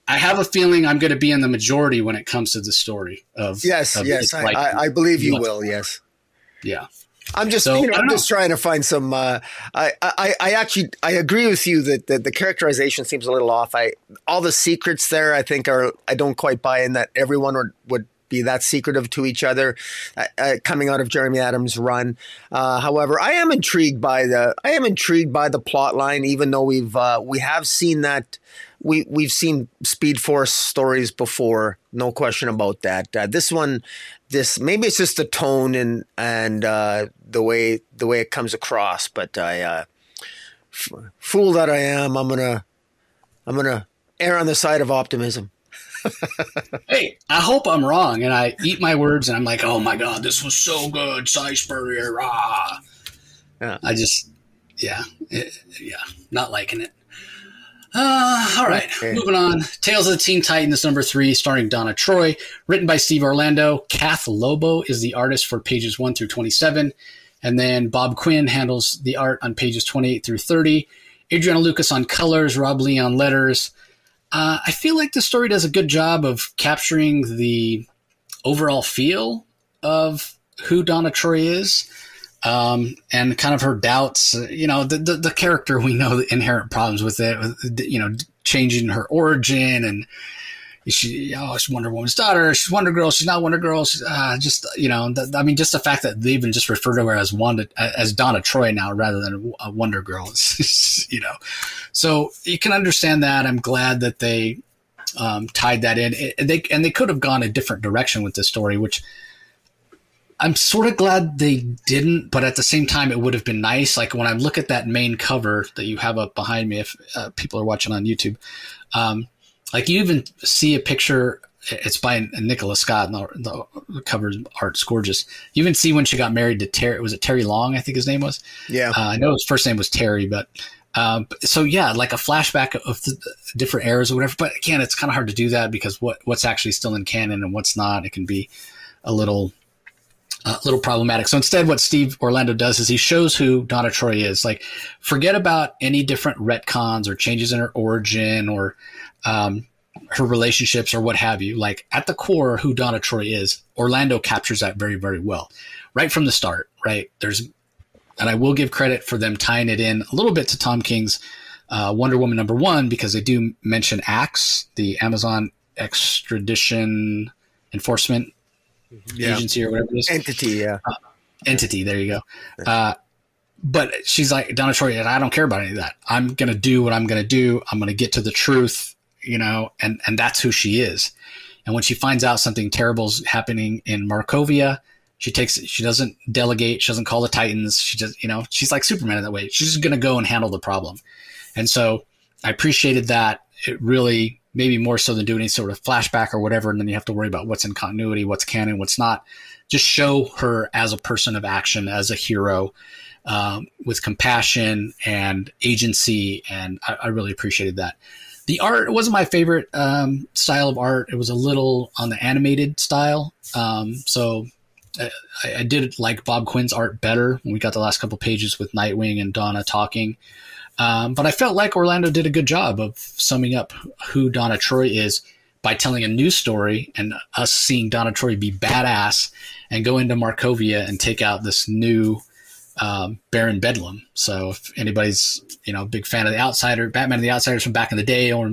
Speaker 1: I have a feeling I'm going to be in the majority when it comes to the story of.
Speaker 2: Yes,
Speaker 1: of
Speaker 2: yes, I, I, I, believe you will. Yes.
Speaker 1: Yeah.
Speaker 2: I'm just, so, you know, I'm know. just trying to find some. Uh, I, I, I actually, I agree with you that the, the characterization seems a little off. I, all the secrets there, I think are, I don't quite buy in that everyone would, would be that secretive to each other uh, uh, coming out of Jeremy Adams' run. Uh, however, I am intrigued by the I am intrigued by the plot line, even though we've uh, we have seen that we we've seen Speed Force stories before, no question about that. Uh, this one, this maybe it's just the tone and and uh, the way the way it comes across, but I f- fool that I am, I'm gonna I'm gonna err on the side of optimism.
Speaker 1: hey, I hope I'm wrong, and I eat my words, and I'm like, oh my god, this was so good, Si ah. Yeah. I just, yeah, it, yeah, not liking it. Uh, all right, okay. moving on. Tales of the Teen Titans, number three, starring Donna Troy, written by Steve Orlando. Kath Lobo is the artist for pages one through 27. And then Bob Quinn handles the art on pages 28 through 30. Adriano Lucas on colors, Rob Leigh on letters. Uh, I feel like the story does a good job of capturing the overall feel of who Donna Troy is um, and kind of her doubts. You know, the, the, the character we know the inherent problems with it. You know, changing her origin and she oh she's Wonder Woman's daughter. She's Wonder Girl. She's not Wonder Girl. She's uh, just you know. The, I mean, just the fact that they even just refer to her as Wanda as Donna Troy now rather than a Wonder Girl. you know, so you can understand that. I'm glad that they um, tied that in. It, they and they could have gone a different direction with this story, which I'm sort of glad they didn't, but at the same time, it would have been nice. Like when I look at that main cover that you have up behind me, if uh, people are watching on YouTube, um, like you even see a picture. It's by Nicola Scott, and the, the cover art's gorgeous. You even see when she got married to Terry. Was it Terry Long? I think his name was.
Speaker 2: Yeah, uh,
Speaker 1: I know his first name was Terry, but um, so yeah, like a flashback of the different eras or whatever. But again, it's kind of hard to do that because what what's actually still in canon and what's not, it can be a little a little problematic. So instead, what Steve Orlando does is he shows who Donna Troy is. Like, forget about any different retcons or changes in her origin or um, her relationships or what have you. Like, at the core, who Donna Troy is, Orlando captures that very, very well. Right from the start, right? There's, and I will give credit for them tying it in a little bit to Tom King's uh, Wonder Woman number one because they do mention AXE, the Amazon extradition enforcement yeah. agency or whatever it is.
Speaker 2: Entity, yeah. Uh,
Speaker 1: entity, there you go. Uh, but she's like, Donna Troy, I don't care about any of that. I'm going to do what I'm going to do. I'm going to get to the truth, you know, and, and that's who she is. And when she finds out something terrible is happening in Markovia, she takes she doesn't delegate, she doesn't call the Titans. She just, you know, she's like Superman in that way. She's just going to go and handle the problem. And so I appreciated that. It really maybe more so than doing any sort of flashback or whatever. And then you have to worry about what's in continuity, what's canon, what's not. Just show her as a person of action, as a hero, um, with compassion and agency. And I, I, really appreciated that. The art wasn't my favorite um, style of art. It was a little on the animated style. Um, so I, I, did like Bob Quinn's art better when we got the last couple pages with Nightwing and Donna talking. Um, but I felt like Orlando did a good job of summing up who Donna Troy is by telling a new story and us seeing Donna Troy be badass and go into Markovia and take out this new um, Baron Bedlam. So if anybody's you know a big fan of the Outsider, Batman and the Outsiders from back in the day, or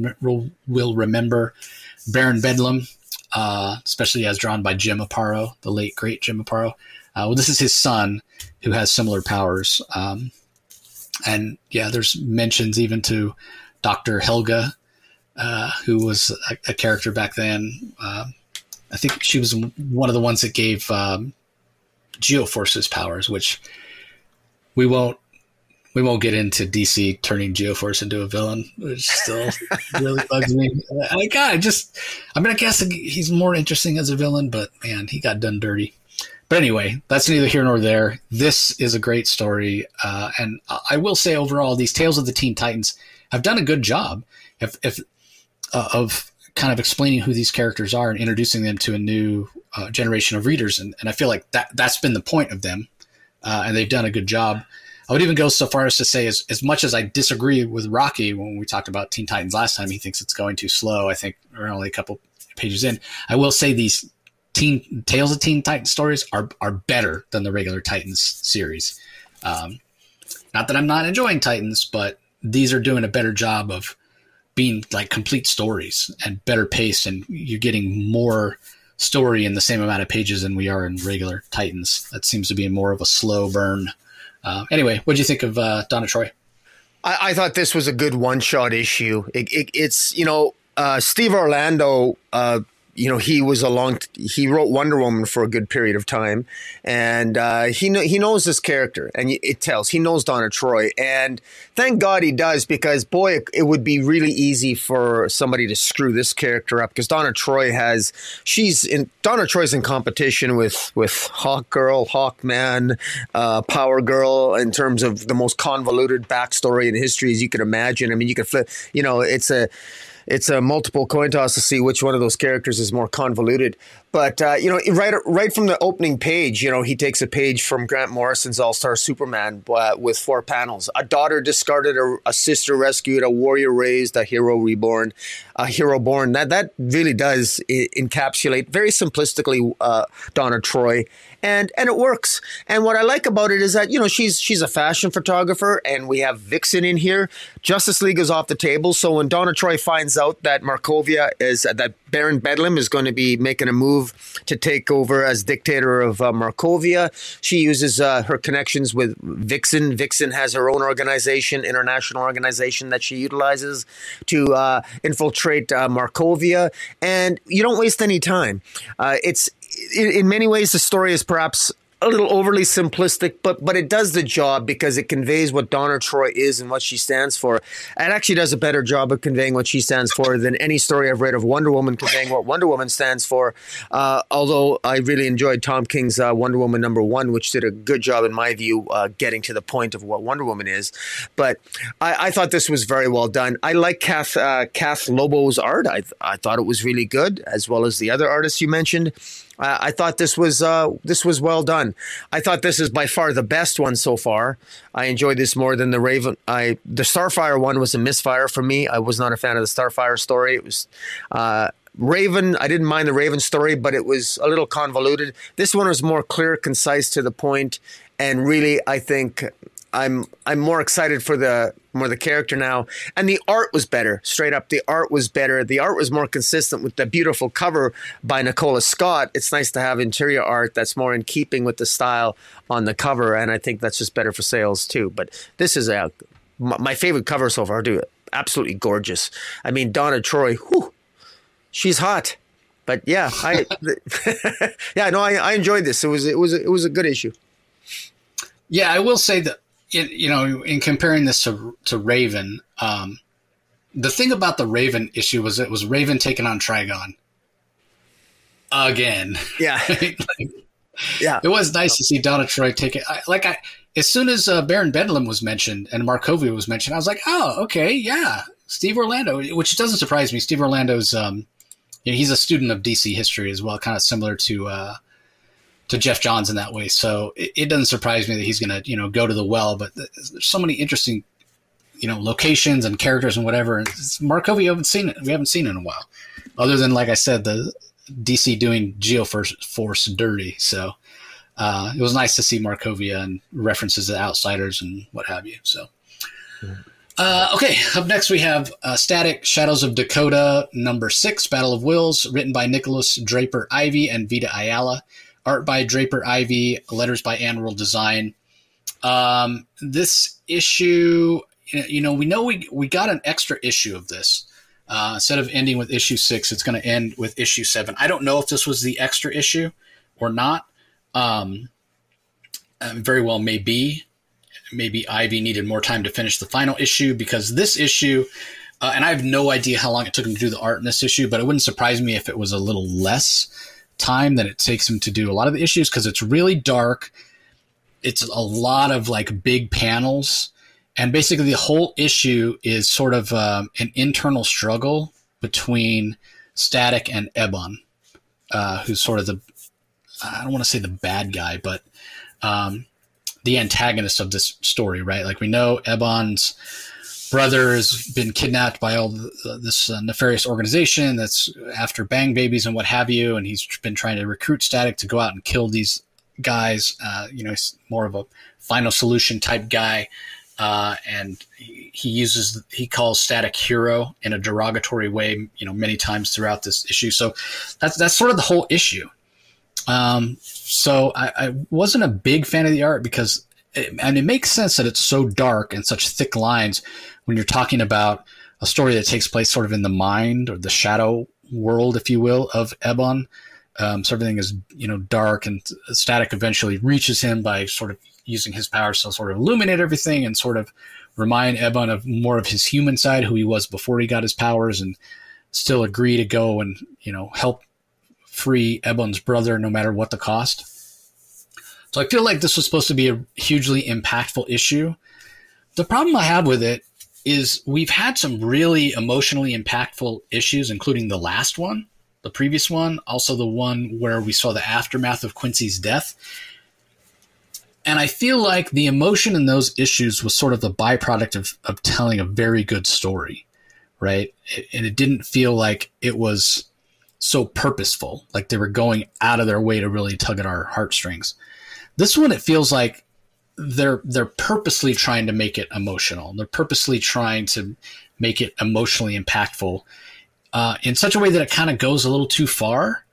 Speaker 1: will remember Baron Bedlam, uh, especially as drawn by Jim Aparo, the late great Jim Aparo. Uh, well, this is his son who has similar powers. Um, and yeah, there's mentions even to Dr. Helga, uh, who was a, a, character back then. Uh, I think she was one of the ones that gave um, Geoforce's powers, which we won't we won't get into DC turning Geoforce into a villain, which still really bugs me. I, I just I mean I guess he's more interesting as a villain, but man, he got done dirty. But anyway, that's neither here nor there. This is a great story, uh, and I will say overall, these Tales of the Teen Titans have done a good job if, if uh, of kind of explaining who these characters are and introducing them to a new uh, generation of readers. And, and I feel like that that's been the point of them, uh, and they've done a good job. I would even go so far as to say, as, as much as I disagree with Rocky when we talked about Teen Titans last time, he thinks it's going too slow. I think we're only a couple pages in. I will say these Teen Tales of Teen Titans stories are are better than the regular Titans series. Um, not that I'm not enjoying Titans, but these are doing a better job of being like complete stories and better paced, and you're getting more story in the same amount of pages than we are in regular Titans. That seems to be more of a slow burn. Uh, anyway, what do you think of uh, Donna Troy?
Speaker 2: I, I, thought this was a good one shot issue. It, it, it's you know uh, Steve Orlando uh, you know, he was a long. He wrote Wonder Woman for a good period of time, and uh, he kn- he knows this character, and it tells. He knows Donna Troy, and thank God he does because boy, it, it would be really easy for somebody to screw this character up because Donna Troy has she's in Donna Troy's in competition with with Hawk Girl, Hawkman, uh, Power Girl in terms of the most convoluted backstory in history as you can imagine. I mean, you could flip. You know, it's a it's a multiple coin toss to see which one of those characters is more convoluted. But uh, you know, right right from the opening page, you know, he takes a page from Grant Morrison's All Star Superman uh, with four panels: a daughter discarded, a, a, sister rescued, a warrior raised, a hero reborn, a hero born. That that really does encapsulate very simplistically uh, Donna Troy and and it works. And what I like about it is that you know she's she's a fashion photographer, and we have Vixen in here. Justice League is off the table, so when Donna Troy finds out that Markovia is that Baron Bedlam is going to be making a move to take over as dictator of uh, Markovia, she uses uh, her connections with Vixen. Vixen has her own organization, international organization that she utilizes to uh, infiltrate uh, Markovia, and you don't waste any time. Uh, it's in many ways, the story is perhaps a little overly simplistic, but but it does the job because it conveys what Donna Troy is and what she stands for. It actually does a better job of conveying what she stands for than any story I've read of Wonder Woman conveying what Wonder Woman stands for. Uh, although I really enjoyed Tom King's uh, Wonder Woman number one, which did a good job in my view, uh, getting to the point of what Wonder Woman is. But I, I thought this was very well done. I like Kath uh, Kath Lobo's art. I I thought it was really good, as well as the other artists you mentioned. I thought this was uh, this was well done. I thought this is by far the best one so far. I enjoyed this more than the Raven. I the Starfire one was a misfire for me. I was not a fan of the Starfire story. It was. Uh, Raven, I didn't mind the Raven story, but it was a little convoluted. This one was more clear, concise, to the point, and really, I think I'm I'm more excited for the more the character now. And the art was better, straight up. The art was better. The art was more consistent with the beautiful cover by Nicola Scott. It's nice to have interior art that's more in keeping with the style on the cover, and I think that's just better for sales too. But this is a my favorite cover so far. Do absolutely gorgeous. I mean, Donna Troy, whew, she's hot. But yeah, I yeah no, I, I enjoyed this. It was it was it was a good issue.
Speaker 1: Yeah, I will say that it, you know, in comparing this to to Raven, um, the thing about the Raven issue was it was Raven taking on Trigon again.
Speaker 2: Yeah,
Speaker 1: like, yeah. It was nice to see Donna Troy take it. I, like I, as soon as uh, Baron Bedlam was mentioned and Markovia was mentioned, I was like, oh, okay, yeah, Steve Orlando, which doesn't surprise me. Steve Orlando's, um, you know, he's a student of DC history as well, kind of similar to uh, to Geoff Johns in that way. So it, it doesn't surprise me that he's going to, you know, go to the well. But there's so many interesting, you know, locations and characters and whatever. Markovia, we haven't seen it. We haven't seen it in a while, other than like I said, the DC doing Geoforce Force dirty. So uh, it was nice to see Markovia and references to outsiders and what have you. So. Uh, okay, up next we have uh, Static Shadows of Dakota number six, Battle of Wills, written by Nikolas Draper-Ivey and Vita Ayala art by Draper-Ivey, letters by Anne Design. Um, this issue, you know, we know we we got an extra issue of this. Uh, instead of ending with issue six, it's going to end with issue seven. I don't know if this was the extra issue or not. Um, uh, very well may be. Maybe Ivey needed more time to finish the final issue because this issue, uh, and I have no idea how long it took him to do the art in this issue, but it wouldn't surprise me if it was a little less time that it takes him to do a lot of the issues because it's really dark. It's a lot of like big panels. And basically, the whole issue is sort of um, an internal struggle between Static and Ebon, uh, who's sort of the, I don't want to say the bad guy, but um, the antagonist of this story, right? Like we know Ebon's brother has been kidnapped by all the, this uh, nefarious organization that's after bang babies and what have you, and he's been trying to recruit Static to go out and kill these guys. Uh, you know, he's more of a final solution type guy, uh, and he, uses he calls Static hero in a derogatory way. You know, many times throughout this issue. So that's that's sort of the whole issue. Um, so I, I wasn't a big fan of the art because and it makes sense that it's so dark and such thick lines when you're talking about a story that takes place sort of in the mind or the shadow world, if you will, of Ebon. Um, so everything is you know dark, and Static eventually reaches him by sort of using his powers to sort of illuminate everything and sort of remind Ebon of more of his human side, who he was before he got his powers, and still agree to go and you know help free Ebon's brother no matter what the cost. So I feel like this was supposed to be a hugely impactful issue. The problem I have with it is we've had some really emotionally impactful issues, including the last one, the previous one, also the one where we saw the aftermath of Quincy's death. And I feel like the emotion in those issues was sort of the byproduct of, of telling a very good story, right? And it didn't feel like it was so purposeful, like they were going out of their way to really tug at our heartstrings. This one, it feels like they're they're purposely trying to make it emotional. They're purposely trying to make it emotionally impactful uh, in such a way that it kind of goes a little too far,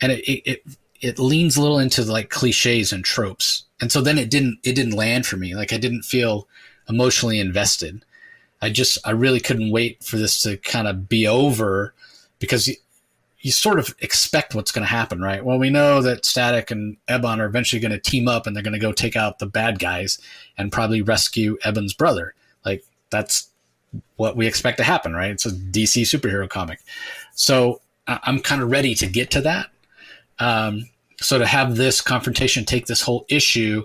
Speaker 1: and it, it it it leans a little into like cliches and tropes. And so then it didn't it didn't land for me. Like I didn't feel emotionally invested. I just I really couldn't wait for this to kind of be over because you sort of expect what's going to happen, right? Well, we know that Static and Ebon are eventually going to team up and they're going to go take out the bad guys and probably rescue Ebon's brother. Like that's what we expect to happen, right? It's a DC superhero comic. So I'm kind of ready to get to that. Um, so to have this confrontation take this whole issue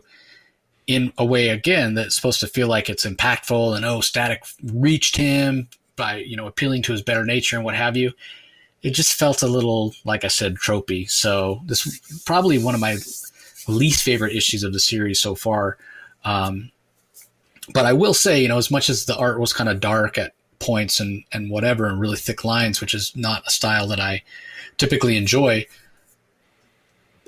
Speaker 1: in a way again that's supposed to feel like it's impactful and oh, Static reached him by you know appealing to his better nature and what have you it just felt a little, like I said, tropey. So this probably one of my least favorite issues of the series so far. Um, but I will say, you know, as much as the art was kind of dark at points and, and whatever, and really thick lines, which is not a style that I typically enjoy,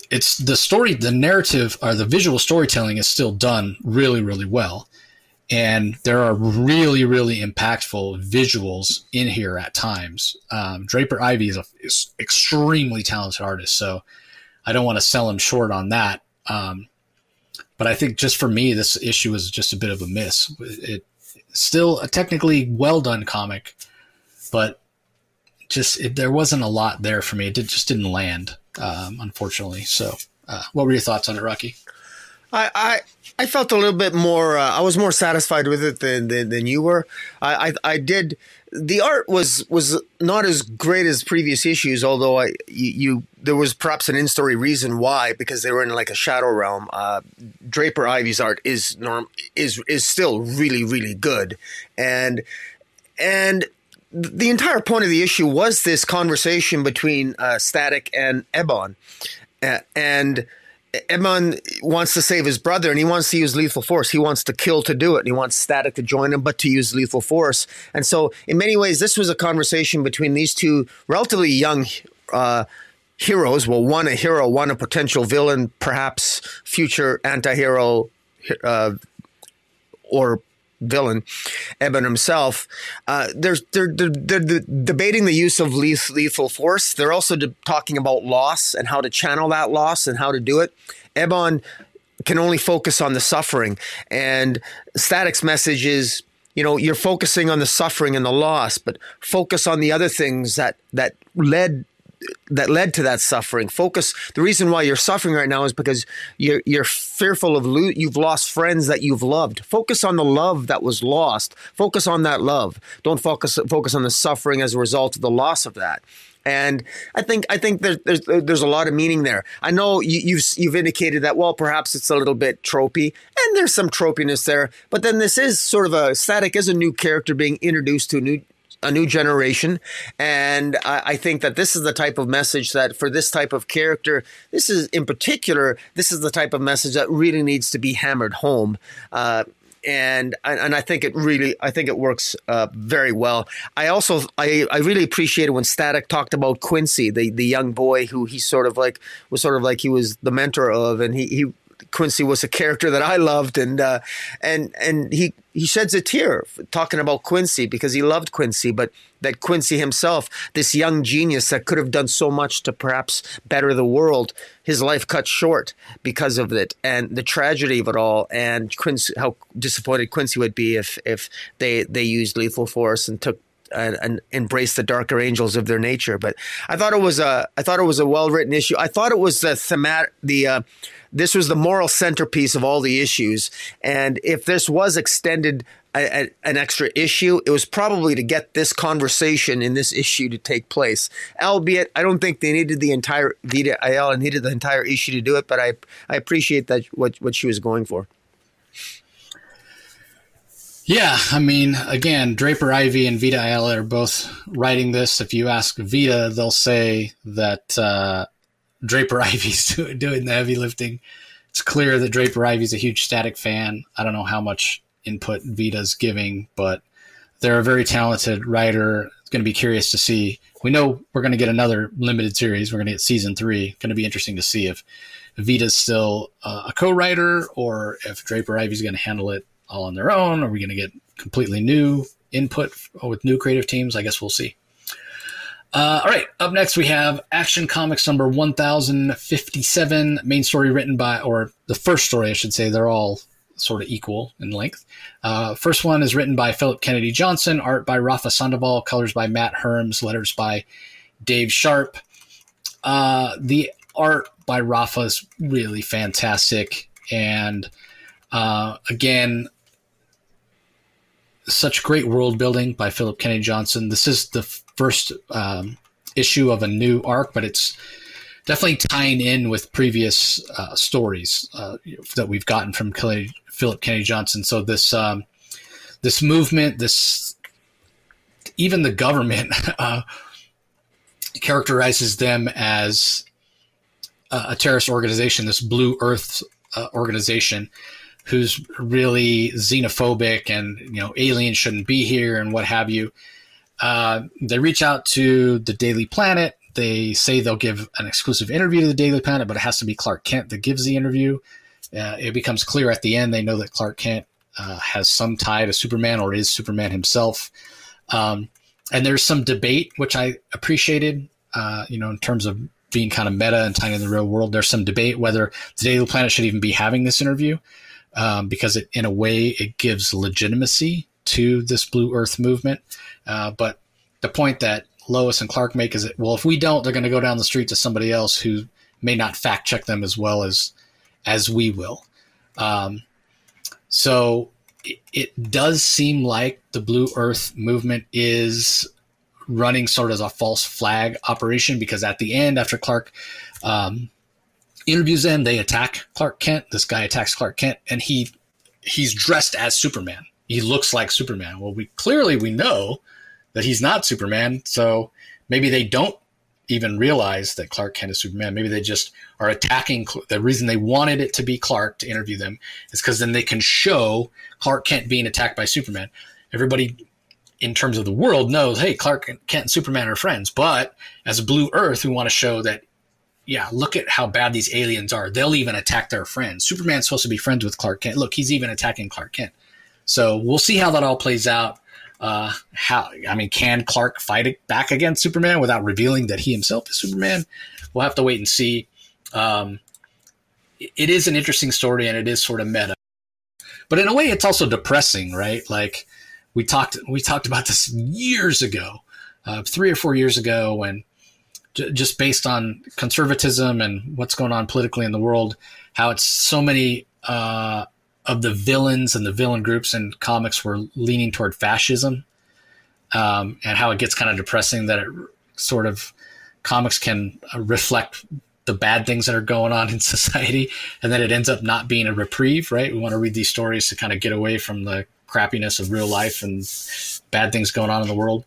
Speaker 1: it's the story, the narrative, or the visual storytelling is still done really, really well and there are really really impactful visuals in here at times. Um, draper-ivey is, an extremely talented artist so i don't want to sell him short on that. Um, but i think just for me this issue is just a bit of a miss. It still a technically well done comic but just it, there wasn't a lot there for me. It did, just didn't land um, unfortunately. So uh, what were your thoughts on it rocky?
Speaker 2: I, I, I felt a little bit more. Uh, I was more satisfied with it than than, than you were. I, I, I did. The art was was not as great as previous issues, although I you, you there was perhaps an in-story reason why because they were in like a shadow realm. Uh, Draper-Ivey's art is norm is is still really really good, and and the entire point of the issue was this conversation between uh, Static and Ebon, and Ebon wants to save his brother and he wants to use lethal force. He wants to kill to do it. And he wants Static to join him, but to use lethal force. And so, in many ways, this was a conversation between these two relatively young uh, heroes. Well, one a hero, one a potential villain, perhaps future anti hero uh, or villain, Ebon himself, uh, they're, they're, they're, they're, debating the use of lethal force. They're also de- talking about loss and how to channel that loss and how to do it. Ebon can only focus on the suffering. And Static's message is, you know, you're focusing on the suffering and the loss, but focus on the other things that that led that led to that suffering. Focus. The reason why you're suffering right now is because you're you're fearful of lo- you've lost friends that you've loved. Focus on the love that was lost. Focus on that love. Don't focus focus on the suffering as a result of the loss of that. And I think I think there's there's, there's a lot of meaning there. I know you, you've you've indicated that well, perhaps it's a little bit tropey, and there's some tropiness there. But then this is sort of a static as a new character being introduced to a new a new generation. And I, I, think that this is the type of message that for this type of character, this is in particular, this is the type of message that really needs to be hammered home. Uh, and and I think it really I think it works uh, very well. I also I, I really appreciated when Static talked about Quincy, the the young boy who he sort of like was sort of like he was the mentor of, and he he Quincy was a character that I loved, and uh, and and he he sheds a tear talking about Quincy because he loved Quincy, but that Quincy himself, this young genius that could have done so much to perhaps better the world, his life cut short because of it, and the tragedy of it all, and Quincy, how disappointed Quincy would be if if they they used lethal force and took and, and, embrace the darker angels of their nature. But I thought it was a I thought it was a well written issue. I thought it was the thematic the uh, this was the moral centerpiece of all the issues. And if this was extended a, a, an extra issue, it was probably to get this conversation in this issue to take place. Albeit, I don't think they needed the entire Vita Ayala needed the entire issue to do it, but I I appreciate that what what she was going for.
Speaker 1: Yeah, I mean, again, Draper-Ivey and Vita Ayala are both writing this. If you ask Vita, they'll say that uh, Draper Ivey's doing the heavy lifting. It's clear that Draper-Ivey's a huge static fan. I don't know how much input Vita's giving, but they're a very talented writer. It's going to be curious to see. We know we're going to get another limited series. We're going to get season three. Going to be interesting to see if Vita's still uh, a co-writer or if Draper-Ivey's going to handle it all on their own. Are we going to get completely new input with new creative teams? I guess we'll see. Uh, all right, up next we have Action Comics number 1057, main story written by, or the first story, I should say, they're all sort of equal in length. Uh, first one is written by Philip Kennedy Johnson, art by Rafa Sandoval, colors by Matt Herms, letters by Dave Sharp. Uh, the art by Rafa is really fantastic. And uh, again, such great world building by Philip Kennedy Johnson. This is the first um, issue of a new arc, but it's definitely tying in with previous uh, stories uh, that we've gotten from Kelly, Philip Kennedy Johnson. So this um, this movement, this even the government uh, characterizes them as a, a, terrorist organization, this Blue Earth uh, organization, who's really xenophobic and you know aliens shouldn't be here and what have you. Uh, they reach out to the Daily Planet. They say they'll give an exclusive interview to the Daily Planet, but it has to be Clark Kent that gives the interview. Uh, it becomes clear at the end they know that Clark Kent uh, has some tie to Superman or is Superman himself. Um, and there's some debate, which I appreciated, uh, you know, in terms of being kind of meta and tying in the real world. There's some debate whether the Daily Planet should even be having this interview um, because it, in a way, it gives legitimacy to this Blue Earth movement. Uh, but the point that Lois and Clark make is that, well, if we don't, they're going to go down the street to somebody else who may not fact check them as well as as we will. Um, so it, it, does seem like the Blue Earth movement is running sort of as a false flag operation because at the end, after Clark um, interviews them, they attack Clark Kent. This guy attacks Clark Kent, and he he's dressed as Superman he looks like Superman. Well, we clearly we know that he's not Superman, so maybe they don't even realize that Clark Kent is Superman. Maybe they just are attacking. The reason they wanted it to be Clark to interview them is because then they can show Clark Kent being attacked by Superman. Everybody in terms of the world knows, hey, Clark Kent and Superman are friends. But as Blue Earth, we want to show that, yeah, look at how bad these aliens are. They'll even attack their friends. Superman's supposed to be friends with Clark Kent. Look, he's even attacking Clark Kent. So we'll see how that all plays out. Uh, how I mean, can Clark fight back against Superman without revealing that he himself is Superman? We'll have to wait and see. Um, it is an interesting story, and it is sort of meta, but in a way, it's also depressing, right? Like we talked we talked about this years ago, uh, three or four years ago, when j- just based on conservatism and what's going on politically in the world, how it's so many uh, of the villains and the villain groups in comics were leaning toward fascism, um, and how it gets kind of depressing that it sort of comics can uh, reflect the bad things that are going on in society, and then it ends up not being a reprieve. Right? We want to read these stories to kind of get away from the crappiness of real life and bad things going on in the world.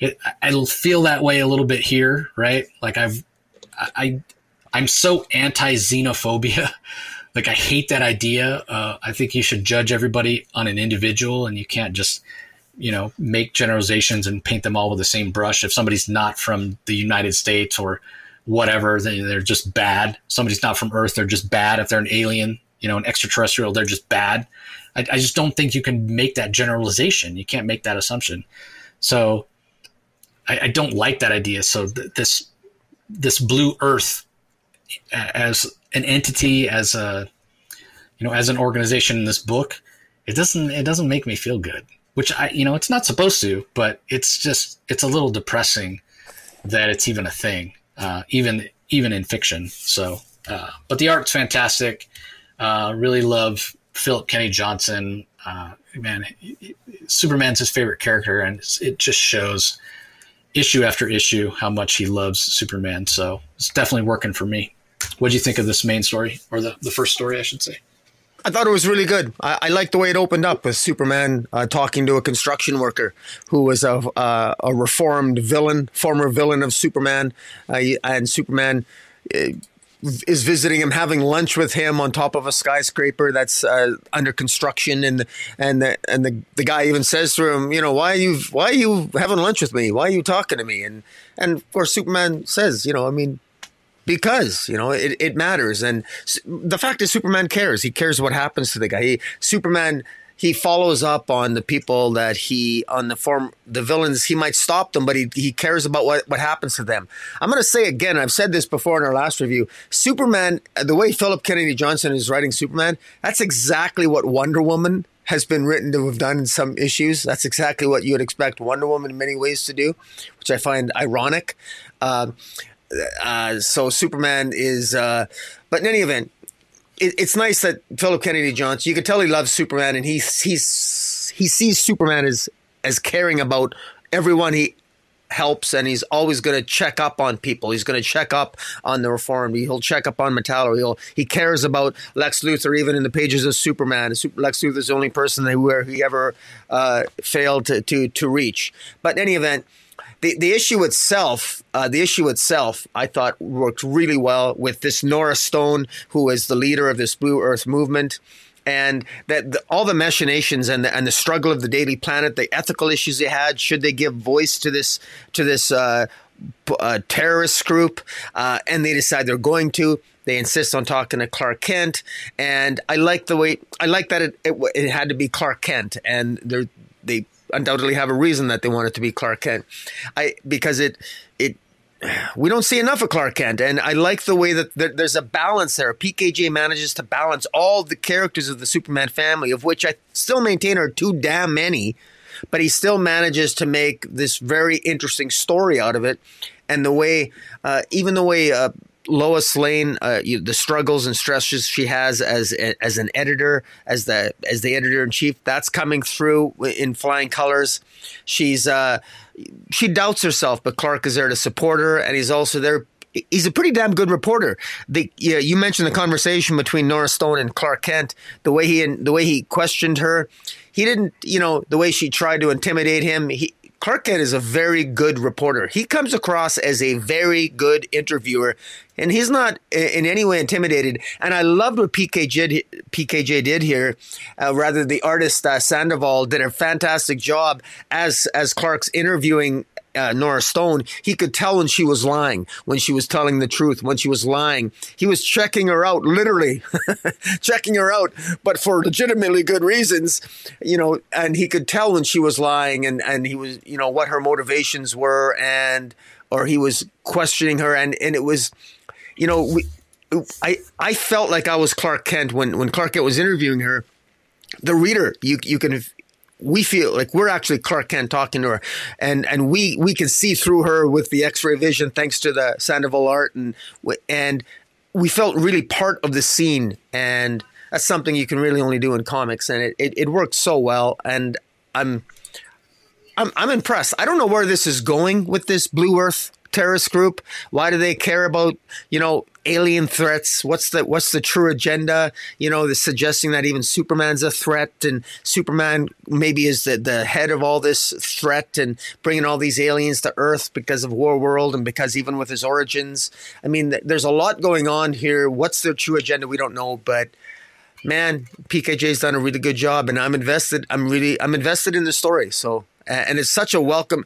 Speaker 1: It, I feel that way a little bit here, right? Like I've, I, I'm so anti xenophobia like I hate that idea. Uh, I think you should judge everybody on an individual, and you can't just you know make generalizations and paint them all with the same brush. If somebody's not from the United States or whatever, they're just bad. Somebody's not from Earth, they're just bad. If they're an alien, you know, an extraterrestrial, they're just bad. I, I just don't think you can make that generalization. You can't make that assumption. So I, I don't like that idea. So th- this this blue Earth as an entity as a you know as an organization in this book it doesn't it doesn't make me feel good which I, you know, it's not supposed to, but it's just, it's a little depressing that it's even a thing, uh, even, even in fiction. So, uh, but the art's fantastic. Uh, really love Philip Kennedy Johnson. Uh, man, Superman's his favorite character, and it just shows issue after issue how much he loves Superman. So it's definitely working for me. What do you think of this main story, or the, the first story, I should say?
Speaker 2: I thought it was really good. I, I liked the way it opened up with Superman uh, talking to a construction worker who was a, uh, a reformed villain, former villain of Superman, uh, and Superman uh, is visiting him, having lunch with him on top of a skyscraper that's uh, under construction, and and the, and the the guy even says to him, you know, why are you why are you having lunch with me? Why are you talking to me? And and of course Superman says, you know, I mean, because you know it, it matters. And the fact is superman cares. He cares what happens to the guy. He, superman he follows up on the people that he on the form the villains. He might stop them but he, he cares about what, what happens to them. I'm going to say again i've said this before in our last review superman the way philip kennedy johnson is writing superman that's exactly what wonder woman has been written to have done in some issues. That's exactly what you would expect wonder woman in many ways to do which i find ironic. Uh, uh, so Superman is, uh, but in any event, it, it's nice that Philip Kennedy Johnson. You can tell he loves Superman, and he he's he sees Superman as as caring about everyone he helps, and he's always going to check up on people. He's going to check up on the reformed. He'll check up on Metallo. He'll he cares about Lex Luthor, even in the pages of Superman. Super, Lex Luthor is the only person that where he ever uh, failed to, to to reach. But in any event the the issue itself, uh, the issue itself, I thought worked really well with this Nora Stone, who is the leader of this Blue Earth movement. And that the, all the machinations and the, and the struggle of the Daily Planet, the ethical issues they had, should they give voice to this to this uh, uh, terrorist group, uh, and they decide they're going to. They insist on talking to Clark Kent, and I like the way I like that it, it, it had to be Clark Kent, and they undoubtedly have a reason that they want it to be Clark Kent. I because it it we don't see enough of Clark Kent, and I like the way that there's a balance there. PKJ manages to balance all the characters of the Superman family, of which I still maintain are too damn many, but he still manages to make this very interesting story out of it. And the way, uh, even the way uh, Lois Lane, uh, you, the struggles and stresses she has as as an editor, as the as the editor in chief, that's coming through in flying colors. She's uh, she doubts herself, but Clark is there to support her, and he's also there. He's a pretty damn good reporter. The, yeah, you mentioned the conversation between Nora Stone and Clark Kent. The way he the way he questioned her, he didn't. You know the way she tried to intimidate him. He Clark is a very good reporter. He comes across as a very good interviewer, and he's not in any way intimidated. And I loved what PKJ, PKJ did here. Uh, rather, the artist uh, Sandoval did a fantastic job as as Clark's interviewing uh, Nora Stone, he could tell when she was lying, when she was telling the truth, when she was lying. He was checking her out, literally checking her out, but for legitimately good reasons, you know, and he could tell when she was lying and, and he was, you know, what her motivations were and, or he was questioning her. And, and it was, you know, we, I, I felt like I was Clark Kent when, when Clark Kent was interviewing her the reader you you can we feel like we're actually Clark Kent talking to her, and and we we can see through her with the X-ray vision thanks to the Sandoval art, and and we felt really part of the scene, and that's something you can really only do in comics, and it it, it worked so well, and I'm. I'm, I'm impressed. I don't know where this is going with this Blue Earth terrorist group? Why do they care about you know alien threats? What's the what's the true agenda? You know, the suggesting that even Superman's a threat, and Superman maybe is the the head of all this threat, and bringing all these aliens to Earth because of War World, and because even with his origins, I mean, there's a lot going on here. What's their true agenda? We don't know, but man, PKJ's done a really good job, and I'm invested. I'm really I'm invested in the story. So and it's such a welcome.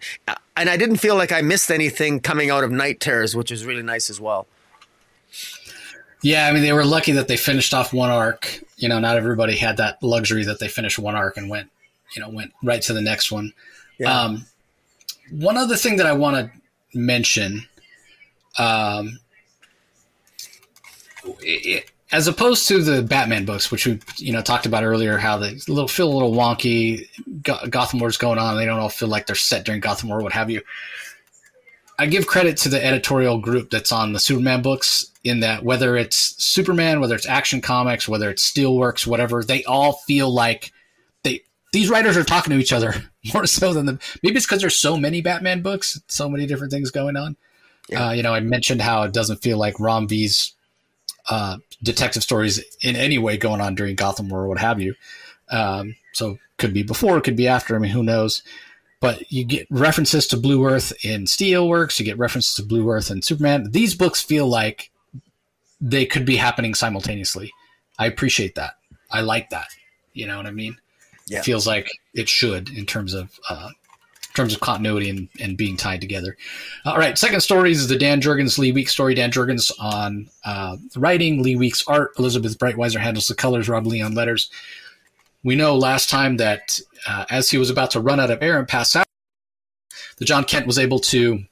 Speaker 2: And I didn't feel like I missed anything coming out of Night Terrors, which was really nice as well.
Speaker 1: Yeah, I mean they were lucky that they finished off one arc. You know, not everybody had that luxury that they finished one arc and went, you know, went right to the next one. Yeah. Um, one other thing that I want to mention, um, it, as opposed to the Batman books, which we you know talked about earlier, how they little feel a little wonky. Gotham War's going on; they don't all feel like they're set during Gotham War, what have you. I give credit to the editorial group that's on the Superman books in that whether it's Superman, whether it's Action Comics, whether it's Steelworks, whatever, they all feel like they these writers are talking to each other more so than the maybe it's because there's so many Batman books, so many different things going on. Yeah. Uh, you know, I mentioned how it doesn't feel like Ram V's uh, detective stories in any way going on during Gotham or what have you. Um, so could be before, could be after. I mean, who knows? But you get references to Blue Earth in Steelworks. You get references to Blue Earth and Superman. These books feel like they could be happening simultaneously. I appreciate that. I like that. You know what I mean? Yeah. It feels like it should in terms of uh, terms of continuity and, and being tied together. All right, second story is the Dan Jurgens Lee Weeks story. Dan Jurgens on uh, writing, Lee Weeks art, Elizabeth Breitweiser handles the colors, Rob Leon letters. We know last time that uh, as he was about to run out of air and pass out, the Jon Kent was able to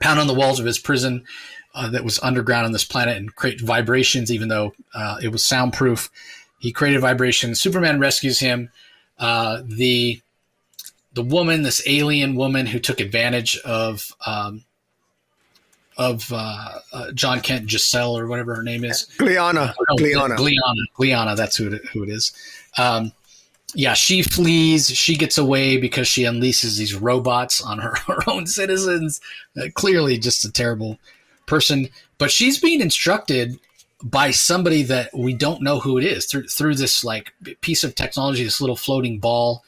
Speaker 1: pound on the walls of his prison uh, that was underground on this planet and create vibrations, even though uh, it was soundproof. He created vibrations. Superman rescues him. Uh, the the woman, this alien woman who took advantage of um, of uh, uh, Jon Kent Giselle or whatever her name is.
Speaker 2: Gliana.
Speaker 1: Oh,
Speaker 2: Gliana.
Speaker 1: Gliana. Gliana. That's who it, who it is. Um, yeah, she flees. She gets away because she unleashes these robots on her, her own citizens. Uh, clearly, just a terrible person. But she's being instructed by somebody that we don't know who it is through through this like piece of technology, this little floating ball.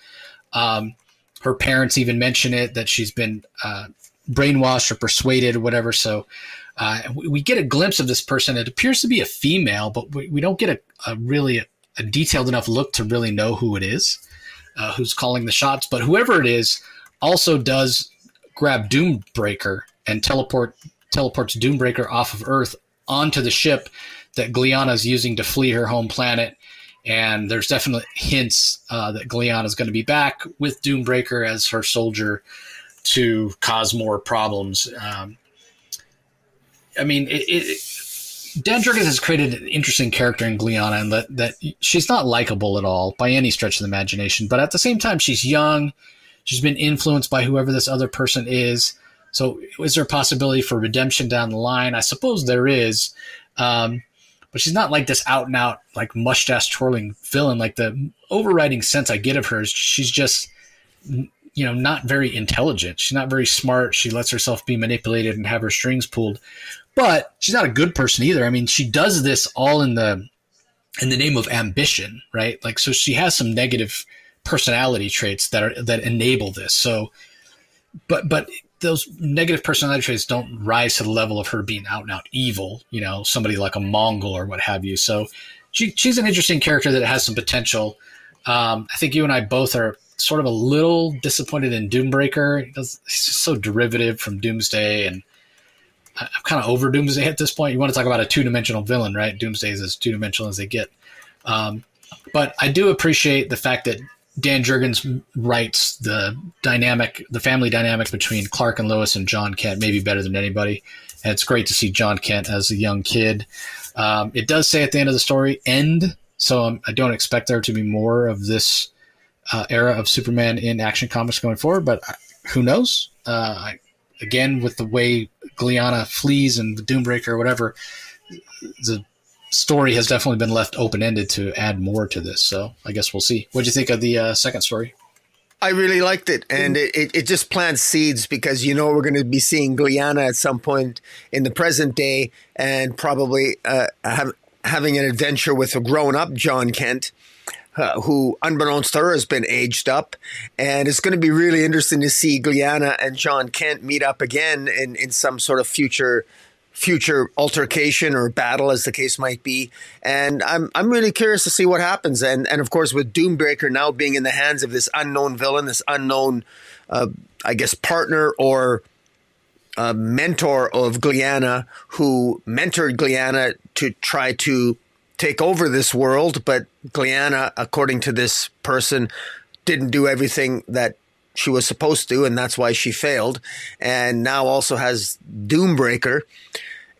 Speaker 1: Um, her parents even mention it that she's been uh, brainwashed or persuaded or whatever. So uh, we, get a glimpse of this person. It appears to be a female, but we, we don't get a, a really a, a, detailed enough look to really know who it is, uh, who's calling the shots. But whoever it is also does grab Doombreaker and teleport teleports Doombreaker off of Earth onto the ship that Gliana is using to flee her home planet and there's definitely hints uh, that Gliana is going to be back with Doombreaker as her soldier to cause more problems. Um, I mean, it, it, Dan Jurgens has created an interesting character in Gliana, and that, that she's not likable at all by any stretch of the imagination. But at the same time, she's young. She's been influenced by whoever this other person is. So, is there a possibility for redemption down the line? I suppose there is. Um, but she's not like this out and out like mustache twirling villain. Like the overriding sense I get of her is she's just you know not very intelligent. She's not very smart. She lets herself be manipulated and have her strings pulled. But she's not a good person either. I mean, she does this all in the in the name of ambition, right? Like so she has some negative personality traits that are that enable this. So but but those negative personality traits don't rise to the level of her being out and out evil, you know, somebody like a Mongul or what have you. So she, she's an interesting character that has some potential. Um, I think you and I both are sort of a little disappointed in Doombreaker. Just so derivative from Doomsday, and I'm kind of over Doomsday at this point. You want to talk about a two dimensional villain, right? Doomsday is as two dimensional as they get. Um, but I do appreciate the fact that Dan Jurgens writes the dynamic, the family dynamic between Clark and Lois and Jon Kent maybe better than anybody. And it's great to see Jon Kent as a young kid. Um, it does say at the end of the story, end. So um, I don't expect there to be more of this uh, era of Superman in Action Comics going forward, but uh, who knows? Uh, I, again, with the way Gliana flees and the Doombreaker or whatever, the story has definitely been left open ended to add more to this. So I guess we'll see. What do you think of the uh, second story?
Speaker 2: I really liked it, and it, it, it, just plants seeds because you know we're going to be seeing Gliana at some point in the present day, and probably uh, have, having an adventure with a grown-up Jon Kent, uh, who, unbeknownst to her, has been aged up, and it's going to be really interesting to see Gliana and Jon Kent meet up again in in some sort of future future altercation or battle, as the case might be. And I'm I'm really curious to see what happens. And and of course, with Doombreaker now being in the hands of this unknown villain, this unknown, uh, I guess, partner or uh, mentor of Gliana, who mentored Gliana to try to take over this world, but Gliana, according to this person, didn't do everything that she was supposed to, and that's why she failed. And now also has Doombreaker.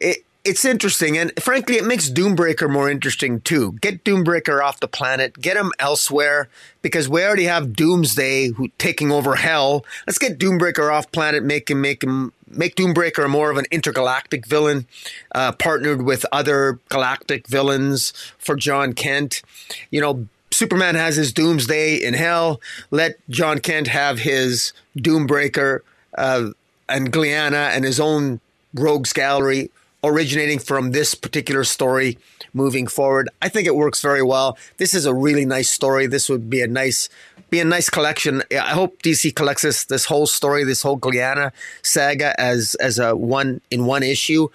Speaker 2: It, it's interesting, and frankly, it makes Doombreaker more interesting too. Get Doombreaker off the planet, get him elsewhere, because we already have Doomsday who taking over Hell. Let's get Doombreaker off planet, make him make him make Doombreaker more of an intergalactic villain, uh, partnered with other galactic villains for Jon Kent. You know, Superman has his Doomsday in Hell. Let Jon Kent have his Doombreaker uh, and Gliana and his own rogues gallery originating from this particular story moving forward. I think it works very well. This is a really nice story. This would be a nice be a nice collection. I hope DC collects this this whole story, this whole Gliana saga as as a one in one issue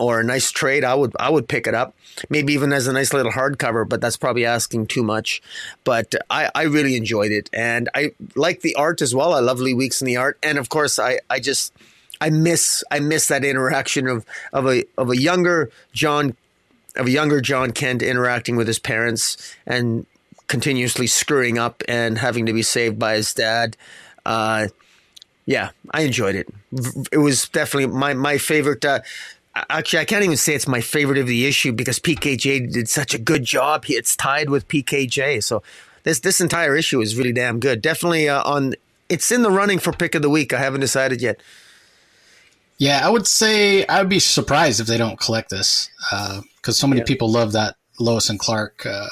Speaker 2: or a nice trade. I would I would pick it up. Maybe even as a nice little hardcover, but that's probably asking too much. But I, I really enjoyed it and I like the art as well. I love Lee Weeks in the art. And of course I, I just I miss I miss that interaction of of a of a younger John of a younger Jon Kent interacting with his parents and continuously screwing up and having to be saved by his dad. Uh, yeah, I enjoyed it. It was definitely my my favorite. Uh, actually, I can't even say it's my favorite of the issue because PKJ did such a good job. It's tied with PKJ, so this this entire issue is really damn good. Definitely uh, on. It's in the running for pick of the week. I haven't decided yet.
Speaker 1: Yeah, I would say I would be surprised if they don't collect this because uh, so many yeah. people love that Lois and Clark uh,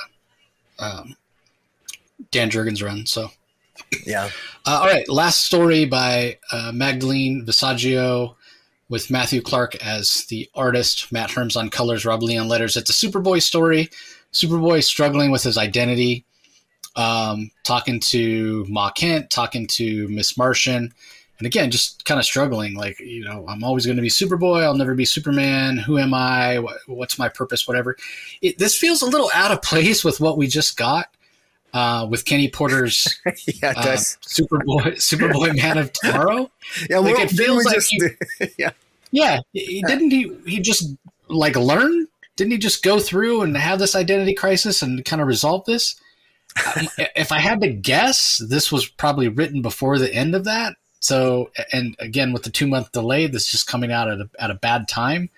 Speaker 1: um, Dan Jurgens run. So,
Speaker 2: yeah.
Speaker 1: Uh, all right, last story by uh, Magdalene Visaggio with Matthew Clark as the artist, Matt Herms on colors, Rob Leigh on letters. It's a Superboy story. Superboy struggling with his identity, um, talking to Ma Kent, talking to Miss Martian and again, just kind of struggling. Like, you know, I'm always going to be Superboy. I'll never be Superman. Who am I? What's my purpose? Whatever. It, this feels a little out of place with what we just got uh, with Kenny Porter's yeah, uh, Superboy, Superboy Man of Tomorrow.
Speaker 2: Yeah, like it feels like just, he,
Speaker 1: yeah, yeah. Didn't he? He just like learn? Didn't he just go through and have this identity crisis and kind of resolve this? if I had to guess, this was probably written before the end of that so, and again, with the two month delay, this is just coming out at a, at a bad time.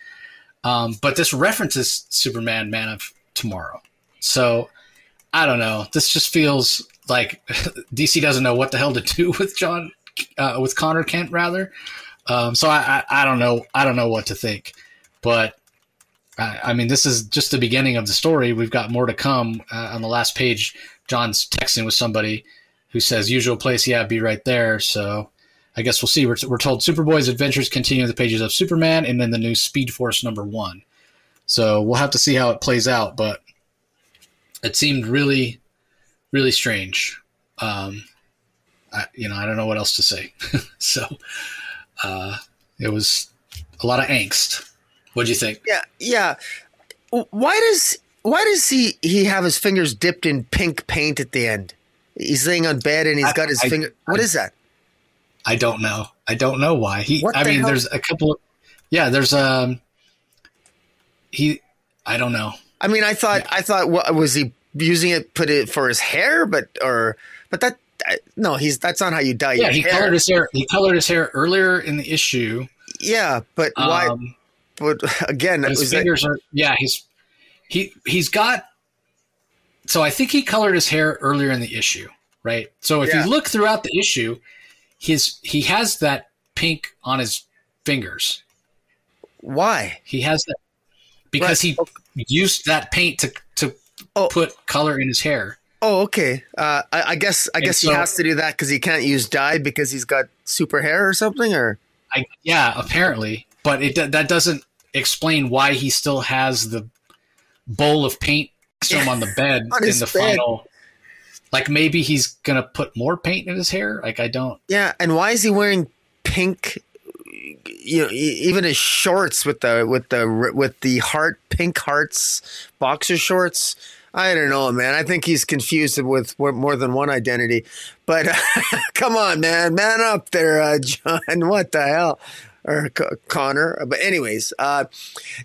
Speaker 1: Um, but this references Superman Man of Tomorrow. So, I don't know. This just feels like DC doesn't know what the hell to do with John, uh, with Conner Kent, rather. Um, so I, I, I, don't know. I don't know what to think. But I, I, mean, this is just the beginning of the story. We've got more to come. Uh, on the last page, John's texting with somebody who says, "Usual place, yeah, be right there." So I guess we'll see. We're, we're told Superboy's adventures continue in the pages of Superman and then the new Speed Force number one. So we'll have to see how it plays out, but it seemed really, really strange. Um, I, you know, I don't know what else to say. so uh, it was a lot of angst. What do you think?
Speaker 2: Yeah, yeah. Why does why does he he have his fingers dipped in pink paint at the end? He's laying on bed and he's I, got his I, finger. What is that?
Speaker 1: I don't know. I don't know why. He. I mean, hell? there's a couple. Of, yeah, there's um. He. I don't know.
Speaker 2: I mean, I thought. I thought. What was he using it? Put it for his hair, but or but that. No, he's that's not how you dye.
Speaker 1: Yeah,
Speaker 2: he
Speaker 1: hair. colored his hair. He colored his hair earlier in the issue.
Speaker 2: Yeah, but why? Um, but again,
Speaker 1: but his fingers that, are. Yeah, he's he he's got. So I think he colored his hair earlier in the issue, right? So if yeah. you look throughout the issue, his he has that pink on his fingers.
Speaker 2: Why?
Speaker 1: He has that because right. he used that paint to to oh. put color in his hair.
Speaker 2: Oh, okay. Uh, I, I, guess I and guess so, he has to do that because he can't use dye because he's got super hair or something, or
Speaker 1: I, yeah, apparently. But it that doesn't explain why he still has the bowl of paint on the bed on in the bed. final like maybe he's gonna put more paint in his hair. Like I don't.
Speaker 2: Yeah, and why is he wearing pink? You know, even his shorts with the with the with the heart pink hearts boxer shorts. I don't know, man. I think he's confused with more than one identity. But come on, man, man up there, uh, John. What the hell? Or C- Conner. But anyways, uh,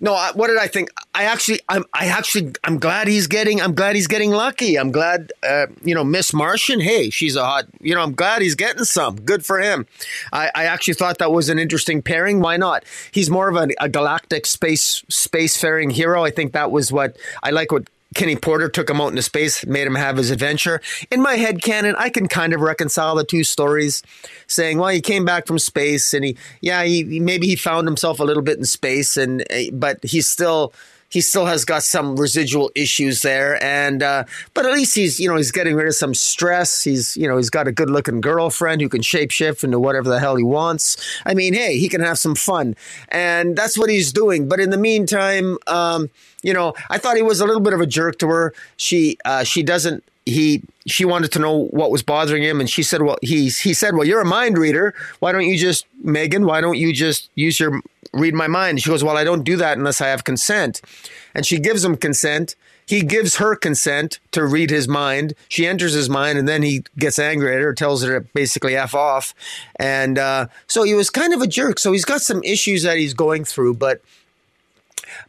Speaker 2: no. I, what did I think? I actually, I'm, I actually, I'm glad he's getting. I'm glad he's getting lucky. I'm glad, uh, you know, Miss Martian. Hey, she's a hot. You know, I'm glad he's getting some. Good for him. I, I actually thought that was an interesting pairing. Why not? He's more of a, a galactic space spacefaring hero. I think that was what I like. What Kenny Porter took him out into space, made him have his adventure. In my head canon, I can kind of reconcile the two stories, saying, well, he came back from space and he, yeah, he maybe he found himself a little bit in space, and eh, but he's still he still has got some residual issues there. And uh, but at least he's you know he's getting rid of some stress. He's you know he's got a good looking girlfriend who can shapeshift into whatever the hell he wants. I mean hey he can have some fun. And that's what he's doing. But in the meantime um, you know i thought he was a little bit of a jerk to her. She uh, she doesn't he she wanted to know what was bothering him. And she said well he he said well you're a mind reader. Why don't you just megan why don't you just use your read my mind. She goes well i don't do that unless i have consent. And she gives him consent. He gives her consent to read his mind. She enters his mind and then he gets angry at her tells her to basically f off. And uh, so he was kind of a jerk. So he's got some issues that he's going through but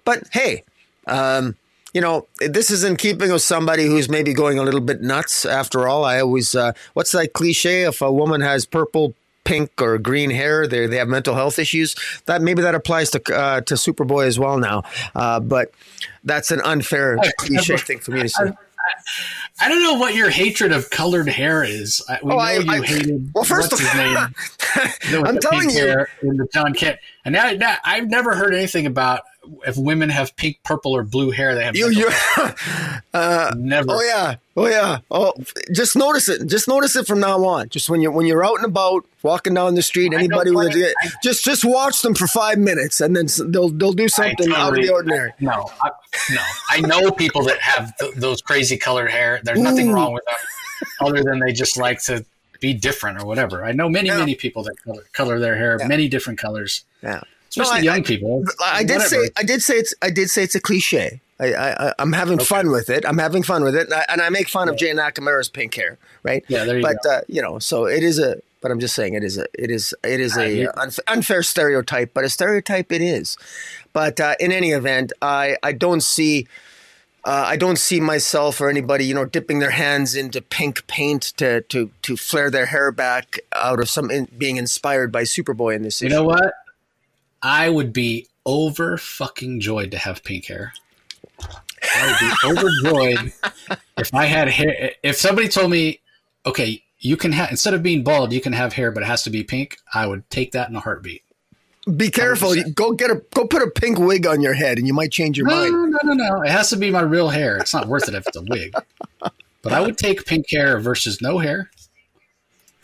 Speaker 2: but hey um, you know, this is in keeping with somebody who's maybe going a little bit nuts. After all, I always, uh, what's that cliche? If a woman has purple, pink, or green hair, they they have mental health issues. That maybe that applies to uh, to Superboy as well now. Uh, but that's an unfair cliche thing for me to say.
Speaker 1: I don't know what your hatred of colored hair is. We oh, know I, you I, hated.
Speaker 2: Well, first of all, I'm telling you,
Speaker 1: in the Jon Kent, and now, now I've never heard anything about if women have pink, purple, or blue hair, they have. You, you
Speaker 2: uh, never. Oh yeah, oh yeah. Oh, just notice it. Just notice it from now on. Just when you're when you're out and about, walking down the street, anybody with it, just just watch them for five minutes, and then they'll they'll do something out of the ordinary.
Speaker 1: No, I, no. I know people that have th- those crazy colored hair. There's nothing Ooh. wrong with them, other than they just like to be different or whatever. I know many yeah. many people that color, color their hair yeah. many different colors.
Speaker 2: Yeah
Speaker 1: especially no, I, young people.
Speaker 2: I, I did say I did say it's I did say it's a cliche. I, I am having okay. fun with it. I'm having fun with it, and I, and I make fun yeah. of Jane Nakamura's pink hair, right?
Speaker 1: Yeah, there you
Speaker 2: but,
Speaker 1: go.
Speaker 2: uh, you know, so it is a. But I'm just saying, it is a it is it is a unf- unfair stereotype, but a stereotype it is. But uh, in any event, I I don't see. Uh, I don't see myself or anybody, you know, dipping their hands into pink paint to to to flare their hair back out of some in, being inspired by Superboy in this.
Speaker 1: You know what? I would be over fucking joyed to have pink hair. I would be overjoyed if I had hair. If somebody told me, okay, you can have instead of being bald, you can have hair, but it has to be pink. I would take that in a heartbeat.
Speaker 2: Be careful. 100%. Go get a go put a pink wig on your head, and you might change your
Speaker 1: no,
Speaker 2: mind.
Speaker 1: No, no, no. No. It has to be my real hair. It's not worth it if it's a wig. But I would take pink hair versus no hair.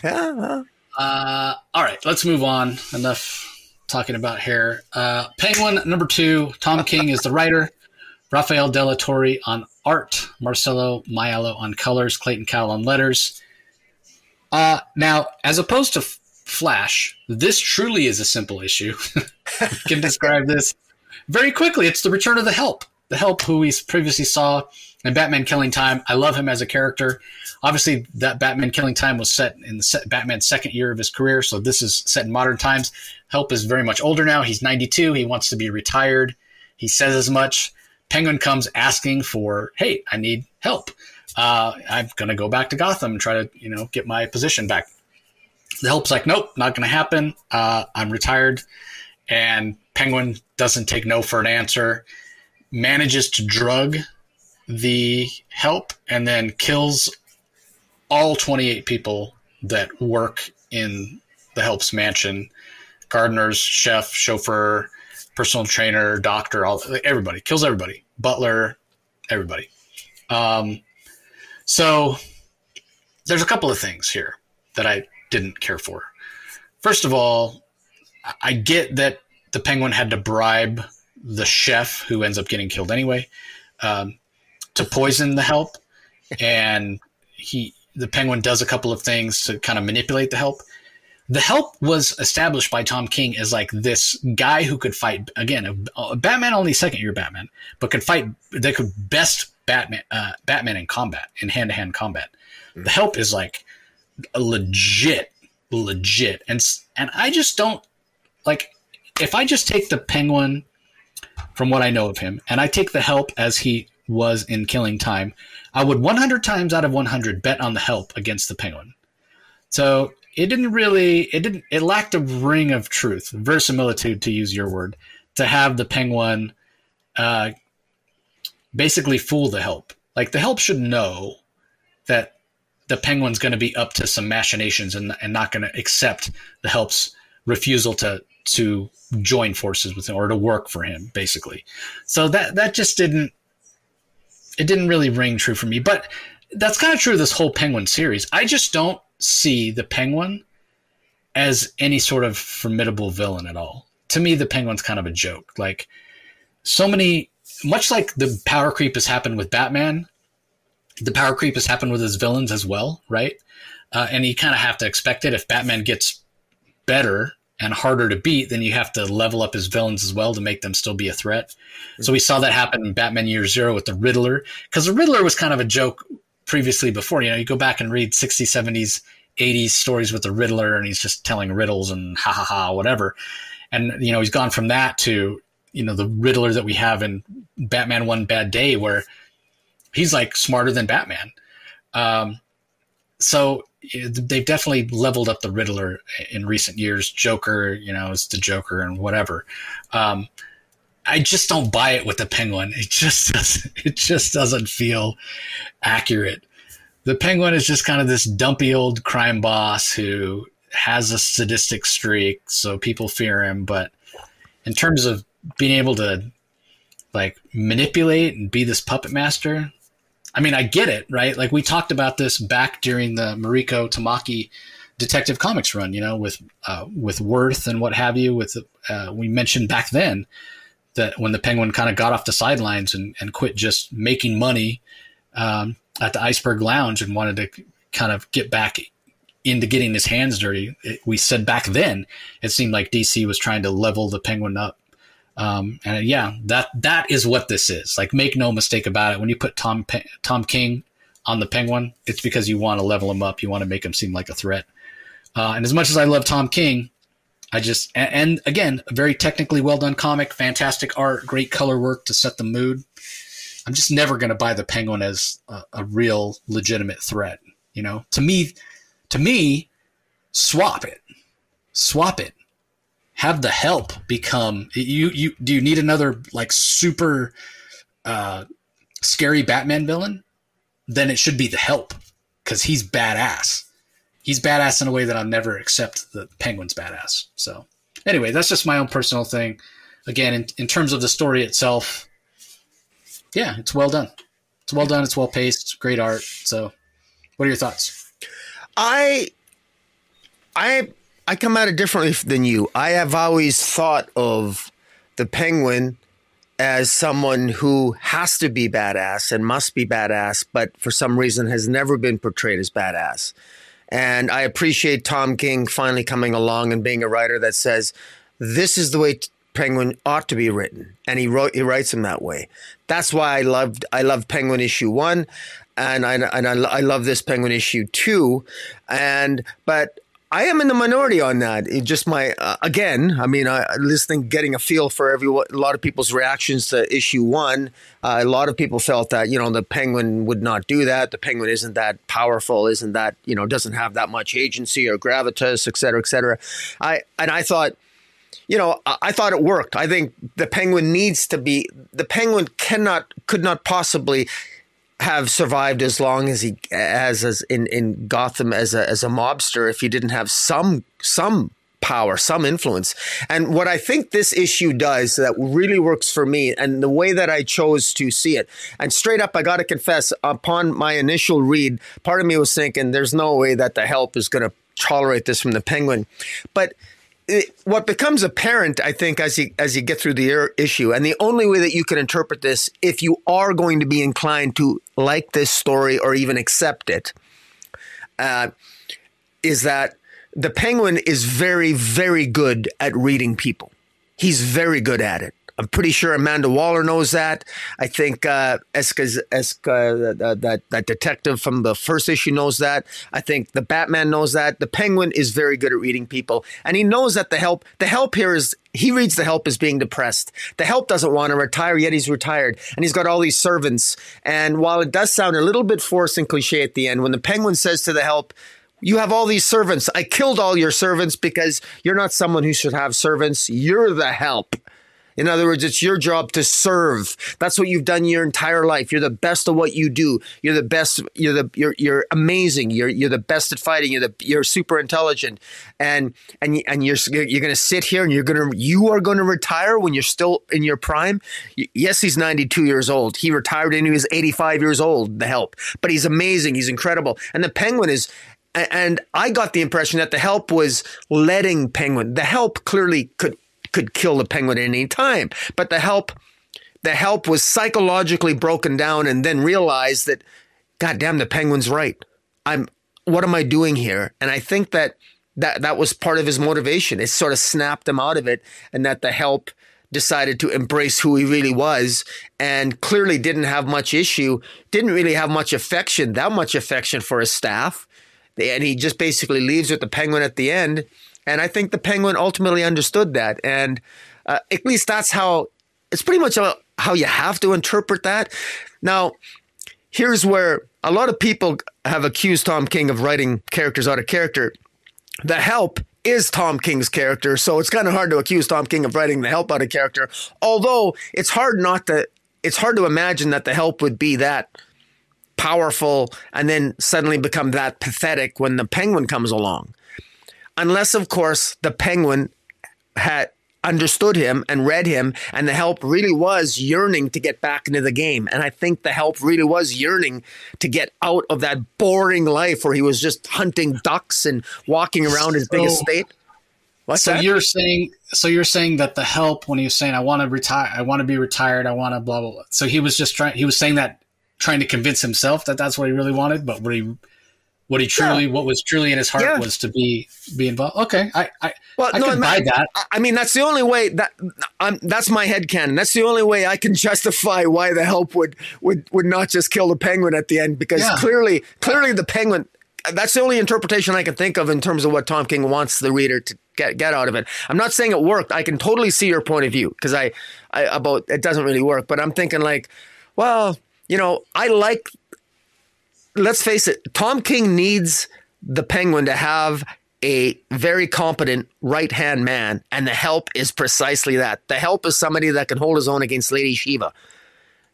Speaker 2: Yeah.
Speaker 1: Uh, all right, let's move on. Enough talking about hair. Uh, Penguin number two. Tom King is the writer. Rafael de Latorre on art. Marcelo Maiello on colors. Clayton Cowell on letters. Uh, now, as opposed to Flash, this truly is a simple issue. can describe this very quickly. It's the return of the Help. The Help, who we previously saw in Batman Killing Time. I love him as a character. Obviously, that Batman Killing Time was set in the set, Batman's second year of his career, so this is set in modern times. Help is very much older now. He's 92. He wants to be retired. He says as much. Penguin comes asking for, "Hey, I need help. Uh, I'm going to go back to Gotham and try to, you know, get my position back." The Help's like, "Nope, not going to happen. Uh, I'm retired." And Penguin doesn't take no for an answer. Manages to drug the Help and then kills all 28 people that work in the Helps mansion gardeners, chef, chauffeur, personal trainer, doctor, all everybody kills everybody, butler, everybody. Um, so there's a couple of things here that I didn't care for. First of all, I get that the penguin had to bribe the chef who ends up getting killed anyway um, to poison the help, and he the penguin does a couple of things to kind of manipulate the help. The help was established by Tom King as like this guy who could fight again. Batman only second year Batman, but could fight. They could best Batman uh, Batman in combat in hand to hand combat. Mm-hmm. The help is like legit, legit, and and I just don't like if I just take the Penguin from what I know of him, and I take the help as he was in Killing Time, I would 100 times out of 100 bet on the help against the Penguin. So it didn't really, it didn't, it lacked a ring of truth, verisimilitude, to use your word, to have the Penguin uh, basically fool the help. Like the help should know the Penguin's going to be up to some machinations and, and not going to accept the help's refusal to to join forces with him or to work for him, basically. So that that just didn't it didn't really ring true for me. But that's kind of true of this whole Penguin series. I just don't see the Penguin as any sort of formidable villain at all. To me, the Penguin's kind of a joke. Like so many, much like the power creep has happened with Batman, the power creep has happened with his villains as well, right? Uh, and you kind of have to expect it. If Batman gets better and harder to beat, then you have to level up his villains as well to make them still be a threat. So we saw that happen in Batman Year Zero with the Riddler, because the Riddler was kind of a joke previously before. You know, you go back and read 60s, 70s, 80s stories with the Riddler, and he's just telling riddles and ha ha ha, whatever. And, you know, he's gone from that to, you know, the Riddler that we have in Batman One Bad Day, where he's like smarter than Batman. Um, so they've definitely leveled up the Riddler in recent years. Joker, you know, is the Joker and whatever. Um, I just don't buy it with the Penguin. It just doesn't. It just doesn't feel accurate. The Penguin is just kind of this dumpy old crime boss who has a sadistic streak, so people fear him. But in terms of being able to like manipulate and be this puppet master, I mean, I get it, right? Like we talked about this back during the Mariko Tamaki Detective Comics run, you know, with uh, with Worth and what have you. With uh, we mentioned back then that when the Penguin kind of got off the sidelines and, and quit just making money um, at the Iceberg Lounge and wanted to kind of get back into getting his hands dirty, it, we said back then it seemed like DC was trying to level the Penguin up um, and yeah, that that is what this is. Like, make no mistake about it. When you put Tom Pe- Tom King on the Penguin, it's because you want to level him up. You want to make him seem like a threat. Uh, and as much as I love Tom King, I just and, and, again, a very technically well done comic, fantastic art, great color work to set the mood. I'm just never going to buy the Penguin as a, a real legitimate threat. You know, to me, to me, swap it, swap it have the help become you you do you need another like super uh scary batman villain? Then it should be the help because he's badass. He's badass in a way that i'll never accept the penguin's badass so. Anyway that's just my own personal thing. Again in, in terms of the story itself yeah it's well done. It's well done it's well paced great art so. What are your thoughts?
Speaker 2: I i I come at it differently than you. I have always thought of the penguin as someone who has to be badass and must be badass, but for some reason has never been portrayed as badass. And I appreciate Tom King finally coming along and being a writer that says, this is the way Penguin ought to be written. And he wrote, he writes him that way. That's why I loved, I loved Penguin issue one. And I, and I, I love this Penguin issue two. And, but I am in the minority on that. It just my uh, again. I mean, uh, listening, getting a feel for every a lot of people's reactions to issue one. Uh, a lot of people felt that you know the penguin would not do that. The penguin isn't that powerful. Isn't that you know doesn't have that much agency or gravitas, et cetera, et cetera. I and I thought. You know, I, I thought it worked. I think the penguin needs to be. The penguin cannot, could not possibly have survived as long as he as, as in, in Gotham as a as a mobster if he didn't have some some power, some influence. And what I think this issue does that really works for me and the way that I chose to see it. And straight up I got to confess upon my initial read, part of me was thinking there's no way that the help is going to tolerate this from the penguin. But it, what becomes apparent, I think, as you as you get through the issue, and the only way that you can interpret this, if you are going to be inclined to like this story or even accept it, uh, is that the Penguin is very, very good at reading people. He's very good at it. I'm pretty sure Amanda Waller knows that. I think uh, Eska, that that detective from the first issue knows that. I think the Batman knows that. The Penguin is very good at reading people, and he knows that the help the help here is he reads the help as being depressed. The help doesn't want to retire, yet he's retired, and he's got all these servants. And while it does sound a little bit forced and cliche at the end, when the Penguin says to the help, you have all these servants. I killed all your servants because you're not someone who should have servants. You're the help. In other words, it's your job to serve. That's what you've done your entire life. You're the best at what you do. You're the best. You're the you're you're amazing. You're you're the best at fighting. You're the you're super intelligent, and and and you're you're going to sit here and you're going to you are going to retire when you're still in your prime. Yes, he's 92 years old. He retired when he was 85 years old. The help, but he's amazing. He's incredible. And the Penguin is and I got the impression that the help was letting Penguin. The help clearly could could kill the penguin at any time. But the help, the help was psychologically broken down and then realized that, God damn, the penguin's right. I'm, what am I doing here? And I think that that, that was part of his motivation. It sort of snapped him out of it and that the help decided to embrace who he really was and clearly didn't have much issue, didn't really have much affection, that much affection for his staff. And he just basically leaves with the penguin at the end and I think the Penguin ultimately understood that. And uh, at least that's how it's pretty much how you have to interpret that. Now, here's where a lot of people have accused Tom King of writing characters out of character. The Help is Tom King's character, so it's kind of hard to accuse Tom King of writing The Help out of character. Although it's hard not to, it's hard to imagine that The Help would be that powerful and then suddenly become that pathetic when the Penguin comes along unless, of course, the penguin had understood him and read him, and the help really was yearning to get back into the game. And I think the help really was yearning to get out of that boring life where he was just hunting ducks and walking around his so, big estate.
Speaker 1: What's so that? you're saying so you're saying that the help when he was saying I want to retire I want to be retired I want to blah blah blah so he was just trying he was saying that trying to convince himself that that's what he really wanted but what he what he truly, yeah. what was truly in his heart yeah. was to be be involved. Okay, I, I, well, I no, can buy that.
Speaker 2: I mean, that's the only way that I'm. That's my head canon. That's the only way I can justify why the help would would would not just kill the penguin at the end because yeah. clearly, clearly the penguin. That's the only interpretation I can think of in terms of what Tom King wants the reader to get get out of it. I'm not saying it worked. I can totally see your point of view because I, I about it doesn't really work. But I'm thinking like, well, you know, I like let's face it, Tom King needs the Penguin to have a very competent right hand man, and the help is precisely that. The help is somebody that can hold his own against Lady Shiva.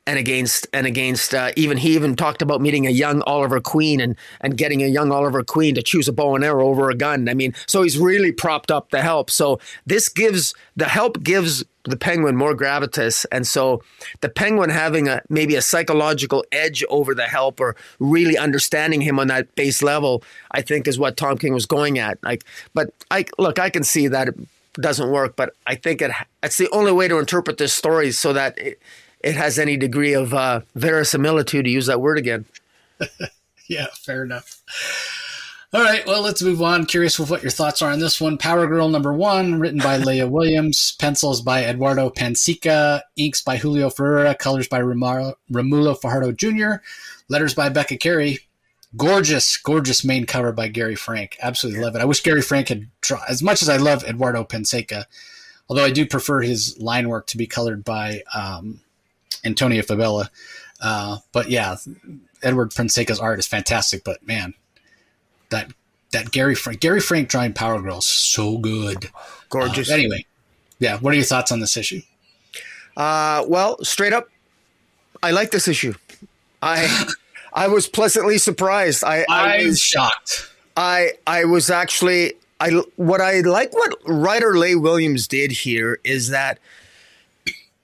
Speaker 2: And against and against uh, even he even talked about meeting a young Oliver Queen and and getting a young Oliver Queen to choose a bow and arrow over a gun. I mean, so he's really propped up the help. So this gives the help gives the penguin more gravitas. And so the penguin having a maybe a psychological edge over the helper, really understanding him on that base level i think is what tom king was going at. Like but i look i can see that it doesn't work but i think it it's the only way to interpret this story so that it, it has any degree of uh, verisimilitude to use that word again.
Speaker 1: Yeah fair enough all right, well, let's move on. Curious with what your thoughts are on this one. Power Girl number one, written by Leah Williams, pencils by Eduardo Pansica, inks by Julio Ferreira, colors by Romulo Fajardo Jr., letters by Becca Carey. Gorgeous, gorgeous main cover by Gary Frank. Absolutely love it. I wish Gary Frank had drawn, as much as I love Eduardo Pansica, although I do prefer his line work to be colored by um, Antonio Fabela. Uh, but yeah, Edward Pansica's art is fantastic, but man, that that Gary Frank Gary Frank drawing Power Girls so good,
Speaker 2: gorgeous.
Speaker 1: Uh, anyway, yeah. What are your thoughts on this issue?
Speaker 2: Uh, well, straight up, I like this issue. I I was pleasantly surprised. I,
Speaker 1: I was shocked.
Speaker 2: I I was actually I what I like what writer Leah Williams did here is that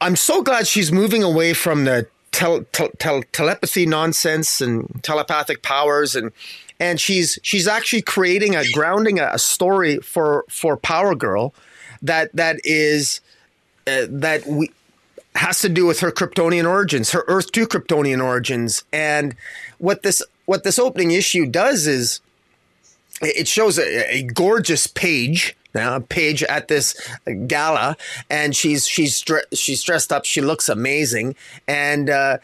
Speaker 2: I'm so glad she's moving away from the tel, tel, tel, telepathy nonsense and telepathic powers and and she's she's actually creating a grounding a, a story for for Power Girl that that is uh, that we has to do with her Kryptonian origins, her Earth Two Kryptonian origins, and what this what this opening issue does is it shows a, a gorgeous page now Paige at this gala, and she's she's she's dressed up. She looks amazing, and uh,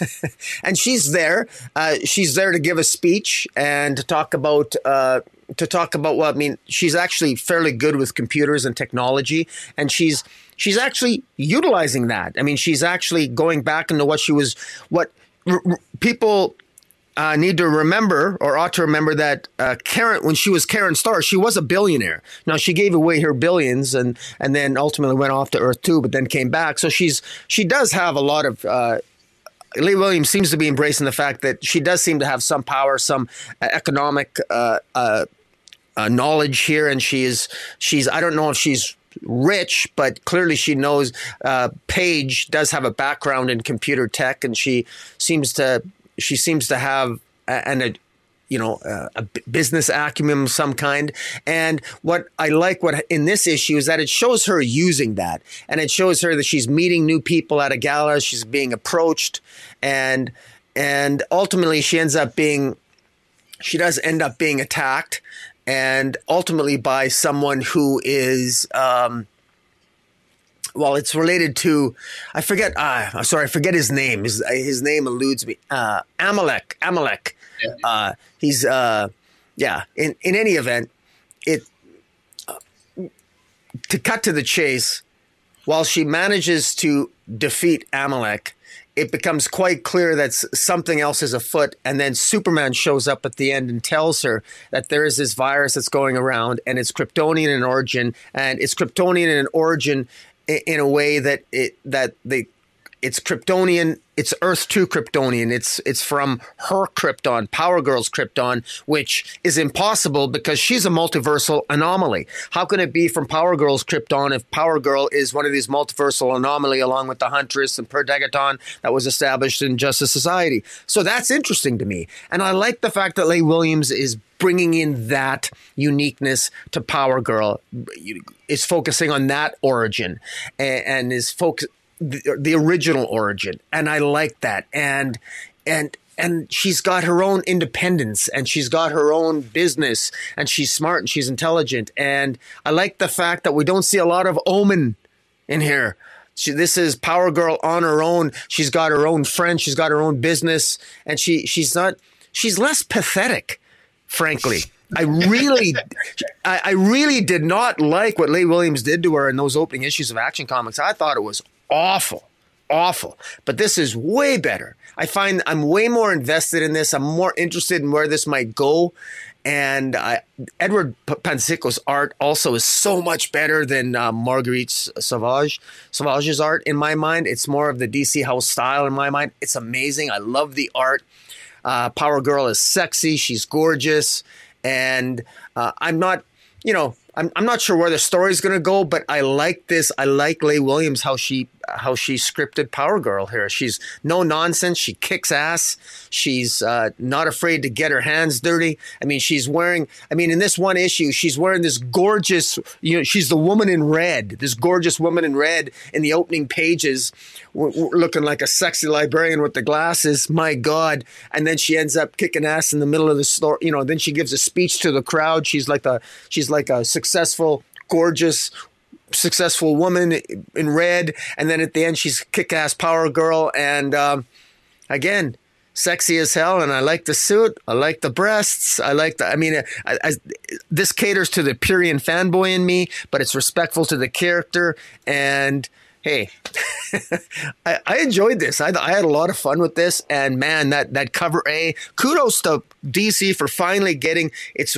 Speaker 2: and she's there. Uh, she's there to give a speech and to talk about. Uh, to talk about what I mean, she's actually fairly good with computers and technology, and she's she's actually utilizing that. I mean, she's actually going back into what she was, what people uh, need to remember or ought to remember that uh, Karen, when she was Karen Starr, she was a billionaire. Now she gave away her billions and and then ultimately went off to Earth Two, but then came back. So she's she does have a lot of. Uh, Leah Williams seems to be embracing the fact that she does seem to have some power, some economic uh, uh, uh, knowledge here, and she is she's I don't know if she's rich, but clearly she knows. Paige does have a background in computer tech, and she seems to she seems to have and a you know a, a business acumen of some kind. And what i like what in this issue is that it shows her using that. And it shows her that she's meeting new people at a gala. She's being approached. And and ultimately she ends up being she does end up being attacked. And ultimately by someone who is um, well, it's related to, I forget, uh, I'm sorry, I forget his name. His, his name eludes me. Uh, Amalek, Amalek. Yeah. Uh, he's, uh, yeah, in, in any event, it, uh, to cut to the chase, while she manages to defeat Amalek, it becomes quite clear that something else is afoot. And then Superman shows up at the end and tells her that there is this virus that's going around and it's Kryptonian in origin. And it's Kryptonian in origin in a way that it that they it's Kryptonian. It's Earth Two Kryptonian. It's it's from her Krypton, Power Girl's Krypton, which is impossible because she's a multiversal anomaly. How can it be from Power Girl's Krypton if Power Girl is one of these multiversal anomaly along with the Huntress and Per Degaton that was established in Justice Society? So that's interesting to me, and I like the fact that Leah Williams is bringing in that uniqueness to Power Girl. Is focusing on that origin and, and is focus the, the original origin, and I like that. And and and she's got her own independence and she's got her own business and she's smart and she's intelligent. And i like the fact that we don't see a lot of omen in here. She, this is power girl on her own. She's got her own friends. She's got her own business. And she she's not she's less pathetic frankly. I really, I, I, really did not like what Leah Williams did to her in those opening issues of Action Comics. I thought it was awful, awful. But this is way better. I find I'm way more invested in this. I'm more interested in where this might go. And I, Edward Pansica's art also is so much better than uh, Marguerite Sauvage. Sauvage's art, in my mind, it's more of the DC House style. In my mind, it's amazing. I love the art. Uh, Power Girl is sexy. She's gorgeous, and uh, I'm not, you know, I'm, I'm not sure where the story's going to go, but I like this. I like Leah Williams how she how she scripted Power Girl here. She's no nonsense. She kicks ass. She's uh, not afraid to get her hands dirty. I mean, she's wearing. I mean, in this one issue, she's wearing this gorgeous. You know, she's the woman in red. This gorgeous woman in red in the opening pages, looking like a sexy librarian with the glasses. My God! And then she ends up kicking ass in the middle of the store. You know, then she gives a speech to the crowd. She's like a she's like a successful gorgeous successful woman in red, and then at the end she's kick-ass power girl, and um, again, sexy as hell. And I like the suit. I like the breasts. I like the. I mean, I, I, this caters to the Purian fanboy in me, but it's respectful to the character. And hey, I, I, enjoyed this. I, I, had a lot of fun with this. And man, that that cover A. Kudos to DC for finally getting its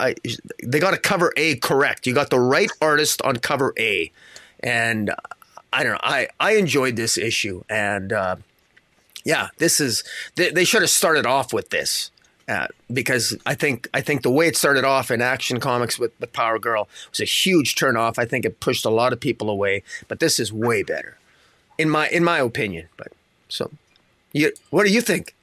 Speaker 2: I, they got to cover A correct. You got the right artist on cover A, and I don't know. I I enjoyed this issue, and uh, yeah, this is they, they should have started off with this. Uh, because I think I think the way it started off in Action Comics with the Power Girl was a huge turnoff. I think it pushed a lot of people away, but this is way better, in my in my opinion. But so you, what do you think?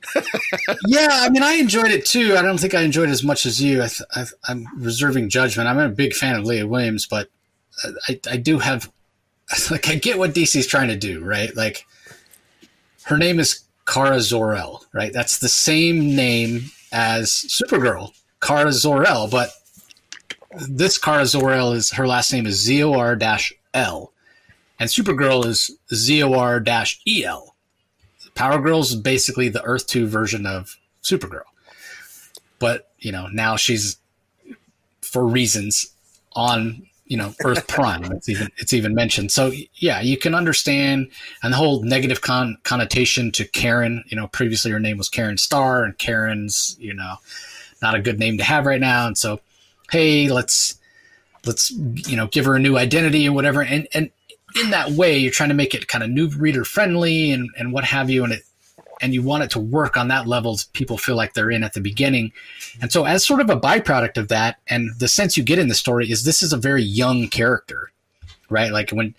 Speaker 1: yeah, I mean, I enjoyed it too. I don't think I enjoyed it as much as you. I am reserving judgment. I'm a big fan of Leah Williams, but uh, I, I do have, like, I get what DC's trying to do, right? Like, her name is Kara Zor-El, right? That's the same name as Supergirl, Kara Zor-El, but this Kara Zor-El is her last name is Zor L, and Supergirl is Zor El. Power Girl is basically the Earth Two version of Supergirl, but you know now she's for reasons on you know Earth Prime. it's even it's even mentioned. So yeah, you can understand and the whole negative con- connotation to Karen. You know, previously her name was Karen Starr, and Karen's you know not a good name to have right now. And so, hey, let's let's you know give her a new identity and whatever. And and in that way, you're trying to make it kind of new reader friendly and and what have you. And it and you want it to work on that level people feel like they're in at the beginning. And so, as sort of a byproduct of that, and the sense you get in the story is this is a very young character, right? Like when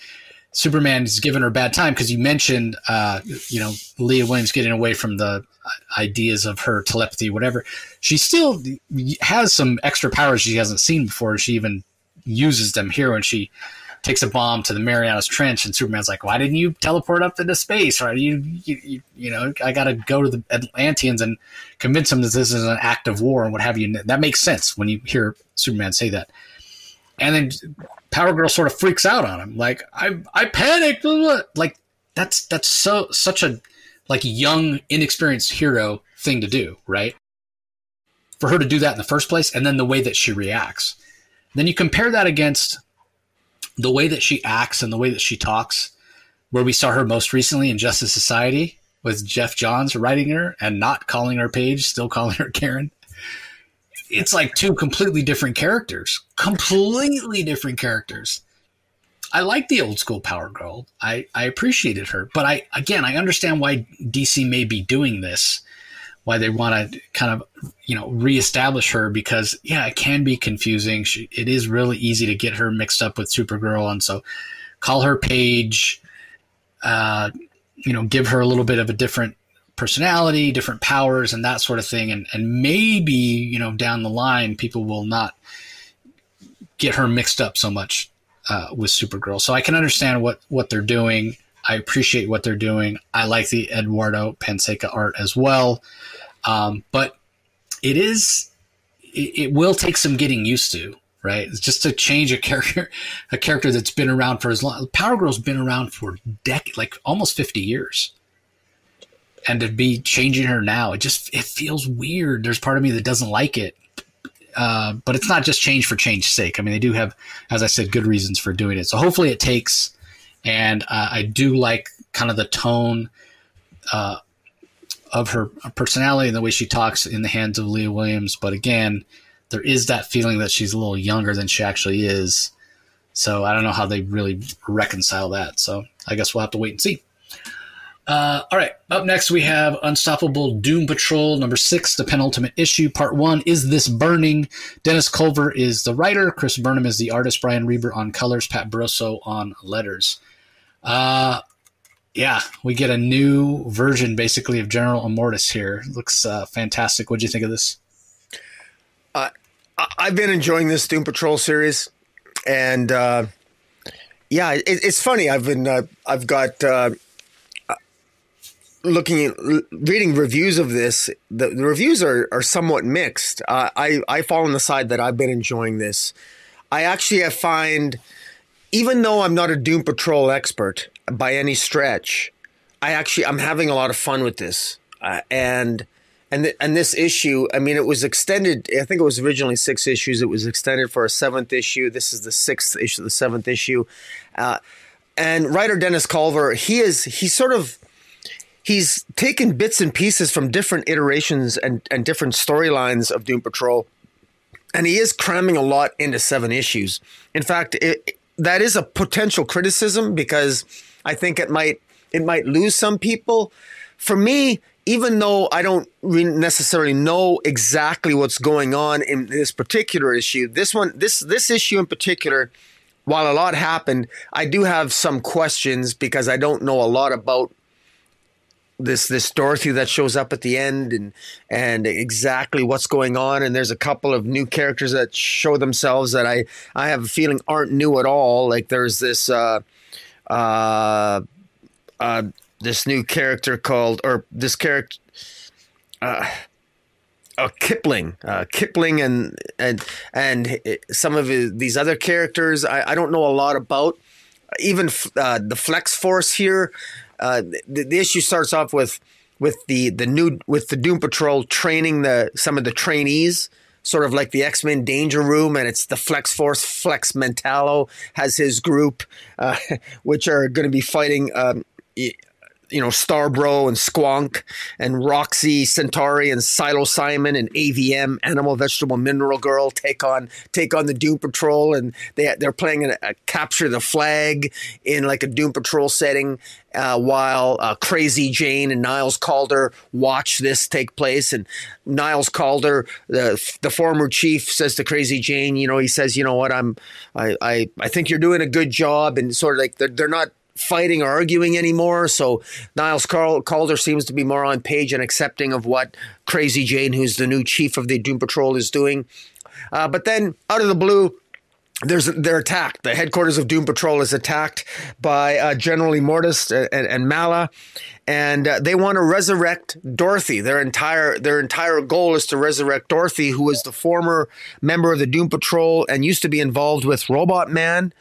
Speaker 1: Superman is giving her a bad time because you mentioned, uh, you know, Leah Williams getting away from the ideas of her telepathy, whatever. She still has some extra powers she hasn't seen before. She even uses them here when she takes a bomb to the Marianas Trench, and Superman's like, "Why didn't you teleport up into space? Right? You, you, you, you know, I got to go to the Atlanteans and convince them that this is an act of war and what have you." That makes sense when you hear Superman say that. And then Power Girl sort of freaks out on him, like, "I, I panicked." Like that's that's so such a like young, inexperienced hero thing to do, right? For her to do that in the first place, and then the way that she reacts. Then you compare that against the way that she acts and the way that she talks, where we saw her most recently in Justice Society with Geoff Johns writing her and not calling her Paige, still calling her Karen. It's like two completely different characters, completely different characters. I like the old school Power Girl. I, I appreciated her, but I again I understand why DC may be doing this, why they want to kind of you know reestablish her because yeah it can be confusing. She, it is really easy to get her mixed up with Supergirl, and so call her Paige. Uh, you know, give her a little bit of a different personality, different powers, and that sort of thing, and and maybe you know down the line people will not get her mixed up so much uh, with Supergirl. So I can understand what what they're doing. I appreciate what they're doing. I like the Eduardo Pansica art as well, um, but it is it, it, will take some getting used to. Right, it's just to change a character, a character that's been around for as long. Power Girl's been around for decades, like almost fifty years, and to be changing her now, it just it feels weird. There's part of me that doesn't like it, uh, but it's not just change for change's sake. I mean, they do have, as I said, good reasons for doing it. So hopefully it takes. And uh, I do like kind of the tone uh, of her personality and the way she talks in the hands of Leah Williams. But again, there is that feeling that she's a little younger than she actually is. So I don't know how they really reconcile that. So I guess we'll have to wait and see. Uh, all right. Up next, we have Unstoppable Doom Patrol number six, the penultimate issue, part one. Is this burning? Dennis Culver is the writer. Chris Burnham is the artist. Brian Reber on colors. Pat Brosseau on letters. Uh, yeah, we get a new version basically of General Immortus here. Looks uh, fantastic. What do you think of this?
Speaker 2: Uh, I've been enjoying this Doom Patrol series, and uh, yeah, it, it's funny. I've been uh, I've got uh, looking at reading reviews of this, the, the reviews are, are somewhat mixed. Uh, I I fall on the side that I've been enjoying this. I actually have find, even though I'm not a Doom Patrol expert by any stretch, I actually I'm having a lot of fun with this. Uh, and and th- and this issue, I mean, it was extended. I think it was originally six issues. It was extended for a seventh issue. This is the sixth issue, the seventh issue. Uh, and writer Dennis Culver, he is he sort of he's taken bits and pieces from different iterations and, and different storylines of Doom Patrol, and he is cramming a lot into seven issues. In fact, it, that is a potential criticism because I think it might it might lose some people. For me, even though I don't necessarily know exactly what's going on in this particular issue, this one, this this issue in particular, while a lot happened, I do have some questions because I don't know a lot about this this Dorothy that shows up at the end and and exactly what's going on and there's a couple of new characters that show themselves that I I have a feeling aren't new at all like there's this uh uh uh this new character called or this character uh uh, Kipling, uh, Kipling, and and and some of his, these other characters. I, I don't know a lot about. Even uh, the Flex Force here. Uh, the, the, issue starts off with with the the new with the Doom Patrol training the some of the trainees. Sort of like the X Men Danger Room, and it's the Flex Force. Flex Mentallo has his group, uh, which are going to be fighting um, you know, Starbro and Squonk and Roxy Centauri and Silo Simon and AVM Animal Vegetable Mineral Girl take on take on the Doom Patrol. And they they're playing a, a capture the flag in like a Doom Patrol setting uh, while uh, Crazy Jane and Niles Caulder watch this take place. And Niles Caulder, the the former chief says to Crazy Jane you know he says you know what? I'm I I, I think you're doing a good job. And sort of like they're, they're not fighting or arguing anymore. So Niles Caulder seems to be more on page and accepting of what Crazy Jane, who's the new chief of the Doom Patrol, is doing. Uh, but then out of the blue, there's they're attacked. The headquarters of Doom Patrol is attacked by uh, General Immortus and, and Mallah, and uh, they want to resurrect Dorothy. Their entire their entire goal is to resurrect Dorothy, who was the former member of the Doom Patrol and used to be involved with Robot Man,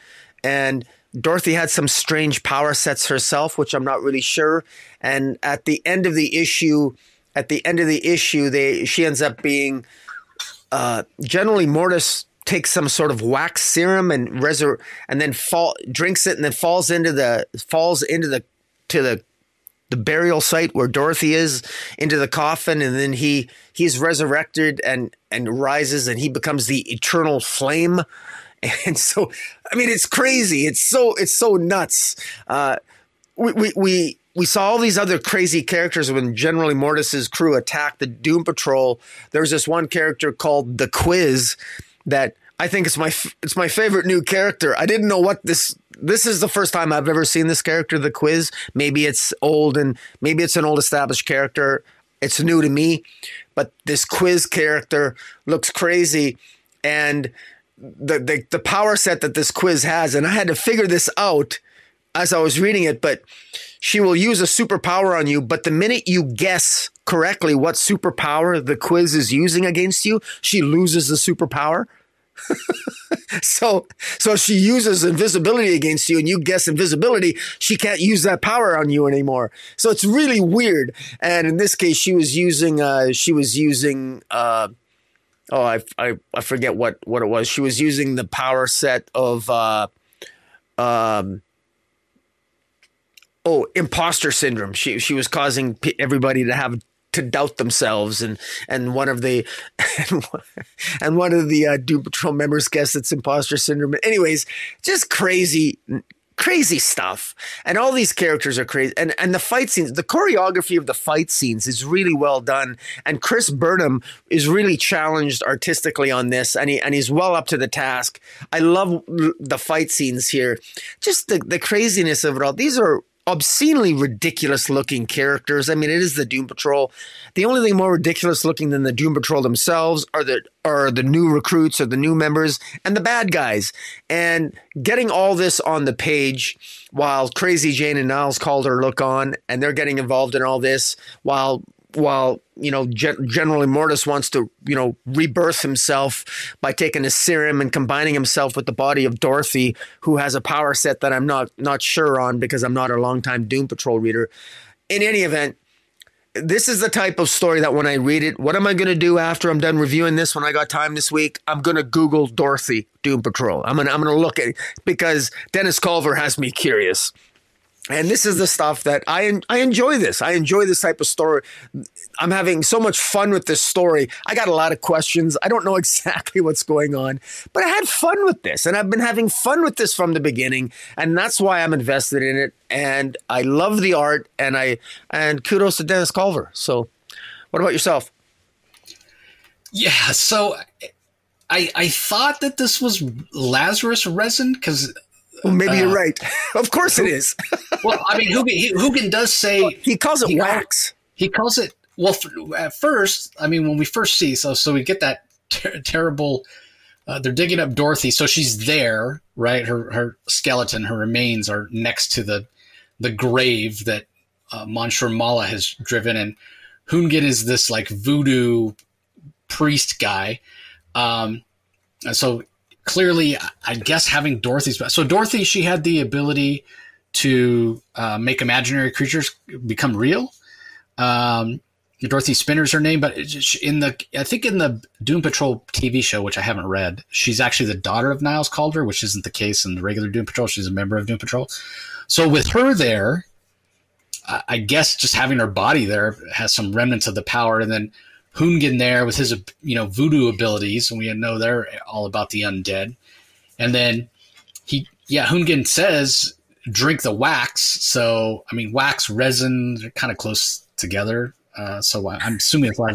Speaker 2: and Dorothy had some strange power sets herself, which I'm not really sure. And at the end of the issue, at the end of the issue, they she ends up being uh, General Immortus takes some sort of wax serum and resur- and then fall drinks it and then falls into the falls into the to the the burial site where Dorothy is into the coffin and then he he's resurrected and and rises and he becomes the eternal flame and so I mean it's crazy. It's so it's so nuts. Uh, we, we we we saw all these other crazy characters when General Mortis's crew attacked the Doom Patrol. There's this one character called the Quiz that I think it's my it's my favorite new character. I didn't know what this this is the first time I've ever seen this character, the Quiz. Maybe it's old and maybe it's an old established character. It's new to me, but this Quiz character looks crazy and the, the the power set that this quiz has, and I had to figure this out as I was reading it. But she will use a superpower on you, but the minute you guess correctly what superpower the quiz is using against you, she loses the superpower. so so she uses invisibility against you and you guess invisibility she can't use that power on you anymore so it's really weird and in this case she was using uh she was using uh oh I, I I forget what what it was. She was using the power set of uh, um oh imposter syndrome. She she was causing everybody to have to doubt themselves and and one of the and one of the uh, Doom Patrol members guessed it's imposter syndrome. Anyways, just crazy crazy stuff. And all these characters are crazy. And and the fight scenes, the choreography of the fight scenes is really well done. And Chris Burnham is really challenged artistically on this, and he and he's well up to the task. I love the fight scenes here. Just the, the craziness of it all. These are obscenely ridiculous looking characters. I mean, it is the Doom Patrol. The only thing more ridiculous looking than the Doom Patrol themselves are the are the new recruits or the new members and the bad guys. And getting all this on the page while Crazy Jane and Niles Caulder look on and they're getting involved in all this while while you know Gen- General wants to you know rebirth himself by taking a serum and combining himself with the body of Dorothy, who has a power set that I'm not not sure on because I'm not a longtime Doom Patrol reader. In any event, this is the type of story that when I read it, what am I going to do after I'm done reviewing this? When I got time this week, I'm going to Google Dorothy Doom Patrol. I'm going I'm going to look at it because Dennis Culver has me curious and this is the stuff that I I enjoy this. I enjoy this type of story. I'm having so much fun with this story. I got a lot of questions. I don't know exactly what's going on, but I had fun with this and I've been having fun with this from the beginning and that's why I'm invested in it and I love the art and I and kudos to Dennis Culver. So, what about yourself?
Speaker 1: Yeah, so I I thought that this was Lazarus resin cuz
Speaker 2: well, maybe uh, you're right. of course it is.
Speaker 1: well, I mean, Hugin, Hugin does say
Speaker 2: he calls it he wax.
Speaker 1: he calls it well. At first, I mean, when we first see, so so we get that ter- terrible. Uh, they're digging up Dorothy, so she's there, right? Her her skeleton, her remains are next to the the grave that uh, Monsieur Mallah has driven, and Hungin is this like voodoo priest guy. Um, so clearly, I guess having Dorothy's so Dorothy, she had the ability to uh, make imaginary creatures become real. Um, Dorothy Spinner's her name, but in the I think in the Doom Patrol TV show, which I haven't read, she's actually the daughter of Niles Caulder, which isn't the case in the regular Doom Patrol. She's a member of Doom Patrol. So with her there, I guess just having her body there has some remnants of the power, and then Hungan there with his you know voodoo abilities, and we know they're all about the undead. And then he, yeah, Hungan says drink the wax. So I mean, wax resin, they're kind of close together. Uh, so I'm assuming it's live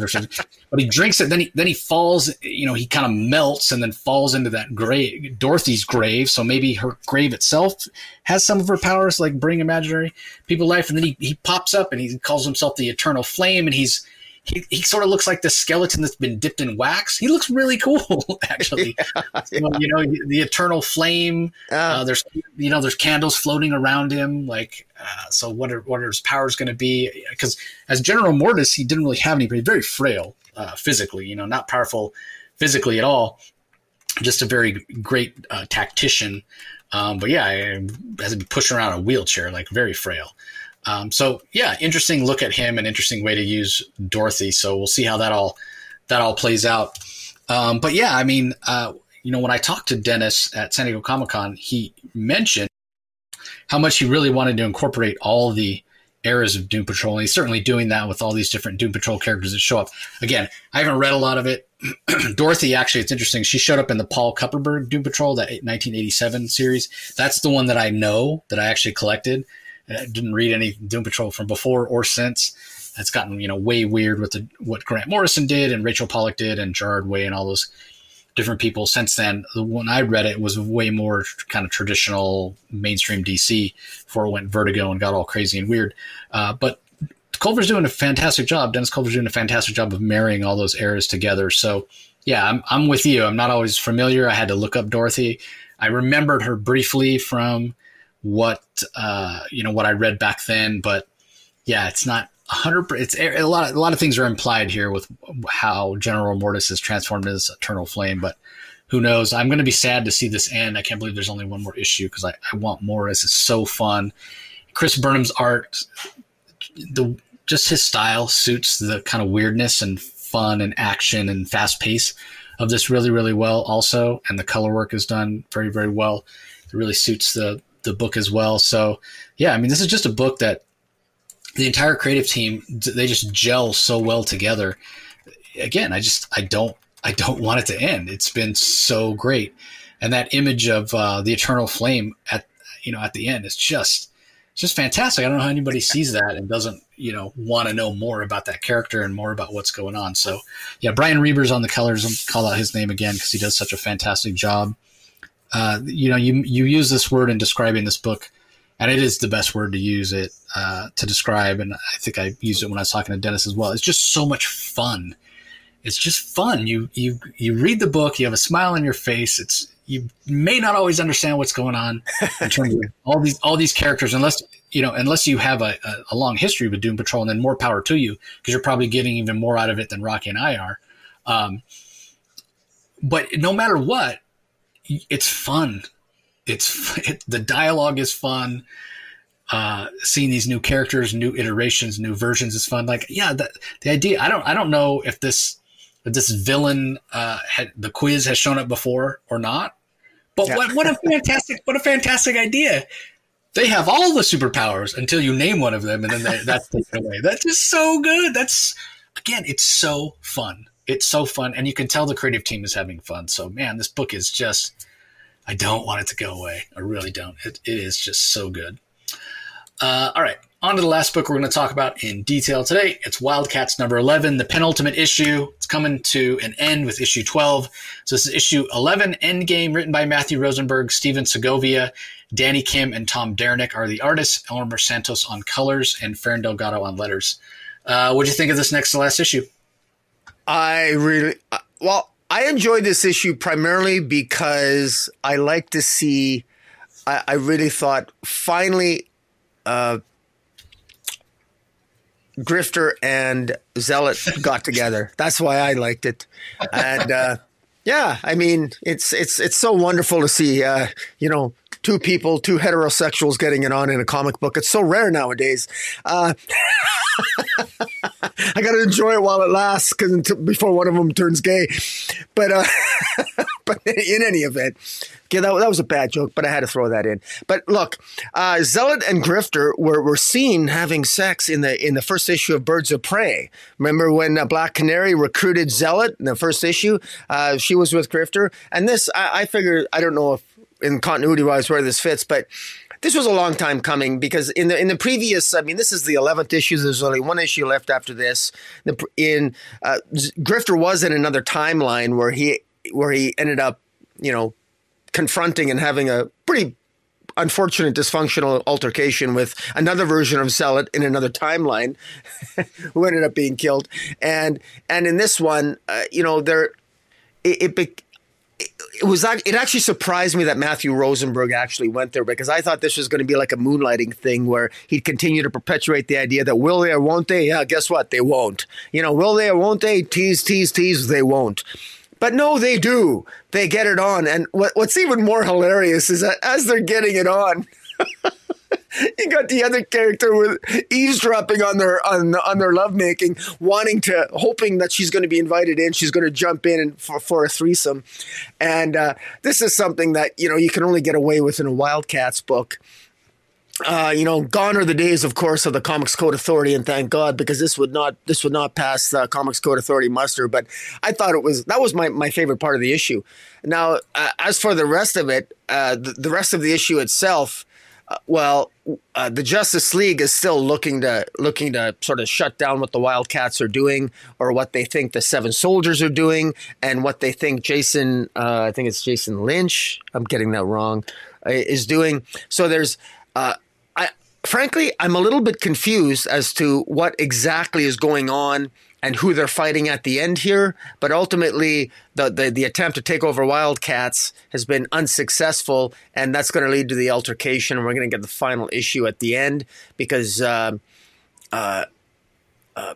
Speaker 1: but he drinks it. Then he then he falls. You know, he kind of melts and then falls into that grave, Dorothy's grave. So maybe her grave itself has some of her powers, like bring imaginary people life. And then he he pops up and he calls himself the Eternal Flame, and he's he, he sort of looks like the skeleton that's been dipped in wax. He looks really cool, actually. Yeah, yeah. So, you know, the eternal flame. Yeah. Uh, there's you know there's candles floating around him. Like, uh, so what are what are his powers going to be? Because as General Mortis, he didn't really have any, but he's very frail uh, physically. You know, not powerful physically at all. Just a very great uh, tactician. Um, but yeah, has to be pushed around a wheelchair, like very frail. Um, so yeah, interesting look at him, an interesting way to use Dorothy. So we'll see how that all that all plays out. Um, but yeah, I mean, uh, you know, when I talked to Dennis at San Diego Comic Con, he mentioned how much he really wanted to incorporate all the eras of Doom Patrol. And he's certainly doing that with all these different Doom Patrol characters that show up. Again, I haven't read a lot of it. Dorothy, actually, it's interesting. She showed up in the Paul Kupperberg Doom Patrol, that 1987 series. That's the one that I know that I actually collected. I didn't read any Doom Patrol from before or since. It's gotten you know way weird with the, what Grant Morrison did and Rachel Pollack did and Gerard Way and all those different people since then. The one I read it, was way more kind of traditional mainstream DC before it went Vertigo and got all crazy and weird. Uh, but Culver's doing a fantastic job. Dennis Culver's doing a fantastic job of marrying all those eras together. So yeah, I'm, I'm with you. I'm not always familiar. I had to look up Dorothy. I remembered her briefly from what uh, you know what I read back then, but yeah, it's not hundred. It's a lot. Of, a lot of things are implied here with how General Mortis is transformed into this eternal flame, but who knows? I'm going to be sad to see this end. I can't believe there's only one more issue because I, I want more. This is so fun. Chris Burnham's art, the just his style suits the kind of weirdness and fun and action and fast pace of this really really well. Also, and the color work is done very very well. It really suits the the book as well. So yeah, I mean, this is just a book that the entire creative team they just gel so well together. Again, I just I don't I don't want it to end. It's been so great, and that image of uh, the eternal flame at you know at the end is just it's just fantastic. I don't know how anybody sees that and doesn't you know want to know more about that character and more about what's going on. So yeah, Brian Reber's on the colors. I'll call out his name again because he does such a fantastic job uh, you know, you you use this word in describing this book, and it is the best word to use it uh, to describe. And I think I used it when I was talking to Dennis as well. It's just so much fun. It's just fun. You you you read the book, you have a smile on your face. It's you may not always understand what's going on in terms of all these all these characters, unless you know, unless you have a, a, a long history with Doom Patrol, and then more power to you because you're probably getting even more out of it than Rocky and I are. Um, but no matter what, it's fun. It's it, the dialogue is fun. Uh, seeing these new characters, new iterations, new versions is fun. Like, yeah, the, the idea. I don't. I don't know if this if this villain uh, had the quiz has shown up before or not. But yeah. what what a fantastic what a fantastic idea! They have all the superpowers until you name one of them, and then they, that's taken away. That's just so good. That's again, it's so fun it's so fun, and you can tell the creative team is having fun. So, man, this book is just. I don't want it to go away. I really don't. It, it is just so good. Uh, all right, on to the last book we're going to talk about in detail today. It's Wildcats number 11, the penultimate issue. It's coming to an end with issue 12. So this is issue 11, Endgame, written by Matthew Rosenberg, Stephen Segovia, Danny Kim, and Tom Derenick are the artists, Elmer Santos on colors, and Ferran Delgado on letters. Uh, what do you think of this next to last issue?
Speaker 2: I really, uh, well, I enjoyed this issue primarily because I like to see, I, I really thought finally, uh, Grifter and Zealot got together. That's why I liked it. And uh, yeah, I mean, it's it's it's so wonderful to see. Uh, you know, two people, two heterosexuals getting it on in a comic book. It's so rare nowadays. Uh, I got to enjoy it while it lasts because before one of them turns gay. But uh, but in any event, yeah, that, that was a bad joke, but I had to throw that in. But look, uh, Zealot and Grifter were, were seen having sex in the in the first issue of Birds of Prey. Remember when uh, Black Canary recruited Zealot in the first issue? Uh, she was with Grifter, and this I, I figure I don't know if in continuity wise where this fits, but this was a long time coming because in the in the previous, I mean, this is the eleventh issue. There's only one issue left after this. The, in uh, Grifter was in another timeline where he where he ended up, you know, confronting and having a pretty unfortunate dysfunctional altercation with another version of Zealot in another timeline, who ended up being killed. And and in this one, uh, you know, there it, it, it was it actually surprised me that Matthew Rosenberg actually went there because I thought this was going to be like a moonlighting thing where he'd continue to perpetuate the idea that will they or won't they? Yeah, guess what? They won't. You know, will they or won't they? Tease, tease, tease. They won't. But no, they do. They get it on. And what, what's even more hilarious is that as they're getting it on, you got the other character with eavesdropping on their on on their lovemaking, wanting to, hoping that she's going to be invited in. She's going to jump in and for, for a threesome, and uh, this is something that you know you can only get away with in a Wildcats book. Uh, you know, gone are the days, of course, of the Comics Code Authority, and thank God because this would not this would not pass the Comics Code Authority muster. But I thought it was that was my, my favorite part of the issue. Now, uh, as for the rest of it, uh, the, the, rest of the issue itself, well, uh, the Justice League is still looking to looking to sort of shut down what the Wildcats are doing, or what they think the Seven Soldiers are doing, and what they think Jason, uh, I think it's Jason Lynch, I'm getting that wrong, is doing. So there's uh, I frankly, I'm a little bit confused as to what exactly is going on and who they're fighting at the end here. But ultimately, the, the, the attempt to take over Wildcats has been unsuccessful, and that's going to lead to the altercation. And we're going to get the final issue at the end because uh, uh, uh,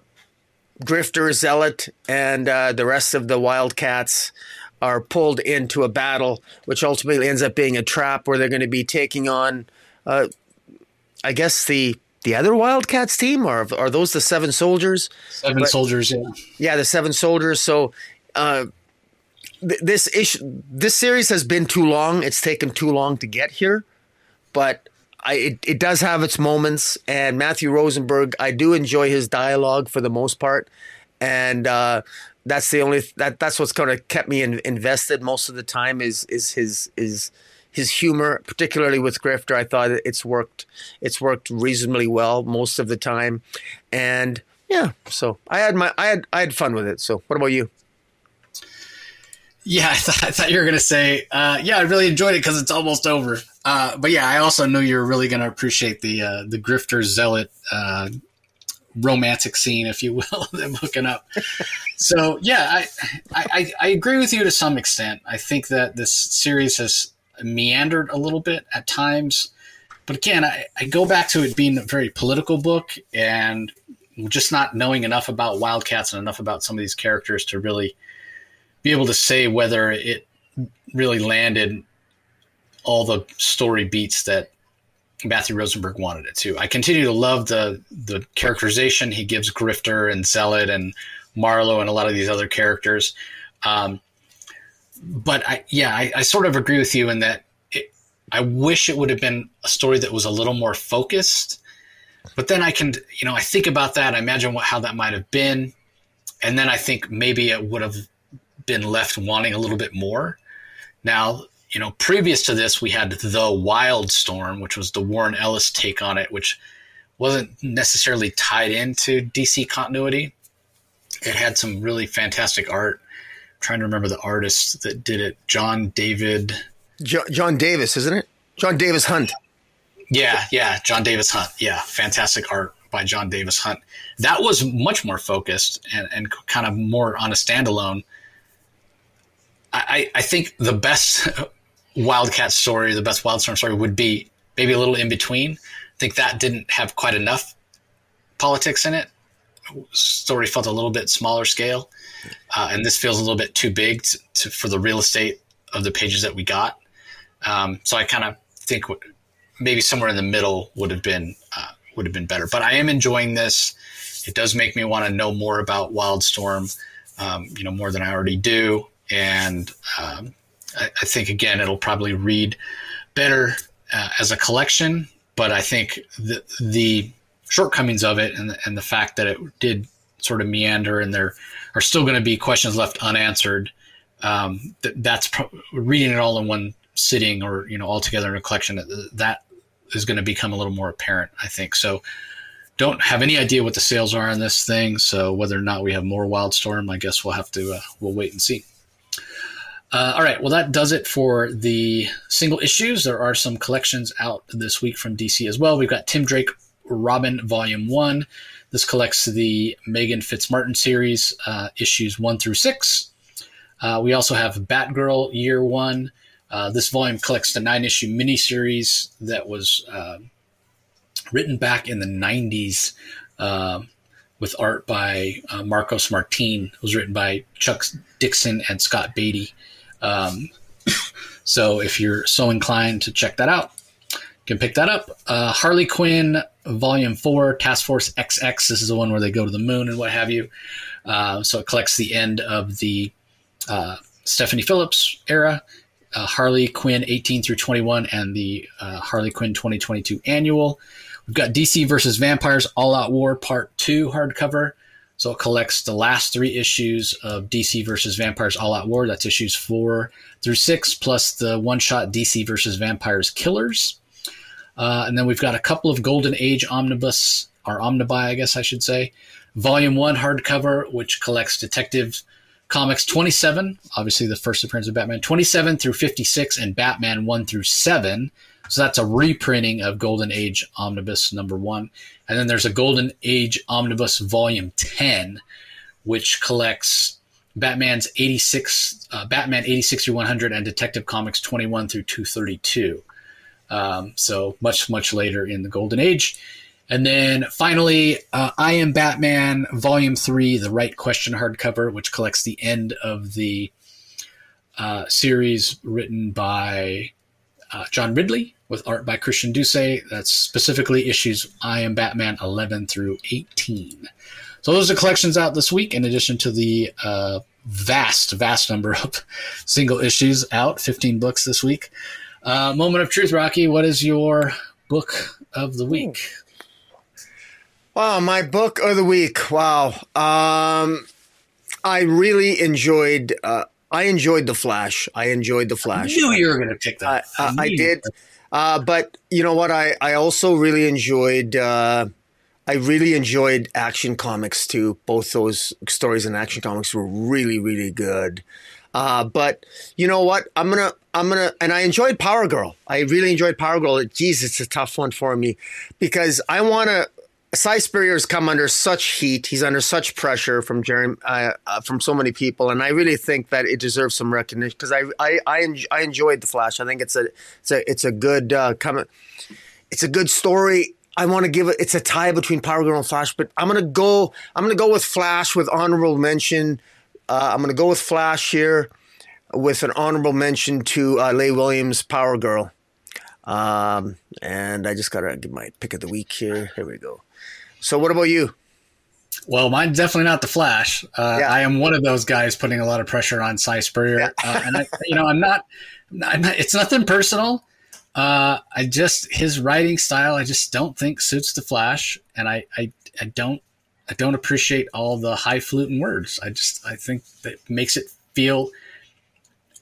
Speaker 2: Grifter, Zealot, and uh, the rest of the Wildcats are pulled into a battle, which ultimately ends up being a trap where they're going to be taking on uh, I guess the the other Wildcats team, or are those the Seven Soldiers?
Speaker 1: Seven but, Soldiers, yeah.
Speaker 2: Yeah, the Seven Soldiers. So uh, th- this issue, this series has been too long. It's taken too long to get here, but I, it, it does have its moments. And Matthew Rosenberg, I do enjoy his dialogue for the most part, and uh, that's the only that that's what's kind of kept me in, invested most of the time is is his is his humor, particularly with Grifter, I thought it's worked. It's worked reasonably well most of the time, and yeah. So I had my I had I had fun with it. So what about you?
Speaker 1: Yeah, I thought, I thought you were gonna say, uh, yeah, I really enjoyed it because it's almost over. Uh, but yeah, I also knew you were really gonna appreciate the uh, the Grifter zealot uh, romantic scene, if you will, them hooking up. so yeah, I, I I agree with you to some extent. I think that this series has meandered a little bit at times. But again, I, I go back to it being a very political book and just not knowing enough about Wildcats and enough about some of these characters to really be able to say whether it really landed all the story beats that Matthew Rosenberg wanted it to. I continue to love the the characterization he gives Grifter and Zealot and Marlowe and a lot of these other characters. Um, but I, yeah, I, I, sort of agree with you in that it, I wish it would have been a story that was a little more focused. But then I can, you know, I think about that. I imagine what, how that might have been. And then I think maybe it would have been left wanting a little bit more. Now, you know, previous to this, we had the Wildstorm, which was the Warren Ellis take on it, which wasn't necessarily tied into DC continuity. It had some really fantastic art trying to remember the artist that did it. John David.
Speaker 2: Jo- John Davis, isn't it? Jon Davis-Hunt.
Speaker 1: Yeah, yeah, Jon Davis-Hunt. Yeah, fantastic art by Jon Davis-Hunt. That was much more focused and, and kind of more on a standalone. I, I think the best Wildcat story, the best Wildstorm story would be maybe a little in between. I think that didn't have quite enough politics in it. story felt a little bit smaller scale, uh, and this feels a little bit too big to, to, for the real estate of the pages that we got. Um, so I kind of think maybe somewhere in the middle would have been uh, would have been better. But I am enjoying this. It does make me want to know more about Wildstorm, um, you know, more than I already do, and um, I, I, think again it'll probably read better uh, as a collection. But I think the the shortcomings of it and, and the fact that it did sort of meander and there are still going to be questions left unanswered. Um, that's pro- reading it all in one sitting or you know all together in a collection that is going to become a little more apparent i think. So don't have any idea what the sales are on this thing so whether or not we have more wildstorm i guess we'll have to uh, we'll wait and see. Uh, all right well that does it for the single issues. There are some collections out this week from dc as well. We've got tim drake robin volume one this collects the Meghan Fitzmartin series uh, issues one through six uh, we also have batgirl year one uh, this volume collects the nine issue miniseries that was uh, written back in the 90s uh, with art by uh, Marcos Martin. It was written by Chuck Dixon and Scott Beatty. Um, so if you're so inclined to check that out, you can pick that up. Uh, Harley Quinn Volume 4, Task Force XX. This is the one where they go to the moon and what have you. Uh, so it collects the end of the Stephanie Phillips era uh, Harley Quinn 18 through 21 and the uh, Harley Quinn 2022 annual. We've got DC versus Vampires All Out War Part 2 hardcover. So it collects the last three issues of DC versus Vampires All Out War. That's issues four through six, plus the one shot DC versus Vampires Killers. Uh, and then we've got a couple of Golden Age omnibus, or omnibuy, I guess I should say. Volume one hardcover, which collects Detective Comics 27, obviously the first appearance of Batman, 27 through 56, and Batman 1 through 7. So that's a reprinting of Golden Age Omnibus number one. And then there's a Golden Age Omnibus volume 10, which collects Batman's 86, uh, Batman 86 through 100 and Detective Comics 21 through 232. Um, so much, much later in the Golden Age. And then finally, uh, I Am Batman Volume 3, The Right Question hardcover, which collects the end of the uh, series written by uh, John Ridley with art by Christian Duce. That's specifically issues I Am Batman 11 through 18. So those are collections out this week, in addition to the uh, vast, vast number of single issues out, 15 books this week. Uh, moment of truth, Rocky. What is your book of the week?
Speaker 2: Wow, my book of the week. Wow. Um, I really enjoyed. Uh, I enjoyed the Flash. I enjoyed the Flash.
Speaker 1: I knew you were going to pick that.
Speaker 2: I, I, I did. Uh, but you know what? I I also really enjoyed. Uh, I really enjoyed Action Comics too. Both those stories in Action Comics were really really good. Uh, but you know what? I'm gonna I'm gonna and I enjoyed Power Girl. I really enjoyed Power Girl. Jeez, it's a tough one for me because I want to Si Spurrier's come under such heat. He's under such pressure from Jeremy, uh, uh, from so many people, and I really think that it deserves some recognition because I, I, I, en- I, enjoyed the Flash. I think it's a, it's a, it's a good uh, come, it's a good story. I want to give it. It's a tie between Power Girl and Flash, but I'm gonna go. I'm gonna go with Flash with honorable mention. Uh, I'm gonna go with Flash here with an honorable mention to uh, Leah Williams' Power Girl. Um, and I just gotta give my pick of the week here. Here we go. So, what about you?
Speaker 1: Well, mine's definitely not the Flash. Uh, yeah. I am one of those guys putting a lot of pressure on Si Spurrier, yeah. uh, and I, you know, I'm not, I'm not. It's nothing personal. Uh, I just his writing style. I just don't think suits the Flash, and I, I, I don't, I don't appreciate all the highfalutin words. I just, I think that makes it feel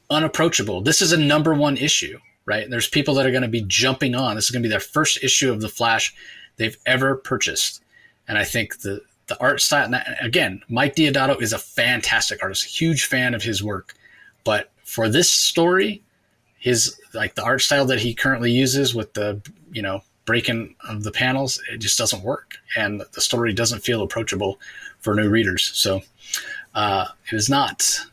Speaker 1: unapproachable. This is a number one issue, right? There's people that are going to be jumping on. This is going to be their first issue of the Flash they've ever purchased and I think the the art style. Again, Mike Deodato is a fantastic artist, huge fan of his work. But for this story, his like the art style that he currently uses with the you know breaking of the panels, it just doesn't work, and the story doesn't feel approachable for new readers. So uh, it is not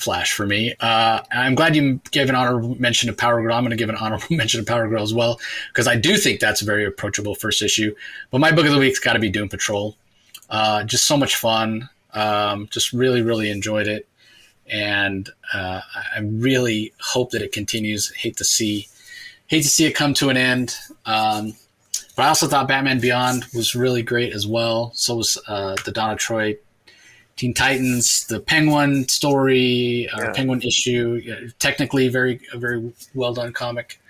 Speaker 1: Flash for me. Uh, I'm glad you gave an honorable mention to Power Girl. I'm going to give an honorable mention to Power Girl as well because I do think that's a very approachable first issue. But my book of the week's got to be Doom Patrol. Uh, just so much fun. Um, just really, really enjoyed it, and uh, I really hope that it continues. Hate to see, hate to see it come to an end. Um, but I also thought Batman Beyond was really great as well. So was uh, the Donna Troy Teen Titans, the Penguin story, uh, yeah. Penguin issue. Yeah, technically, very a very well done comic.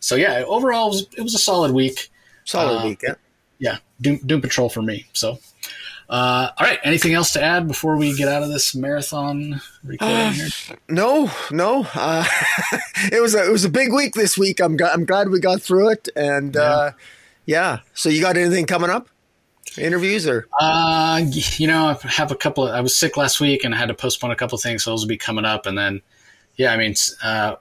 Speaker 1: So yeah, overall it was, it was a solid week.
Speaker 2: Solid uh, week, yeah.
Speaker 1: Yeah, Doom, Doom Patrol for me. So uh, all right. Anything else to add before we get out of this marathon recording uh, here?
Speaker 2: No, no. Uh, it was a it was a big week this week. I'm I'm glad we got through it. And yeah. Uh, yeah. So you got anything coming up? Interviews or?
Speaker 1: Uh, you know, I have a couple. Of, I was sick last week and I had to postpone a couple of things, so those will be coming up. And then, yeah, I mean, uh,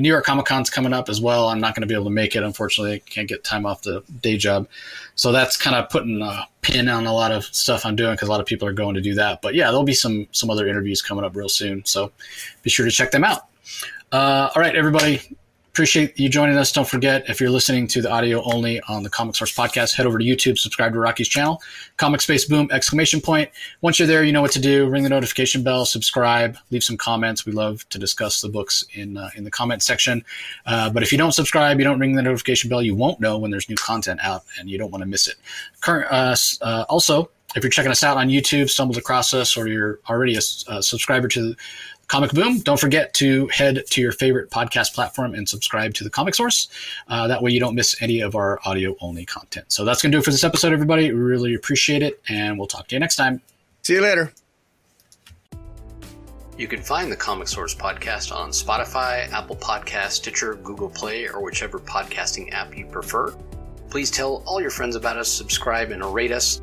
Speaker 1: New York Comic Con's coming up as well. I'm not going to be able to make it, unfortunately. I can't get time off the day job. So that's kind of putting a pin on a lot of stuff I'm doing because a lot of people are going to do that. But yeah, there'll be some some other interviews coming up real soon. So be sure to check them out. Uh, all right, everybody appreciate you joining us. Don't forget, if you're listening to the audio only on the Comic Source podcast, head over to YouTube, subscribe to Rocky's channel, Comic Space Boom, exclamation point. Once you're there, you know what to do. Ring the notification bell, subscribe, leave some comments. We love to discuss the books in, uh, in the comment section. Uh, but if you don't subscribe, you don't ring the notification bell, you won't know when there's new content out and you don't want to miss it. Current, uh, uh also, if you're checking us out on YouTube, stumbled across us, or you're already a, a subscriber to Comic Boom. Don't forget to head to your favorite podcast platform and subscribe to the Comic Source. Uh, that way you don't miss any of our audio only content. So that's going to do it for this episode, everybody. We really appreciate it, and we'll talk to you next time.
Speaker 2: See you later.
Speaker 1: You can find the Comic Source podcast on Spotify, Apple Podcast, Stitcher, Google Play, or whichever podcasting app you prefer. Please tell all your friends about us, subscribe, and rate us.